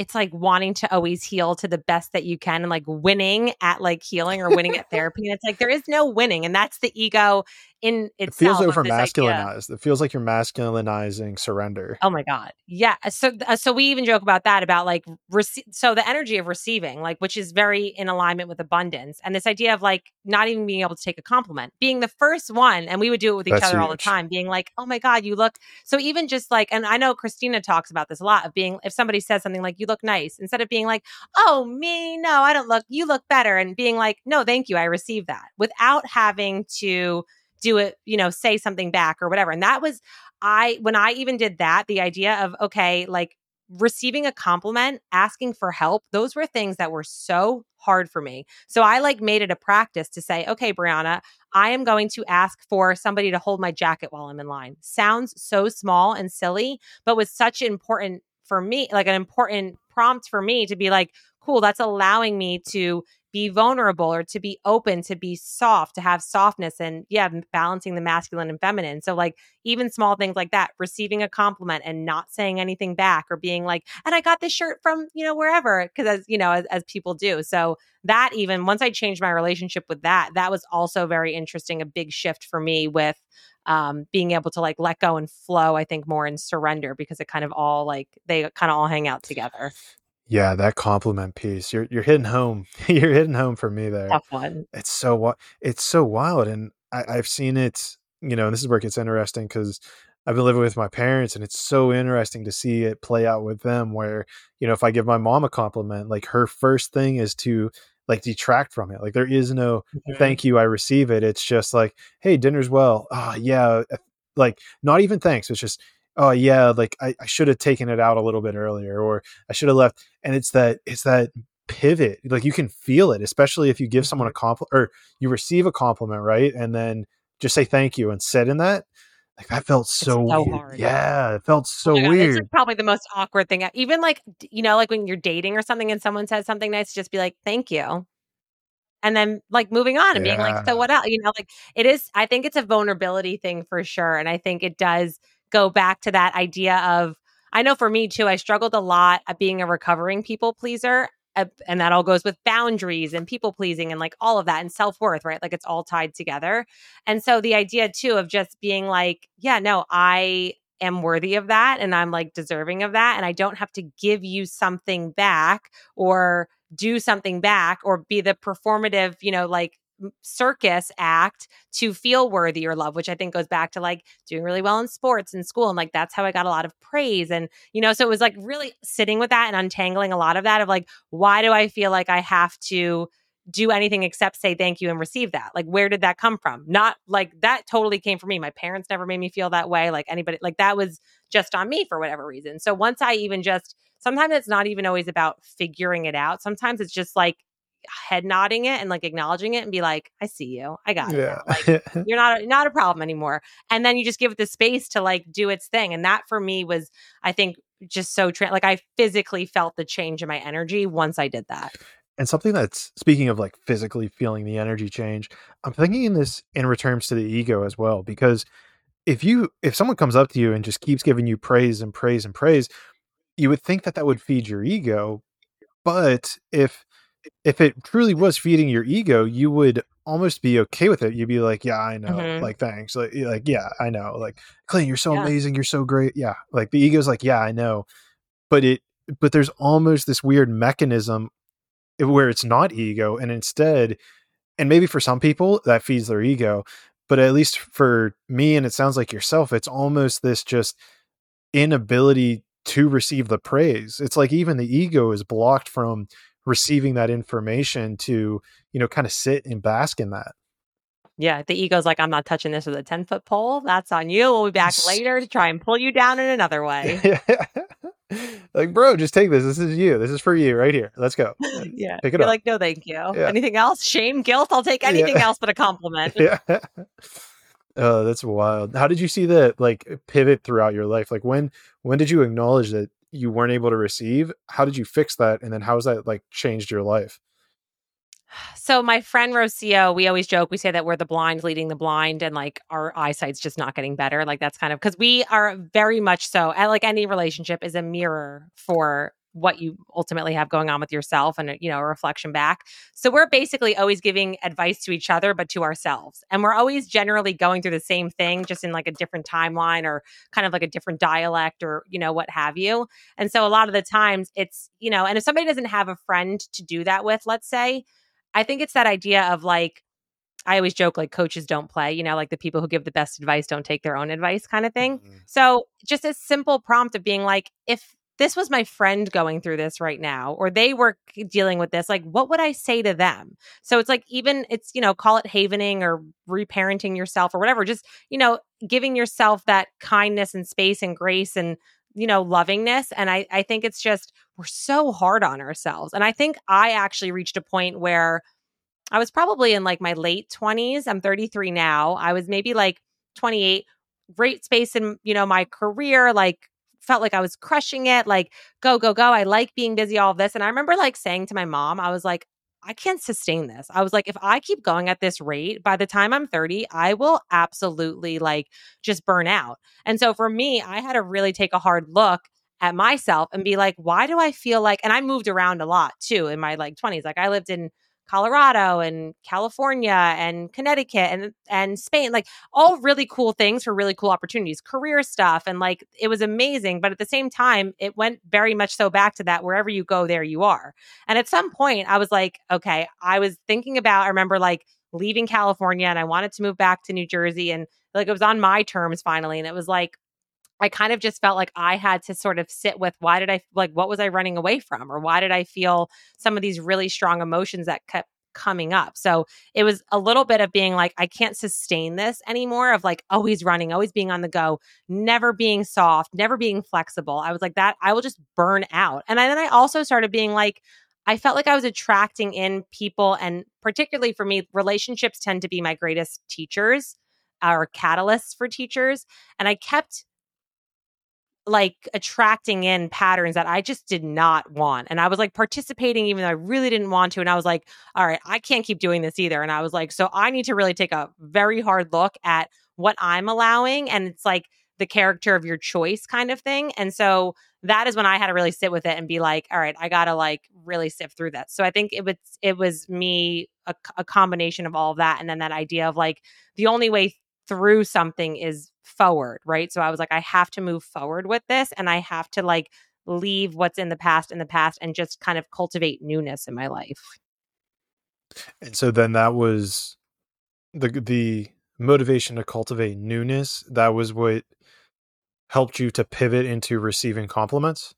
it's like wanting to always heal to the best that you can and like winning at like healing or winning at [laughs] therapy. And it's like there is no winning. And that's the ego in itself. It feels over masculinized. It feels like you're masculinizing surrender. Oh my god, yeah. So uh, so we even joke about that about like rece- so the energy of receiving, like which is very in alignment with abundance, and this idea of like not even being able to take a compliment, being the first one, and we would do it with each That's other huge. all the time, being like, oh my god, you look. So even just like, and I know Christina talks about this a lot of being if somebody says something like you look nice, instead of being like, oh me, no, I don't look, you look better, and being like, no, thank you, I received that, without having to do it, you know, say something back or whatever. And that was, I, when I even did that, the idea of, okay, like receiving a compliment, asking for help, those were things that were so hard for me. So I like made it a practice to say, okay, Brianna, I am going to ask for somebody to hold my jacket while I'm in line. Sounds so small and silly, but was such important for me, like an important prompt for me to be like, cool, that's allowing me to be vulnerable or to be open, to be soft, to have softness and yeah, balancing the masculine and feminine. So like even small things like that, receiving a compliment and not saying anything back or being like, and I got this shirt from, you know, wherever, because as you know, as, as people do. So that even once I changed my relationship with that, that was also very interesting, a big shift for me with um, being able to like let go and flow, I think more in surrender because it kind of all like they kind of all hang out together. Yeah, that compliment piece. You're you're hitting home. [laughs] you're hitting home for me there. Tough one. It's so it's so wild, and I, I've seen it you know, and this is where it gets interesting because I've been living with my parents and it's so interesting to see it play out with them where, you know, if I give my mom a compliment, like her first thing is to like detract from it. Like there is no mm-hmm. thank you, I receive it. It's just like, hey, dinner's well. Oh yeah. Uh, like not even thanks. It's just, oh yeah, like I, I should have taken it out a little bit earlier or I should have left. And it's that it's that pivot. Like you can feel it, especially if you give someone a compliment or you receive a compliment, right? And then just say thank you and sit in that. Like that felt so, so hard. Yeah, it felt so God, weird. It's probably the most awkward thing. Even like you know, like when you're dating or something, and someone says something nice, just be like, "Thank you," and then like moving on and yeah. being like, "So what else?" You know, like it is. I think it's a vulnerability thing for sure, and I think it does go back to that idea of. I know for me too, I struggled a lot at being a recovering people pleaser and that all goes with boundaries and people pleasing and like all of that and self-worth right like it's all tied together and so the idea too of just being like yeah no i am worthy of that and i'm like deserving of that and i don't have to give you something back or do something back or be the performative you know like circus act to feel worthy or love, which I think goes back to like doing really well in sports and school. And like that's how I got a lot of praise. And, you know, so it was like really sitting with that and untangling a lot of that of like, why do I feel like I have to do anything except say thank you and receive that? Like, where did that come from? Not like that totally came from me. My parents never made me feel that way. Like anybody, like that was just on me for whatever reason. So once I even just, sometimes it's not even always about figuring it out. Sometimes it's just like head nodding it and like acknowledging it and be like, I see you. I got yeah. it. Like, [laughs] you're not a, not a problem anymore. And then you just give it the space to like do its thing. And that for me was, I think, just so tra- like I physically felt the change in my energy once I did that. And something that's speaking of like physically feeling the energy change, I'm thinking in this in returns to the ego as well because if you if someone comes up to you and just keeps giving you praise and praise and praise, you would think that that would feed your ego. But if if it truly was feeding your ego, you would almost be okay with it. You'd be like, "Yeah, I know. Mm-hmm. Like, thanks. Like, like, yeah, I know. Like, Clayton, you're so yeah. amazing. You're so great. Yeah. Like, the ego's like, yeah, I know. But it, but there's almost this weird mechanism where it's not ego, and instead, and maybe for some people that feeds their ego, but at least for me, and it sounds like yourself, it's almost this just inability to receive the praise. It's like even the ego is blocked from receiving that information to you know kind of sit and bask in that yeah the ego's like i'm not touching this with a 10 foot pole that's on you we'll be back [laughs] later to try and pull you down in another way [laughs] like bro just take this this is you this is for you right here let's go [laughs] yeah pick it You're up like no thank you yeah. anything else shame guilt i'll take anything yeah. else but a compliment yeah Oh, that's wild. How did you see that like pivot throughout your life? Like when when did you acknowledge that you weren't able to receive how did you fix that and then how has that like changed your life so my friend Rocio, we always joke, we say that we're the blind leading the blind and like our eyesight's just not getting better. Like that's kind of because we are very much so like any relationship is a mirror for what you ultimately have going on with yourself and you know a reflection back so we're basically always giving advice to each other but to ourselves and we're always generally going through the same thing just in like a different timeline or kind of like a different dialect or you know what have you and so a lot of the times it's you know and if somebody doesn't have a friend to do that with let's say i think it's that idea of like I always joke like coaches don't play, you know, like the people who give the best advice don't take their own advice kind of thing. Mm-hmm. So, just a simple prompt of being like, if this was my friend going through this right now, or they were dealing with this, like, what would I say to them? So it's like, even it's, you know, call it havening or reparenting yourself or whatever, just, you know, giving yourself that kindness and space and grace and, you know, lovingness. And I, I think it's just, we're so hard on ourselves. And I think I actually reached a point where I was probably in like my late 20s. I'm 33 now. I was maybe like 28 great space in you know my career like felt like I was crushing it, like go, go, go. I like being busy, all this. And I remember like saying to my mom, I was like, I can't sustain this. I was like, if I keep going at this rate, by the time I'm 30, I will absolutely like just burn out. And so for me, I had to really take a hard look at myself and be like, why do I feel like, and I moved around a lot too in my like 20s. Like I lived in Colorado and California and Connecticut and and Spain, like all really cool things for really cool opportunities, career stuff, and like it was amazing. But at the same time, it went very much so back to that wherever you go, there you are. And at some point, I was like, okay, I was thinking about. I remember like leaving California and I wanted to move back to New Jersey and like it was on my terms finally. And it was like, I kind of just felt like I had to sort of sit with why did I like what was I running away from or why did I feel some of these really strong emotions that kept coming up. So it was a little bit of being like I can't sustain this anymore of like always running, always being on the go, never being soft, never being flexible. I was like that I will just burn out. And then I also started being like I felt like I was attracting in people and particularly for me relationships tend to be my greatest teachers or catalysts for teachers and I kept like attracting in patterns that I just did not want. And I was like participating even though I really didn't want to. And I was like, all right, I can't keep doing this either. And I was like, so I need to really take a very hard look at what I'm allowing. And it's like the character of your choice kind of thing. And so that is when I had to really sit with it and be like, all right, I got to like really sift through that. So I think it was it was me a, a combination of all of that and then that idea of like the only way through something is forward, right? So I was like, I have to move forward with this and I have to like leave what's in the past in the past and just kind of cultivate newness in my life. And so then that was the the motivation to cultivate newness. That was what helped you to pivot into receiving compliments.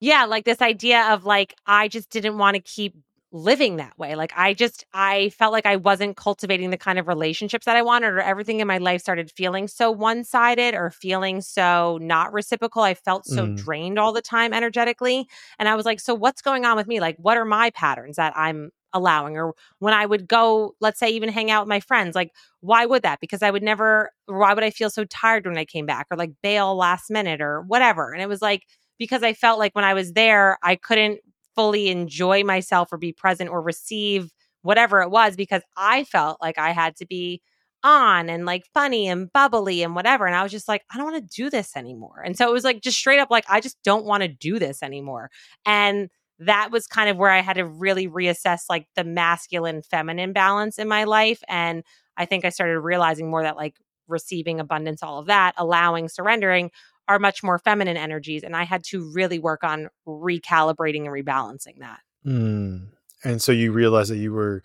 Yeah, like this idea of like I just didn't want to keep living that way. Like I just I felt like I wasn't cultivating the kind of relationships that I wanted or everything in my life started feeling so one-sided or feeling so not reciprocal. I felt so mm. drained all the time energetically and I was like so what's going on with me? Like what are my patterns that I'm allowing or when I would go let's say even hang out with my friends like why would that? Because I would never why would I feel so tired when I came back or like bail last minute or whatever. And it was like because I felt like when I was there, I couldn't fully enjoy myself or be present or receive whatever it was because I felt like I had to be on and like funny and bubbly and whatever. And I was just like, I don't want to do this anymore. And so it was like just straight up like, I just don't want to do this anymore. And that was kind of where I had to really reassess like the masculine feminine balance in my life. And I think I started realizing more that like receiving abundance, all of that, allowing, surrendering are much more feminine energies. And I had to really work on recalibrating and rebalancing that. Mm. And so you realized that you were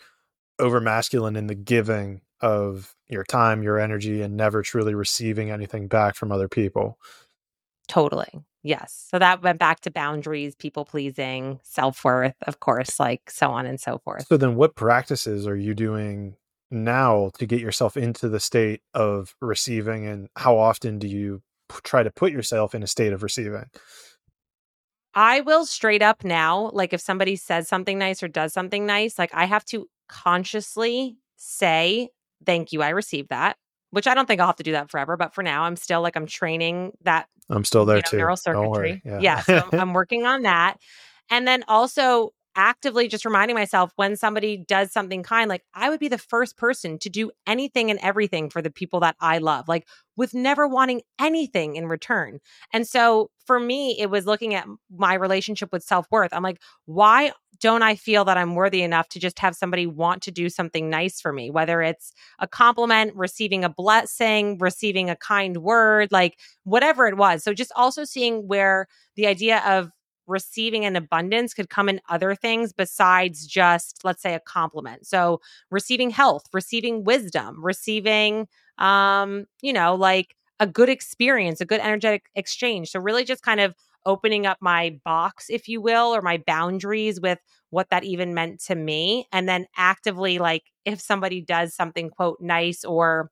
over masculine in the giving of your time, your energy, and never truly receiving anything back from other people. Totally. Yes. So that went back to boundaries, people pleasing, self worth, of course, like so on and so forth. So then, what practices are you doing now to get yourself into the state of receiving? And how often do you try to put yourself in a state of receiving. I will straight up now, like if somebody says something nice or does something nice, like I have to consciously say, thank you, I received that, which I don't think I'll have to do that forever. But for now, I'm still like, I'm training that. I'm still there you know, too. Neural circuitry. Yeah. yeah so I'm working on that. And then also actively just reminding myself when somebody does something kind, like I would be the first person to do anything and everything for the people that I love, like with never wanting anything in return. And so for me, it was looking at my relationship with self worth. I'm like, why don't I feel that I'm worthy enough to just have somebody want to do something nice for me, whether it's a compliment, receiving a blessing, receiving a kind word, like whatever it was. So just also seeing where the idea of receiving an abundance could come in other things besides just let's say a compliment. So receiving health receiving wisdom receiving um you know like a good experience a good energetic exchange. So really just kind of opening up my box if you will or my boundaries with what that even meant to me and then actively like if somebody does something quote nice or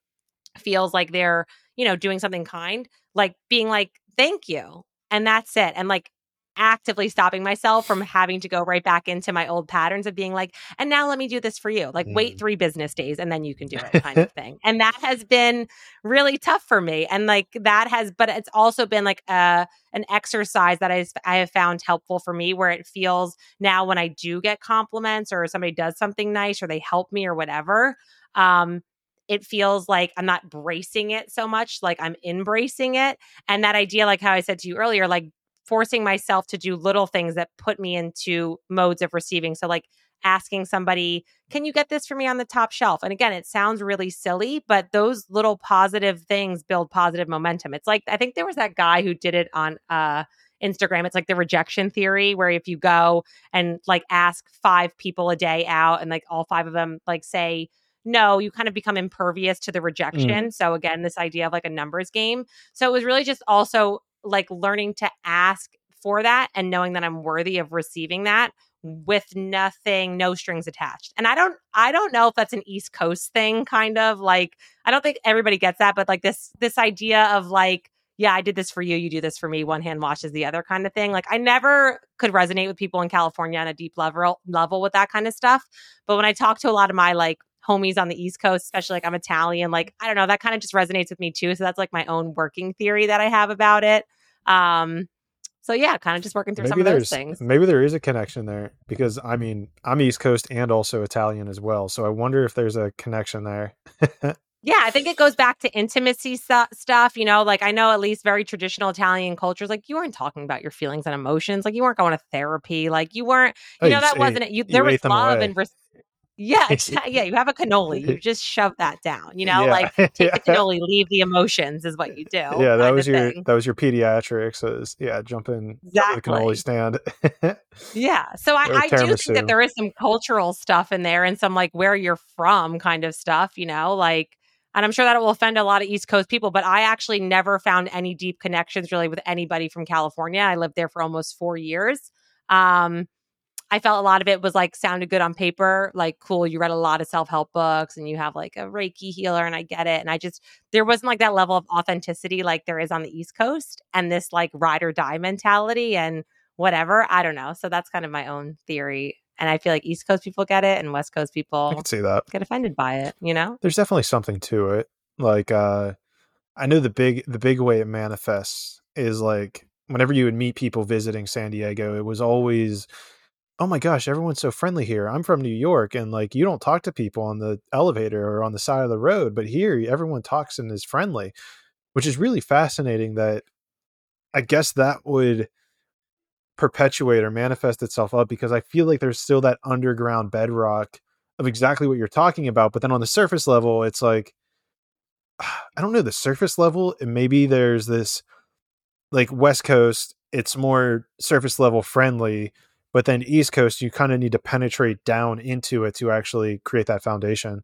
feels like they're you know doing something kind like being like thank you and that's it. And like actively stopping myself from having to go right back into my old patterns of being like, and now let me do this for you. Like, mm. wait three business days and then you can do it, kind of [laughs] thing. And that has been really tough for me. And like that has, but it's also been like a an exercise that I, I have found helpful for me where it feels now when I do get compliments or somebody does something nice or they help me or whatever. Um, it feels like I'm not bracing it so much, like I'm embracing it. And that idea, like how I said to you earlier, like forcing myself to do little things that put me into modes of receiving. So, like asking somebody, Can you get this for me on the top shelf? And again, it sounds really silly, but those little positive things build positive momentum. It's like, I think there was that guy who did it on, uh, Instagram. It's like the rejection theory, where if you go and like ask five people a day out and like all five of them like say no, you kind of become impervious to the Mm. rejection. So again, this idea of like a numbers game. So it was really just also like learning to ask for that and knowing that I'm worthy of receiving that with nothing no strings attached. And I don't I don't know if that's an East Coast thing kind of like I don't think everybody gets that but like this this idea of like yeah, I did this for you, you do this for me, one hand washes the other kind of thing. Like I never could resonate with people in California on a deep level level with that kind of stuff. But when I talk to a lot of my like homies on the East Coast, especially like I'm Italian, like I don't know, that kind of just resonates with me too. So that's like my own working theory that I have about it. Um so yeah, kind of just working through some of those things. maybe there is a connection there because I mean I'm East Coast and also Italian as well, so I wonder if there's a connection there. [laughs] Yeah, I think it goes back to intimacy stu- stuff. You know, like I know at least very traditional Italian cultures, like you weren't talking about your feelings and emotions. Like you weren't going to therapy. Like you weren't, you Oh, know, you that wasn't it. You, you there was love and res- yeah, yeah. You have a cannoli. You [laughs] just shove that down. You know, Yeah, like [laughs] take yeah. the cannoli, leave the emotions is what you do. yeah, that was your thing. that was your pediatrics. Was, yeah, jump in in the cannoli stand. Yeah. So I, I do think that there is some cultural stuff in there and some like where you're from kind of stuff, you know, like, and I'm sure that it will offend a lot of East Coast people, but I actually never found any deep connections really with anybody from California. I lived there for almost four years. Um, I felt a lot of it was like sounded good on paper, like cool. You read a lot of self help books and you have like a Reiki healer, and I get it. And I just, there wasn't like that level of authenticity like there is on the East Coast and this like ride or die mentality and whatever. I don't know. So that's kind of my own theory. And I feel like East Coast people get it and West Coast I people can see that. get offended by it, you know? There's definitely something to it. Like uh I know the big the big way it manifests is like whenever you would meet people visiting San Diego, it was always oh my gosh, everyone's so friendly here. I'm from New York and like you don't talk to people on the elevator or on the side of the road, but here everyone talks and is friendly, which is really fascinating that I guess that would perpetuate or manifest itself up because I feel like there's still that underground bedrock of exactly what you're talking about. But then on the surface level, it's like, I don't know, the surface level, and maybe there's this like West Coast, it's more surface level friendly. But then East Coast, you kind of need to penetrate down into it to actually create that foundation.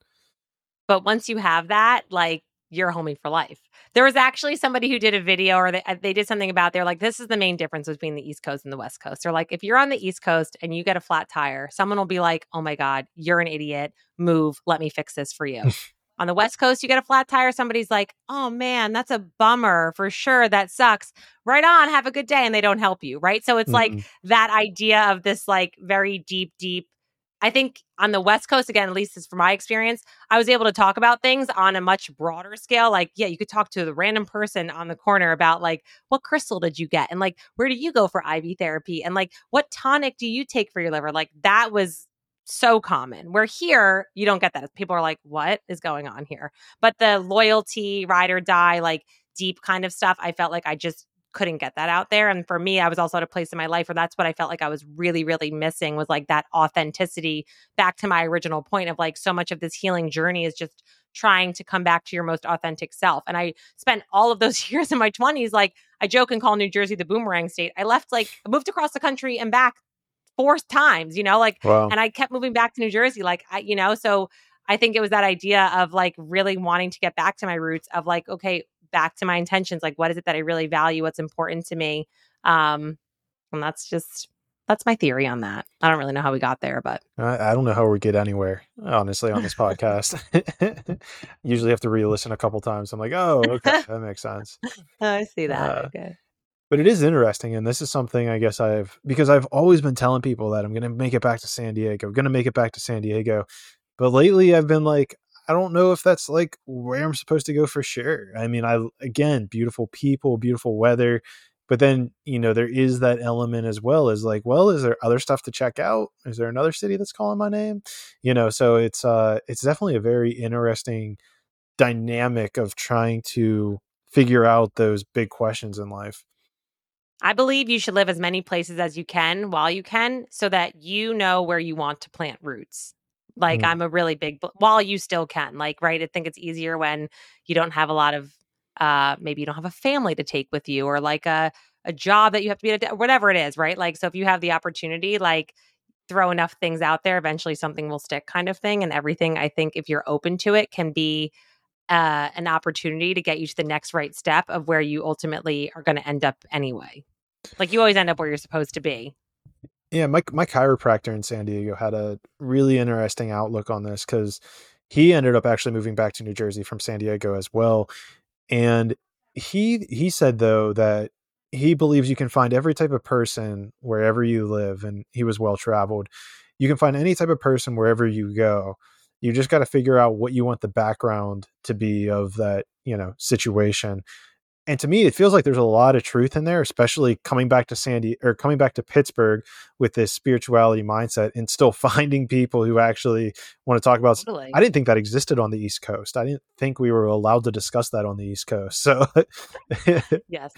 But once you have that, like you're homie for life. There was actually somebody who did a video or they, uh, they did something about they're like, this is the main difference between the East Coast and the West Coast. They're like, if you're on the East Coast and you get a flat tire, someone will be like, oh my God, you're an idiot. Move. Let me fix this for you. [laughs] on the West Coast, you get a flat tire, somebody's like, oh man, that's a bummer for sure. That sucks. Right on. Have a good day. And they don't help you. Right. So it's like Mm-mm. that idea of this like very deep, deep. I think on the West Coast, again, at least is from my experience, I was able to talk about things on a much broader scale. Like, yeah, you could talk to the random person on the corner about like, what crystal did you get? And like, where do you go for IV therapy? And like, what tonic do you take for your liver? Like, that was so common. Where here, you don't get that. People are like, what is going on here? But the loyalty, ride or die, like deep kind of stuff, I felt like I just couldn't get that out there. And for me, I was also at a place in my life where that's what I felt like I was really, really missing was like that authenticity back to my original point of like so much of this healing journey is just trying to come back to your most authentic self. And I spent all of those [laughs] years in my 20s, like I joke and call New Jersey the boomerang state. I left like moved across the country and back four times, you know, like Wow. and I kept moving back to New Jersey. Like I, you know, so I think it was that idea of like really wanting to get back to my roots of like, okay, back to my intentions. Like, what is it that I really value? What's important to me? Um, and that's just that's my theory on that. I don't really know how we got there, but I, I don't know how we get anywhere, honestly, on this podcast. [laughs] Usually have to re-listen a couple times. I'm like, oh, okay, [laughs] that makes sense. I see that. Uh, okay. But it is interesting, and this is something I guess I've because I've always been telling people that I'm going to make it back to San Diego, I'm going to make it back to San Diego. But lately, I've been like, I don't know if that's like where I'm supposed to go for sure. I mean, I again, beautiful people, beautiful weather, but then you know there is that element as well as like, well, is there other stuff to check out? Is there another city that's calling my name? You know, so it's uh, it's definitely a very interesting dynamic of trying to figure out those big questions in life. I believe you should live as many places as you can while you can so that you know where you want to plant roots. Like Mm. I'm a really big while you still can. Like right, I think it's easier when you don't have a lot of uh maybe you don't have a family to take with you or like a a job that you have to be at whatever it is, right? Like so if you have the opportunity like throw enough things out there, eventually something will stick kind of thing. And everything, I think, if you're open to it, can be uh, an opportunity to get you to the next right step of where you ultimately are going to end up anyway. Like you always end up where you're supposed to be. Yeah, my my chiropractor in San Diego had a really interesting outlook on this because he ended up actually moving back to New Jersey from San Diego as well, and he he said though that he believes you can find every type of person wherever you live, and he was well traveled. You can find any type of person wherever you go. You just got to figure out what you want the background to be of that you know situation. And to me it feels like there's a lot of truth in there especially coming back to sandy or coming back to pittsburgh with this spirituality mindset and still [laughs] finding people who actually want to talk about totally. i didn't think that existed on the east coast. I didn't think we were allowed to discuss that on the east coast. So [laughs] yes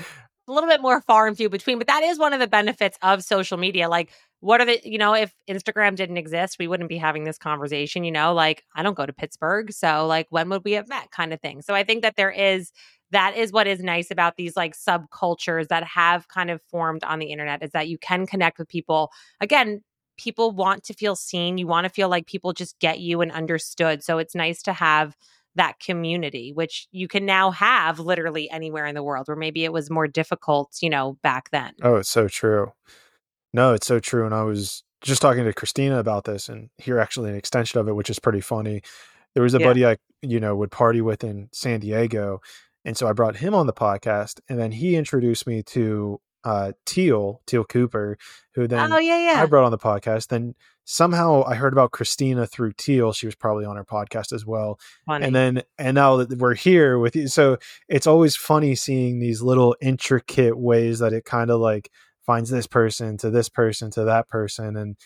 a little bit more far and few between but that is one of the benefits of social media like what are the you know if instagram didn't exist we wouldn't be having this conversation you know like i don't go to pittsburgh so like when would we have met? kind of thing. So i think that there is that is what is nice about these like subcultures that have kind of formed on the internet is that you can connect with people. Again people want to feel seen you want to feel like people just get you and understood so it's nice to have that community which you can now have literally anywhere in the world where maybe it was more difficult you know back then. Oh it's so true. No it's so true and i was just talking to christina about this and here actually an extension of it which is pretty funny. There was a yeah. buddy i you know would party with in san diego and so I brought him on the podcast, and then he introduced me to uh, Teal, Teal Cooper, who then oh, yeah, yeah. I brought on the podcast. Then somehow I heard about Christina through Teal. She was probably on our podcast as well. Funny. And then, and now that we're here with you, so it's always funny seeing these little intricate ways that it kind of like finds this person to this person to that person. And,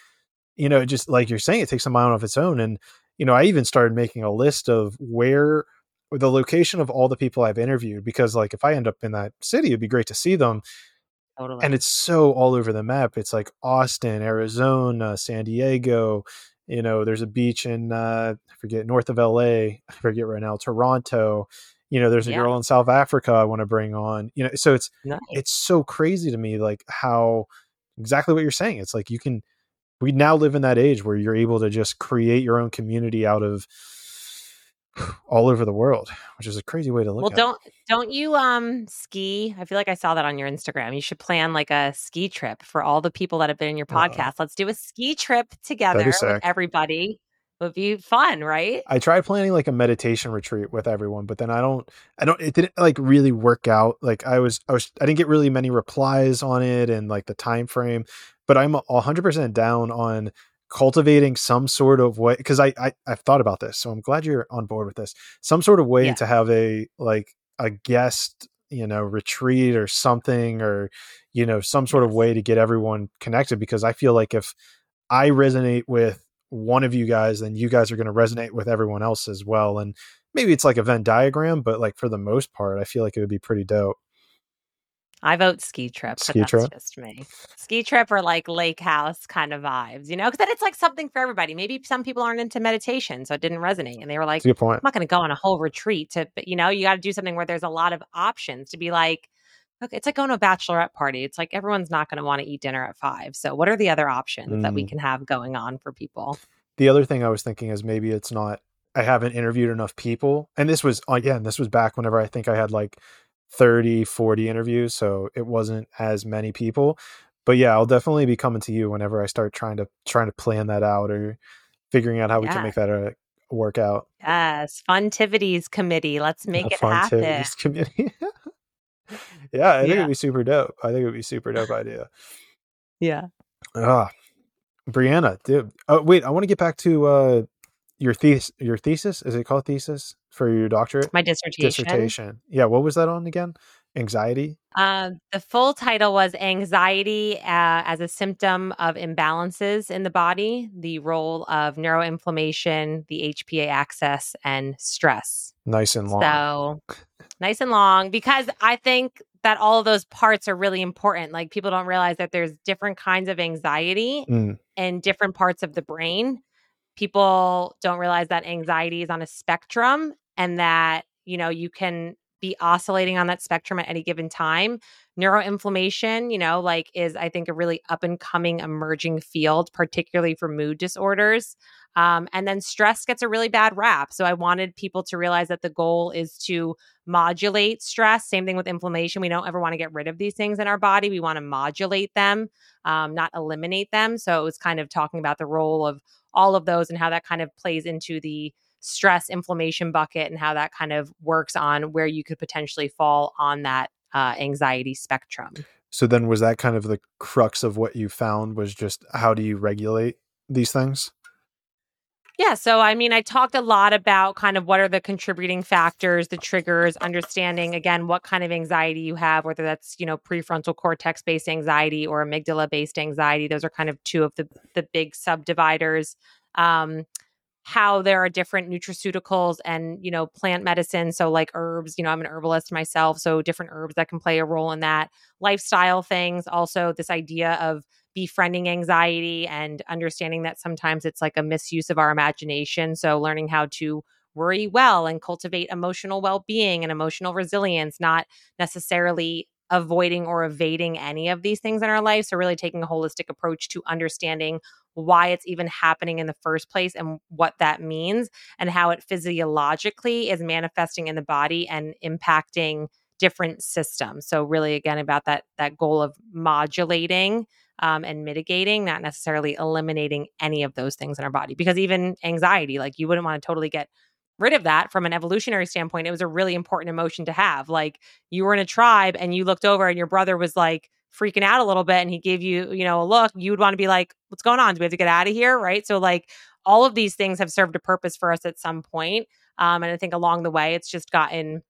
you know, just like you're saying, it takes a mind of its own. And, you know, I even started making a list of where the location of all the people I've interviewed because like if I end up in that city, it'd be great to see them. Totally. And it's so all over the map. It's like Austin, Arizona, San Diego. You know, there's a beach in uh, I forget north of LA. I forget right now. Toronto. You know, there's a yeah. girl in South Africa I want to bring on. You know, so it's nice. it's so crazy to me like how exactly what you're saying. It's like you can we now live in that age where you're able to just create your own community out of all over the world, which is a crazy way to look well, don't it. don't you um ski? I feel like I saw that on your Instagram. You should plan like a ski trip for all the people that have been in your uh-huh. podcast. Uh, Let's do a ski trip together with everybody. It would be fun, right? I tried planning like a meditation retreat with everyone, but then I don't I don't it didn't like really work out. Like I was I was I didn't get really many replies on it and like the time frame, but I'm 100% down on cultivating some sort of way because I, I i've thought about this so i'm glad you're on board with this. Some sort of way yeah. to have a like a guest you know retreat or something or you know some sort of way to get everyone connected because i feel like if i resonate with one of you guys then you guys are going to resonate with everyone else as well and maybe it's like a venn diagram but like for the most part i feel like it would be pretty dope I vote ski trip. Ski but trip, just me. Ski trip or like lake house kind of vibes, you know, because then it's like something for everybody. Maybe some people aren't into meditation, so it didn't resonate, and they were like, good point. "I'm not going to go on a whole retreat to," but you know, you got to do something where there's a lot of options to be like. Okay, it's like going to a bachelorette party. It's like everyone's not going to want to eat dinner at five. So, what are the other options mm. that we mm. can have going on for people? The other thing I was thinking is maybe it's not I haven't interviewed enough people. And this was again, this was back whenever I think I had like 30, 40 interviews. So it wasn't as many people. But yeah, I'll definitely be coming to you whenever I start trying to trying to plan that out or figuring out how yeah. we can make that a workout. Yes, Funtivities Committee. Let's [laughs] make it happen. Committee. [laughs] yeah, I think yeah. it'd be super dope. I think it'd be super dope idea. Yeah. Ah, Brianna, dude. Oh, wait, I want to get back to uh your thesis your thesis is it called thesis for your doctorate? My dissertation. Dissertation. Yeah what was that on again? Anxiety? Uh, the full title was anxiety uh, as a symptom of imbalances in the body the role of neuroinflammation the hpa axis and stress. Nice and long. So nice and long because i think that all of those parts are really important. Like people don't realize that there's different kinds of anxiety mm. in different parts of the brain. People don't realize that anxiety is on a spectrum and that, you know, you can be oscillating on that spectrum at any given time. Neuroinflammation, you know, like is I think a really up and coming emerging field, particularly for mood disorders. Um, and then stress gets a really bad rap. So I wanted people to realize that the goal is to modulate stress. Same thing with inflammation. We don't ever want to get rid of these things in our body. We want to modulate them, um, not eliminate them. So it was kind of talking about the role of all of those and how that kind of plays into the stress inflammation bucket and how that kind of works on where you could potentially fall on that uh, anxiety spectrum. So then was that kind of the crux of what you found was just how do you regulate these things? Yeah. So, I mean, I talked a lot about kind of what are the contributing factors, the triggers, understanding again what kind of anxiety you have, whether that's, you know, prefrontal cortex based anxiety or amygdala based anxiety. Those are kind of two of the, the big subdividers. Um, how there are different nutraceuticals and you know plant medicine so like herbs you know i'm an herbalist myself so different herbs that can play a role in that lifestyle things also this idea of befriending anxiety and understanding that sometimes it's like a misuse of our imagination. So, learning how to worry well and cultivate emotional well being and emotional resilience, not necessarily avoiding or evading any of these things in our life. So, really taking a holistic approach to understanding why it's even happening in the first place and what that means and how it physiologically is manifesting in the body and impacting different systems. So really again about that that goal of modulating um, and mitigating, not necessarily eliminating any of those things in our body. Because even anxiety, like you wouldn't want to totally get rid of that from an evolutionary standpoint. It was a really important emotion to have. Like you were in a tribe and you looked over and your brother was like freaking out a little bit and he gave you, you know, a look, you would want to be like, what's going on? Do we have to get out of here? Right. So, like, all of these things have served a purpose for us at some point. Um, and I think along the way, it's just gotten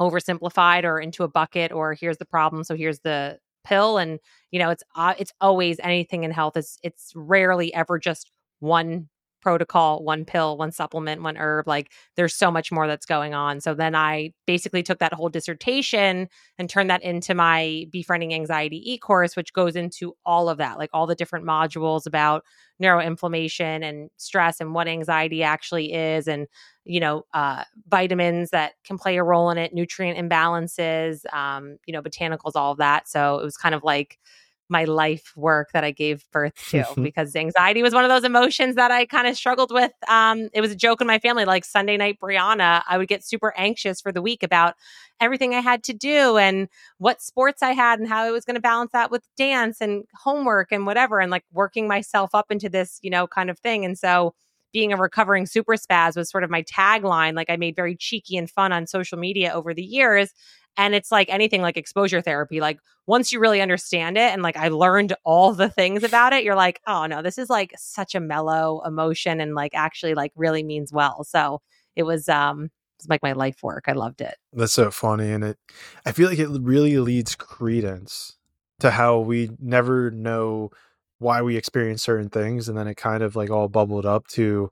oversimplified or into a bucket or here's the problem so here's the pill and you know it's uh, it's always anything in health is it's rarely ever just one protocol, one pill, one supplement, one herb. Like there's so much more that's going on. So then I basically took that whole dissertation and turned that into my befriending anxiety e course, which goes into all of that, like all the different modules about neuroinflammation and stress and what anxiety actually is and you know uh, vitamins that can play a role in it nutrient imbalances um, you know botanicals all of that so it was kind of like my life work that I gave birth to because anxiety was one of those emotions that I kind of struggled with. Um, it was a joke in my family, like Sunday night Brianna, I would get super anxious for the week about everything I had to do and what sports I had and how I was going to balance that with dance and homework and whatever, and like working myself up into this, you know, kind of thing. And so being a recovering super spaz was sort of my tagline. Like I made very cheeky and fun on social media over the years. And it's like anything like exposure therapy. Like once you really understand it and like I learned all the things about it, you're like, oh no, this is like such a mellow emotion and like actually like really means well. So it was um it was like my life work. I loved it. That's so funny. And it I feel like it really leads credence to how we never know why we experience certain things and then it kind of like all bubbled up to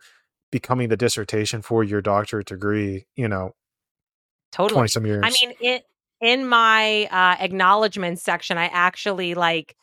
becoming the dissertation for your doctorate degree you know totally 20 some years i mean it in my uh, acknowledgement section, I actually like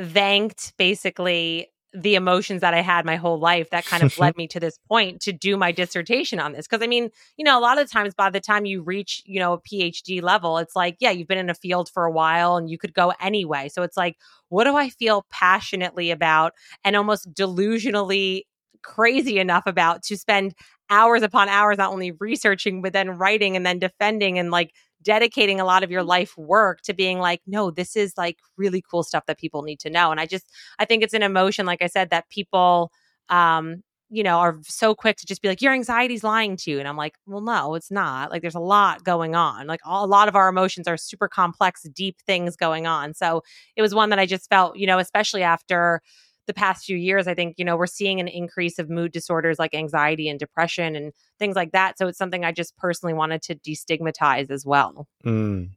thanked basically the emotions that I had my whole life that kind of led [laughs] me to this point to do my dissertation on this. Because I mean, you know, a lot of times by the time you reach, you know, a PhD level, it's like, yeah, you've been in a field for a while and you could go anyway. So it's like, what do I feel passionately about and almost delusionally crazy enough about to spend hours upon hours not only researching but then writing and then defending and like dedicating a lot of your mm. life work to being like, no, this is like really cool stuff that people need to know. And I just, I think it's an emotion, like I said, that people, um, you know, are so quick to just be like, your anxiety's lying to you. And I'm like, well, no, it's not. Like, there's a lot going on. Like, all, a lot of our emotions are super complex, deep things going on. So it was one that I just felt, you know, especially after, the past few years, I think, you know, we're seeing an increase of mood disorders like anxiety and depression and things like that. So it's something I just personally wanted to destigmatize as well. Mm.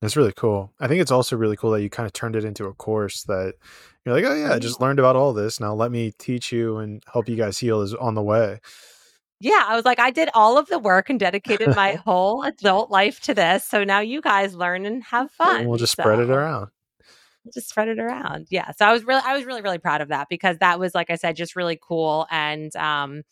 That's really cool. I think it's also really cool that you kind of turned it into a course that you're like, oh yeah, I just mm-hmm. learned about all this. Now let me teach you and help you guys heal is on the way. Yeah, I was like, I did all of the work and dedicated my [laughs] whole adult life to this. So now you guys learn and have fun. And we'll just so. spread it around just spread it around. Yeah. So I was really, I was really, really proud of that because that was, like I said, just really cool. And, um,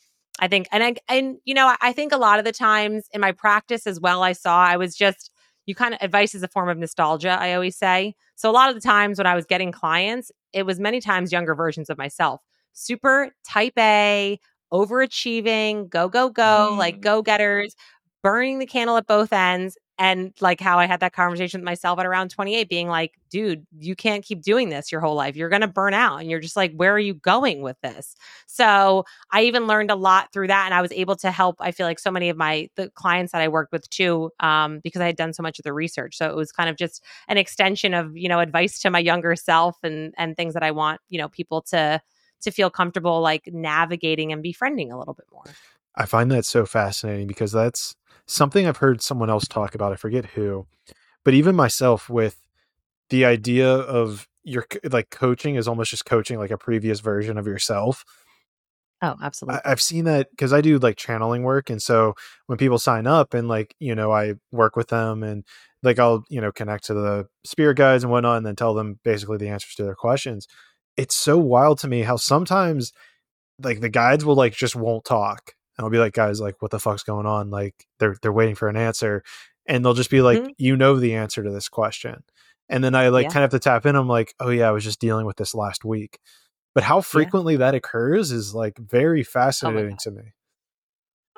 I think, and I, and you know, I think a lot of the times in my practice as well, I saw I was just, you kind of advice is a form of nostalgia, I always say. So a lot of the times when I was getting clients, it was many times younger versions of myself, super type A, overachieving, go, go, go, mm. like go getters, burning the candle at both ends and like how I had that conversation with myself at around 28, being like, dude, you can't keep doing this your whole life. You're going to burn out. And you're just like, where are you going with this? So I even learned a lot through that. And I was able to help, I feel like so many of my the clients that I worked with too, um, because I had done so much of the research. So it was kind of just an extension of, you know, advice to my younger self and and things that I want, you know, people to to feel comfortable like navigating and befriending a little bit more. I find that so fascinating because that's something I've heard someone else talk about. I forget who, but even myself with the idea of your like coaching is almost just coaching like a previous version of yourself. Oh, absolutely. I, have seen that because I do like channeling work. And so when people sign up and like, you know, I work with them and like I'll, you know, connect to the spirit guides and whatnot and then tell them basically the answers to their questions. It's so wild to me how sometimes like the guides will like just won't talk and I'll be like, guys, like, what the fuck's going on? Like, they're they're waiting for an answer, and they'll just be like, mm-hmm. you know the answer to this question, and then I like yeah. kind of have to tap in. I'm like, oh yeah, I was just dealing with this last week, but how frequently yeah. that occurs is like very oh fascinating oh to me.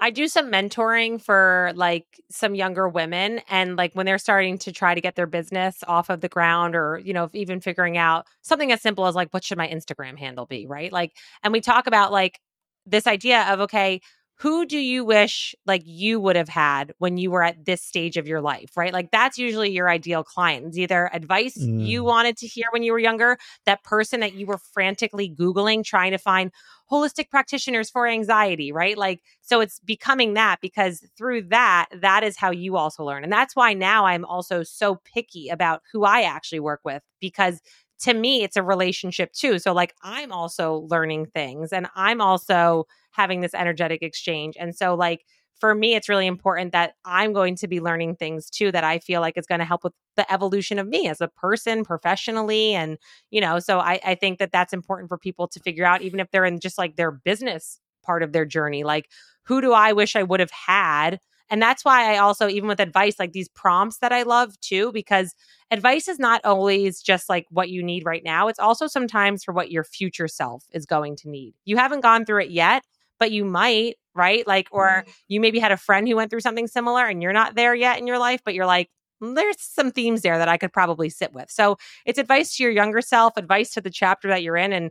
I do some mentoring for like some younger women and like when they're starting to try to get their business off of the ground or you know even figuring out something as simple as like what should my Instagram handle be, right? Like and we talk about like this idea of okay, who do you wish like you would have had when you were at this stage of your life right? Like that's usually your ideal client it's either advice mm. you wanted to hear when you were younger that person that you were frantically googling trying to find holistic practitioners for anxiety right? Like so it's becoming that because through that that is how you also learn. And that's why now i'm also so picky about who i actually work with because to me it's a relationship too so like i'm also learning things and i'm also having this energetic exchange. And so, like, for me, it's really important that I'm going to be learning things too that I feel like is going to help with the evolution of me as a person professionally. And, you know, so I, I think that that's important for people to figure out, even if they're in just like their business part of their journey. Like, who do I wish I would have had? And that's why I also, even with advice, like these prompts that I love too, because advice is not always just like what you need right now. It's also sometimes for what your future self is going to need. You haven't gone through it yet, but you might, right? Like, or mm-hmm. you maybe had a friend who went through something similar and you're not there yet in your life, but you're like, there's some themes there that I could probably sit with. So it's advice to your younger self, advice to the chapter that you're in, and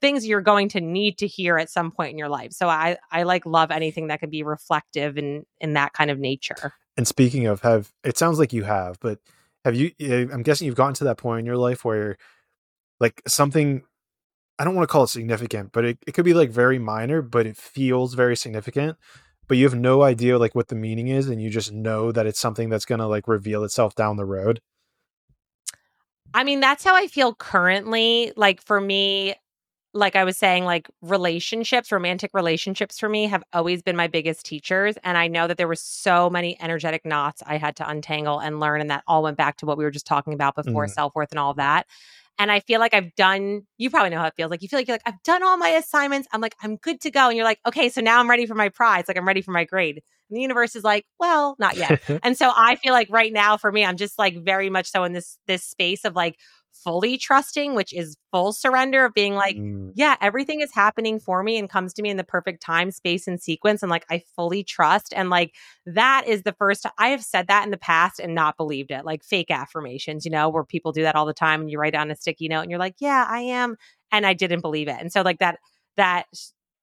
things you're going to need to hear at some point in your life. So I I like love anything that could be reflective in in that kind of nature. And speaking of have, it sounds like you have, but have you? Eh, I'm guessing you've gotten to that point in your life where like something I don't want to call it significant, but it, it could be like very minor, but it feels very significant. But you have no idea like what the meaning is, and you just know that it's something that's gonna like reveal itself down the road. I mean, that's how I feel currently. Like for me, like I was saying, like relationships, romantic relationships for me have always been my biggest teachers. And I know that there were so many energetic knots I had to untangle and learn. And that all went back to what we were just talking about before mm. self worth and all that. And I feel like I've done, you probably know how it feels. Like you feel like you're like, I've done all my assignments. I'm like, I'm good to go. And you're like, okay, so now I'm ready for my prize. Like I'm ready for my grade. And the universe is like, well, not yet. [laughs] and so I feel like right now for me, I'm just like very much so in this this space of like fully trusting, which is full surrender of being like, mm. yeah, everything is happening for me and comes to me in the perfect time, space, and sequence. And like, I fully trust. And like, that is the first, I have said that in the past and not believed it, like fake affirmations, you know, where people do that all the time and you write down a sticky note and you're like, yeah, I am. And I didn't believe it. And so, like, that, that,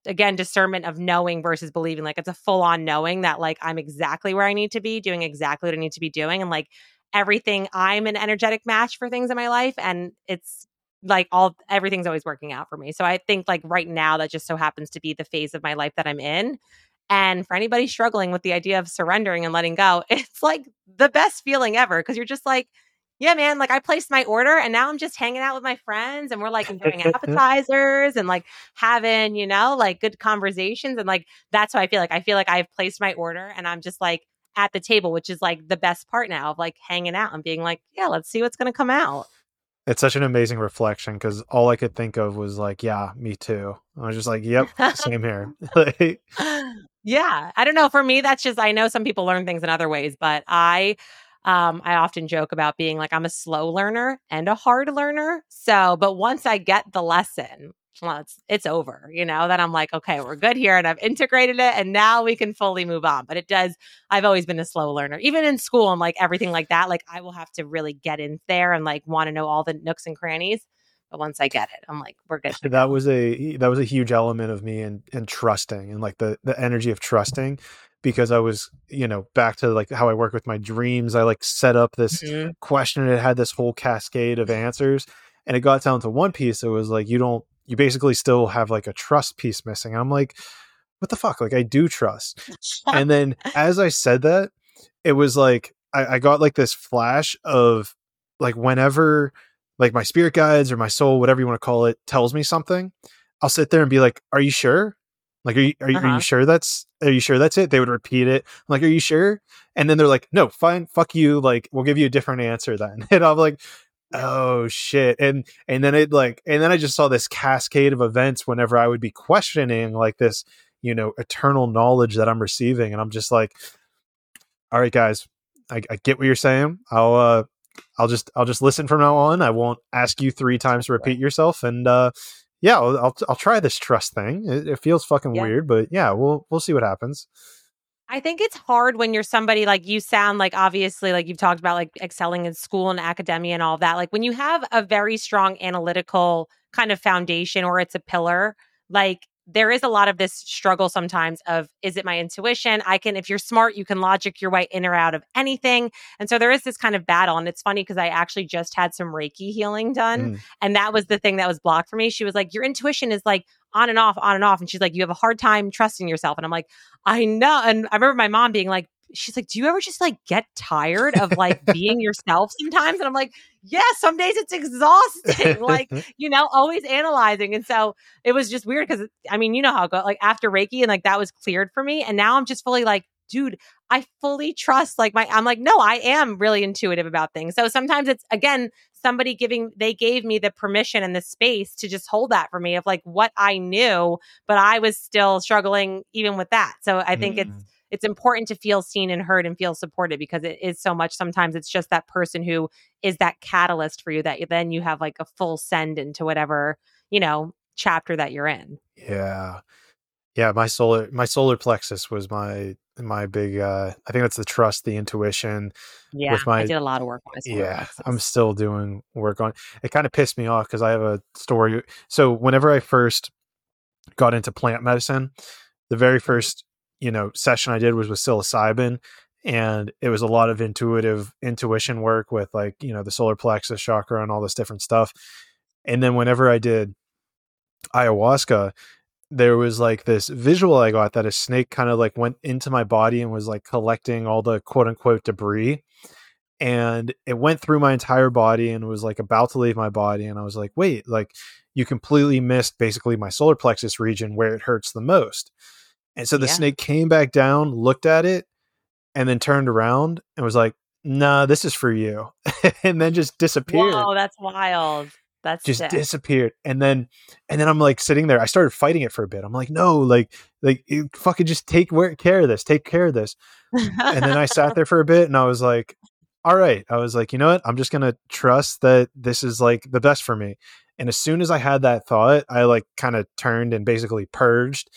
again discernment of knowing versus believing like it's a full on knowing that like i'm exactly where i need to be doing exactly what i need to be doing and like everything I'm an energetic match for things in my life and it's like all everything's always working out for me. So I think like right now that just so happens to be the phase of my life that I'm in. And for anybody struggling with the idea of surrendering and letting go, [laughs] it's like the best feeling ever because you're just like, yeah, man, like I placed my order and now I'm just hanging out with my friends and we're like enjoying [laughs] appetizers and like having, you know, like good conversations. And like that's how I feel like I feel like I've placed my order and I'm just like at the table, which is like the best part now of like hanging out and being like, yeah, let's see what's going to come out. it's such an amazing reflection because all I could think of was like, yeah, me too. I was just like, yep, same here. [laughs] yeah. I don't know. For me, that's just, I know some people learn things in other ways, but I, um, I often joke about being like, I'm a slow learner and a hard learner. So, but once I get the lesson, well, it's it's over, you know, then I'm like, okay, we're good here and I've integrated it and now we can fully move on. But it does, I've always been a slow learner. Even in school and like everything like that, like I will have to really get in there and like want to know all the nooks and crannies. But once I get it, I'm like, we're good. [laughs] That was a that was a huge element of me and and trusting and like the the energy of trusting because I was, you know, back to like how I work with my dreams. I like set up this mm-hmm. question and it had this whole cascade of answers. And it got down to one piece. It was like, you don't you basically still have like a trust piece missing. And I'm like, what the fuck? Like I do trust. and then as I said that, it was like I, I got like this flash of like whenever like my spirit guides or my soul, whatever you want to call it, tells me something, I'll sit there and be like, Are you sure? Like, are you are, uh-huh. are you uh-huh. sure that's are you sure that's it? They would repeat it. I'm like, are you sure? And then they're like, no, fine, fuck you. Like, we'll give you a different answer then. [laughs] And I'm like, oh shit and and then it like and then i just saw this cascade of events whenever i would be questioning like this you know eternal knowledge that i'm receiving and i'm just like all right guys i, I get what you're saying. I'll uh i'll just i'll just listen from now on. I won't ask you three times to repeat yourself and uh yeah i'll i'll, I'll try this trust thing. It, it feels fucking yeah. weird but yeah we'll we'll see what happens I think it's hard when you're somebody like you sound like obviously like you've talked about like excelling in school and academia and all that. Like when you have a very strong analytical kind of foundation or it's a pillar, like there is a lot of this struggle sometimes of is it my intuition i can if you're smart you can logic your way in or out of anything and so there is this kind of battle and it's funny because i actually just had some reiki healing done mm. and that was the thing that was blocked for me she was like your intuition is like on and off on and off and she's like you have a hard time trusting yourself and i'm like i know and i remember my mom being like she's like, Do you ever just like get tired of like [laughs] being yourself sometimes? And I'm like, Yeah, some days it's exhausting, [laughs] like, you know, always analyzing. And so it was just weird because I mean, you know how it goes like after Reiki and like that was cleared for me. And now I'm just fully like, dude, I fully trust like my, I'm like, no, I am really intuitive about things. So sometimes it's again, somebody giving, they gave me the permission and the space to just hold that for me of like what I knew, but I was still struggling even with that. So I think mm. it's, it's important to feel seen and heard and feel supported because it is so much sometimes it's just that person who is that catalyst for you that then you have like a full send into whatever you know chapter that you're in yeah yeah my solar my solar plexus was my my big uh i think that's the trust the intuition yeah with my, i did a lot of work yeah i'm still doing work on it kind of pissed me off because i have a story so whenever i first got into plant medicine the very mm-hmm. first you know session I did was with psilocybin, and it was a lot of intuitive intuition work with like you know the solar plexus chakra and all this different stuff. And then whenever I did ayahuasca, there was like this visual I got that a snake kind of like went into my body and was like collecting all the quote unquote debris. And it went through my entire body and was like about to leave my body. And I was like, wait, like you completely missed basically my solar plexus region where it hurts the most. And so the yeah. snake came back down, looked at it, and then turned around and was like, "Nah, this is for you," [laughs] and then just disappeared. Oh, that's wild. That's just sick. disappeared. And then, and then I'm like sitting there. I started fighting it for a bit. I'm like, no, like, like, fucking just take care of this. Take care of this. and then I sat there for a bit, and I was like, all right. I was like, you know what? I'm just gonna trust that this is like the best for me. And as soon as I had that thought, I like kind of turned and basically purged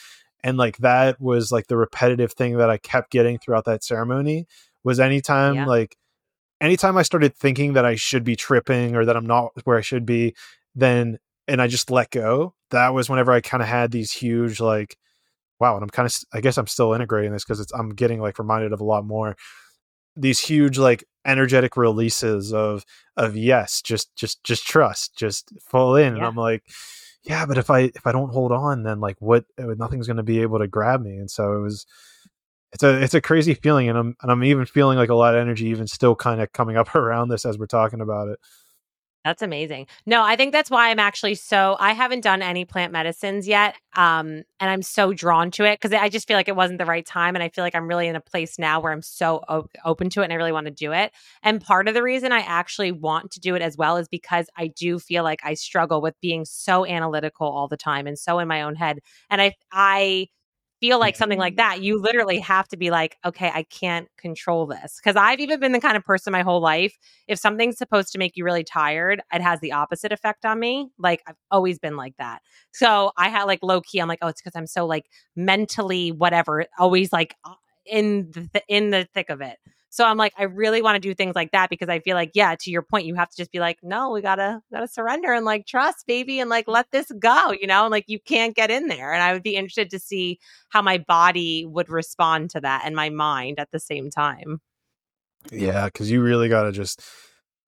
and like that was like the repetitive thing that i kept getting throughout that ceremony was anytime yeah. like anytime i started thinking that i should be tripping or that i'm not where i should be then and i just let go that was whenever i kind of had these huge like wow and i'm kind of i guess i'm still integrating this because it's i'm getting like reminded of a lot more these huge like energetic releases of of yes just just just trust just fall in yeah. and i'm like yeah, but if I if I don't hold on, then like what? Uh, nothing's going to be able to grab me. And so it was. It's a it's a crazy feeling, and I'm and I'm even feeling like a lot of energy, even still kind of coming up [laughs] around this as we're talking about it. That's amazing. No, I think that's why I'm actually so I haven't done any plant medicines yet. Um, and I'm so drawn to it because I just feel like it wasn't the right time. And I feel like I'm really in a place now where I'm so op- open to it and I really want to do it. And part of the reason I actually want to do it as well is because I do feel like I struggle with being so analytical all the time and so in my own head. And I I feel like something like that, you literally have to be like, okay, I can't control this. Cause I've even been the kind of person my whole life, if something's supposed to make you really tired, it has the opposite effect on me. Like I've always been like that. So I had like low key, I'm like, oh, it's because I'm so like mentally whatever, always like uh, in the th- in the thick of it. So I'm like, I really want to do things like that because I feel like, yeah, to your point, you have to just be like, no, we gotta gotta surrender and like trust, baby, and like let this go, you know, and like you can't get in there. And I would be interested to see how my body would respond to that and my mind at the same time. Yeah, because you really gotta just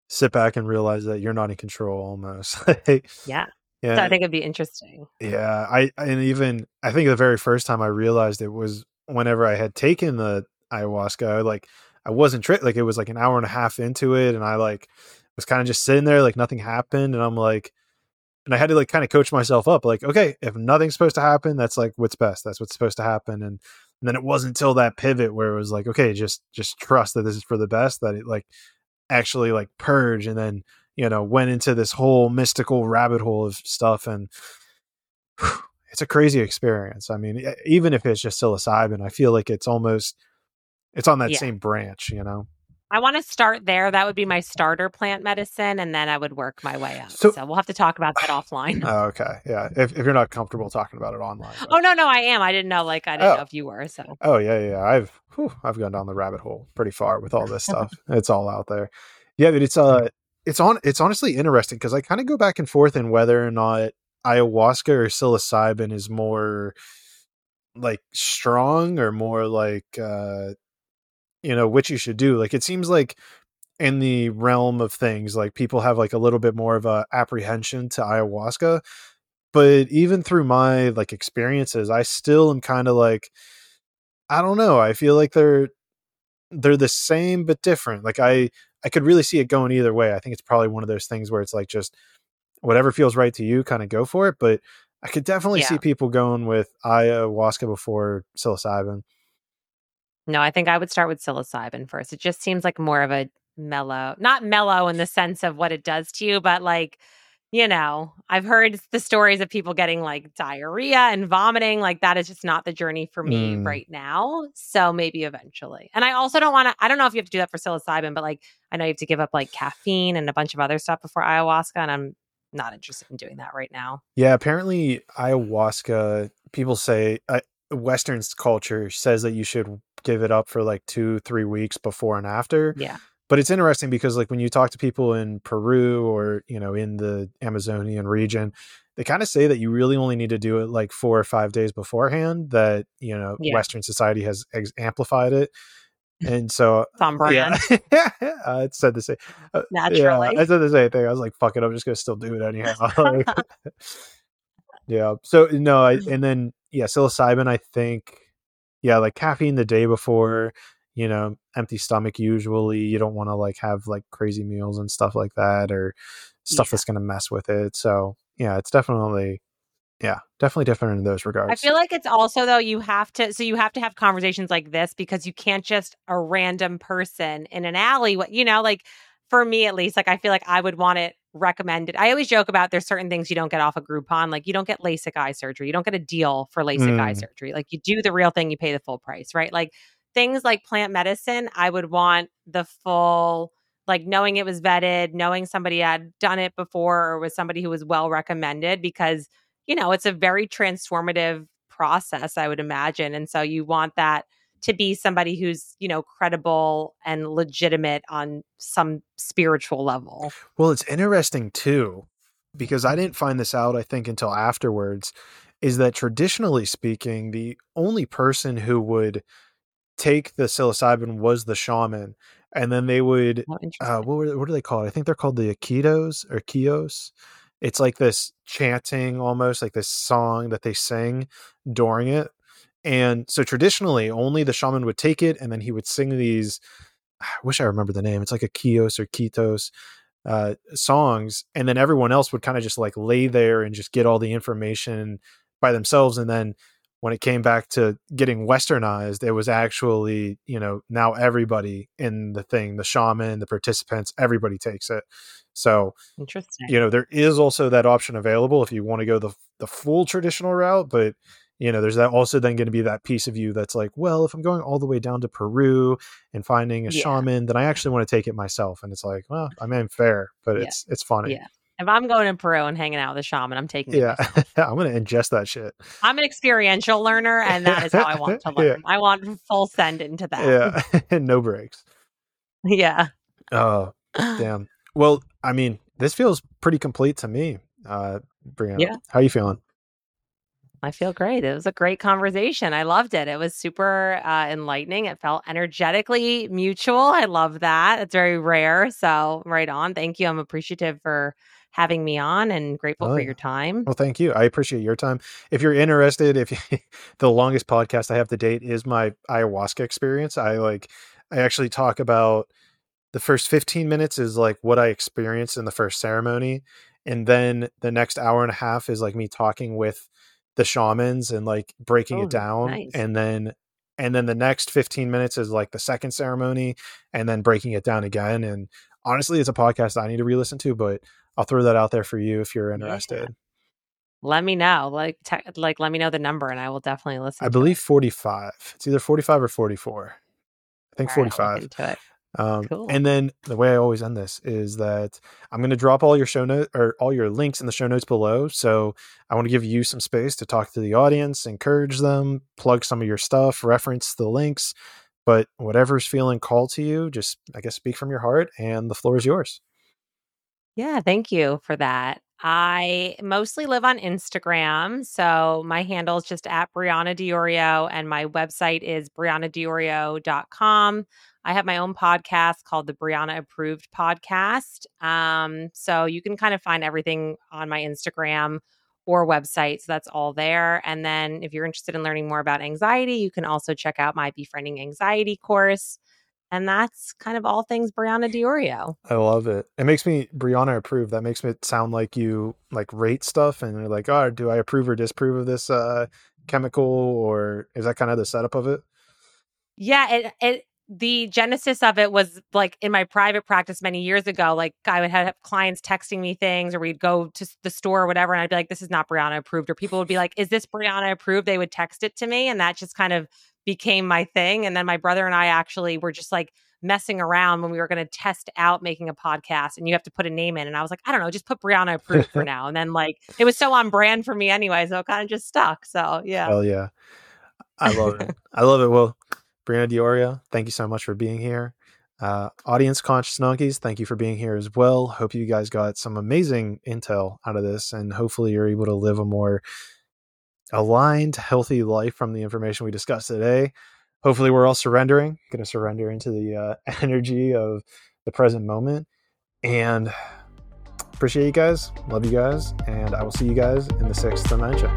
sit back and realize that you're not in control almost. [laughs] yeah. Yeah. So I think it'd be interesting. Yeah. I and even I think the very first time I realized it was whenever I had taken the ayahuasca, like I wasn't tri- like it was like an hour and a half into it, and I like was kind of just sitting there like nothing happened, and I'm like, and I had to like kind of coach myself up, like okay, if nothing's supposed to happen, that's like what's best, that's what's supposed to happen, and, and then it wasn't until that pivot where it was like okay, just just trust that this is for the best, that it like actually like purge, and then you know went into this whole mystical rabbit hole of stuff and. [sighs] it's a crazy experience. I mean, even if it's just psilocybin, I feel like it's almost it's on that yeah. same branch, you know. I want to start there. That would be my starter plant medicine, and then I would work my way up. So, so we'll have to talk about that offline. Oh, okay, yeah. If, if you're not comfortable talking about it online. [laughs] But... Oh no, no, I am. I didn't know. Like I didn't oh. know if you were. So. Oh yeah, yeah. I've whew, I've gone down the rabbit hole pretty far with all this stuff. [laughs] it's all out there. Yeah, but it's uh, it's on. It's honestly interesting because I kind of go back and forth in whether or not ayahuasca or psilocybin is more like strong or more like uh you know which you should do like it seems like in the realm of things like people have like a little bit more of a apprehension to ayahuasca but even through my like experiences i still am kind of like i don't know i feel like they're they're the same but different like i i could really see it going either way i think it's probably one of those things where it's like just whatever feels right to you kind of go for it but i could definitely yeah. see people going with ayahuasca before psilocybin no, I think I would start with psilocybin first. It just seems like more of a mellow, not mellow in the sense of what it does to you, but like, you know, I've heard the stories of people getting like diarrhea and vomiting. Like, that is just not the journey for me mm. right now. So maybe eventually. And I also don't want to, I don't know if you have to do that for psilocybin, but like, I know you have to give up like caffeine and a bunch of other stuff before ayahuasca. And I'm not interested in doing that right now. Yeah. Apparently, ayahuasca, people say, uh, Western culture says that you should give it up for like two, three weeks before and after. Yeah. But it's interesting because like when you talk to people in Peru or, you know, in the Amazonian region, they kind of say that you really only need to do it like four or five days beforehand that, you know, yeah. Western society has ex- amplified it. And so, on [laughs] brand. Yeah, [laughs] I said the same. Uh, Naturally, yeah, I said the same thing. I was like, "Fuck it, I'm just gonna still do it anyhow." [laughs] yeah. So no, I, and then yeah, psilocybin. I think yeah, like caffeine the day before, you know, empty stomach usually. You don't want to like have like crazy meals and stuff like that or stuff yeah. that's going to mess with it. So, yeah, it's definitely yeah, definitely different in those regards. I feel like it's also though you have to so you have to have conversations like this because you can't just a random person in an alley, what you know, like for me at least, like I feel like I would want it recommended. I always joke about there's certain things you don't get off a of Groupon. Like you don't get LASIK eye surgery. You don't get a deal for LASIK mm. eye surgery. Like you do the real thing, you pay the full price, right? Like things like plant medicine, I would want the full like knowing it was vetted, knowing somebody had done it before or was somebody who was well recommended because you know, it's a very transformative process, I would imagine. And so you want that to be somebody who's you know credible and legitimate on some spiritual level. Well it's interesting too because i didn't find this out i think until afterwards is that traditionally speaking the only person who would take the psilocybin was the shaman and then they would oh, uh, what, were, what do they call it? I think they're called the aikidos or kios it's like this chanting almost like this song that they sing during it and so traditionally, only the shaman would take it and then he would sing these. I wish I remember the name. It's like a Kios or Kitos. uh, songs, and then everyone else would kind of just like lay there and just get all the information by themselves, and then when it came back to getting westernized it was actually you know now everybody in the thing the shaman the participants everybody takes it so interesting you know there is also that option available if you want to go the the full traditional route but you know there's that also then going to be that piece of you that's like well if i'm going all the way down to peru and finding a yeah. shaman then i actually want to take it myself and it's like well i mean fair but yeah. it's it's funny yeah if I'm going to Peru and hanging out with a shaman, I'm taking Yeah. [laughs] I'm going to ingest that shit. I'm an experiential learner, and that is how I want [laughs] to learn. yeah. I want full send into that. Yeah. [laughs] no breaks. Yeah. Oh, [clears throat] damn. Well, I mean, this feels pretty complete to me, uh, Brianna. Yeah. How are you feeling? I feel great. It was a great conversation. I loved it. It was super uh, enlightening. It felt energetically mutual. I love that. It's very rare. So, right on. Thank you. I'm appreciative for having me on and grateful oh, for your time. Well, thank you. I appreciate your time. If you're interested, if you, [laughs] the longest podcast I have to date is my ayahuasca experience, I like, I actually talk about the first 15 minutes is like what I experienced in the first ceremony. And then the next hour and a half is like me talking with the shamans and like breaking oh, it down. Nice. And then and then the next 15 minutes is like the second ceremony and then breaking it down again and honestly it's a podcast i need to re-listen to but I'll throw that out there for you if you're interested. Yeah. Let me know, like, te- like, let me know the number, and I will definitely listen. I believe it. 45. It's either 45 or 44. I think all 45. Right, um, cool. And then the way I always end this is that I'm going to drop all your show notes or all your links in the show notes below. So I want to give you some space to talk to the audience, encourage them, plug some of your stuff, reference the links. But whatever's feeling called to you, just I guess speak from your heart, and the floor is yours. Yeah, thank you for that. I mostly live on Instagram. So my handle is just at Brianna Diorio, and my website is briannadiorio.com. I have my own podcast called the Brianna Approved Podcast. Um, so you can kind of find everything on my Instagram or website. So that's all there. And then if you're interested in learning more about anxiety, you can also check out my Befriending Anxiety course. And that's kind of all things Brianna Diorio. I love it. It makes me Brianna approve. That makes it sound like you like rate stuff and you're like, oh, do I approve or disapprove of this uh chemical or is that kind of the setup of it? Yeah, it it the genesis of it was like in my private practice many years ago. Like I would have clients texting me things, or we'd go to the store or whatever, and I'd be like, "This is not Brianna approved," or people would be like, "Is this Brianna approved?" They would text it to me, and that just kind of became my thing. And then my brother and I actually were just like messing around when we were going to test out making a podcast and you have to put a name in. And I was like, I don't know, just put Brianna approved for [laughs] now. And then like it was so on brand for me anyway. So it kind of just stuck. So yeah. Hell yeah. I love it. [laughs] I love it. Well, Brianna Diorio, thank you so much for being here. Uh, audience conscious donkeys, thank you for being here as well. Hope you guys got some amazing intel out of this, and hopefully you're able to live a more aligned, healthy life from the information we discussed today. Hopefully, we're all surrendering, going to surrender into the uh, [laughs] energy of the present moment. And appreciate you guys. Love you guys. And I will see you guys in the sixth dimension.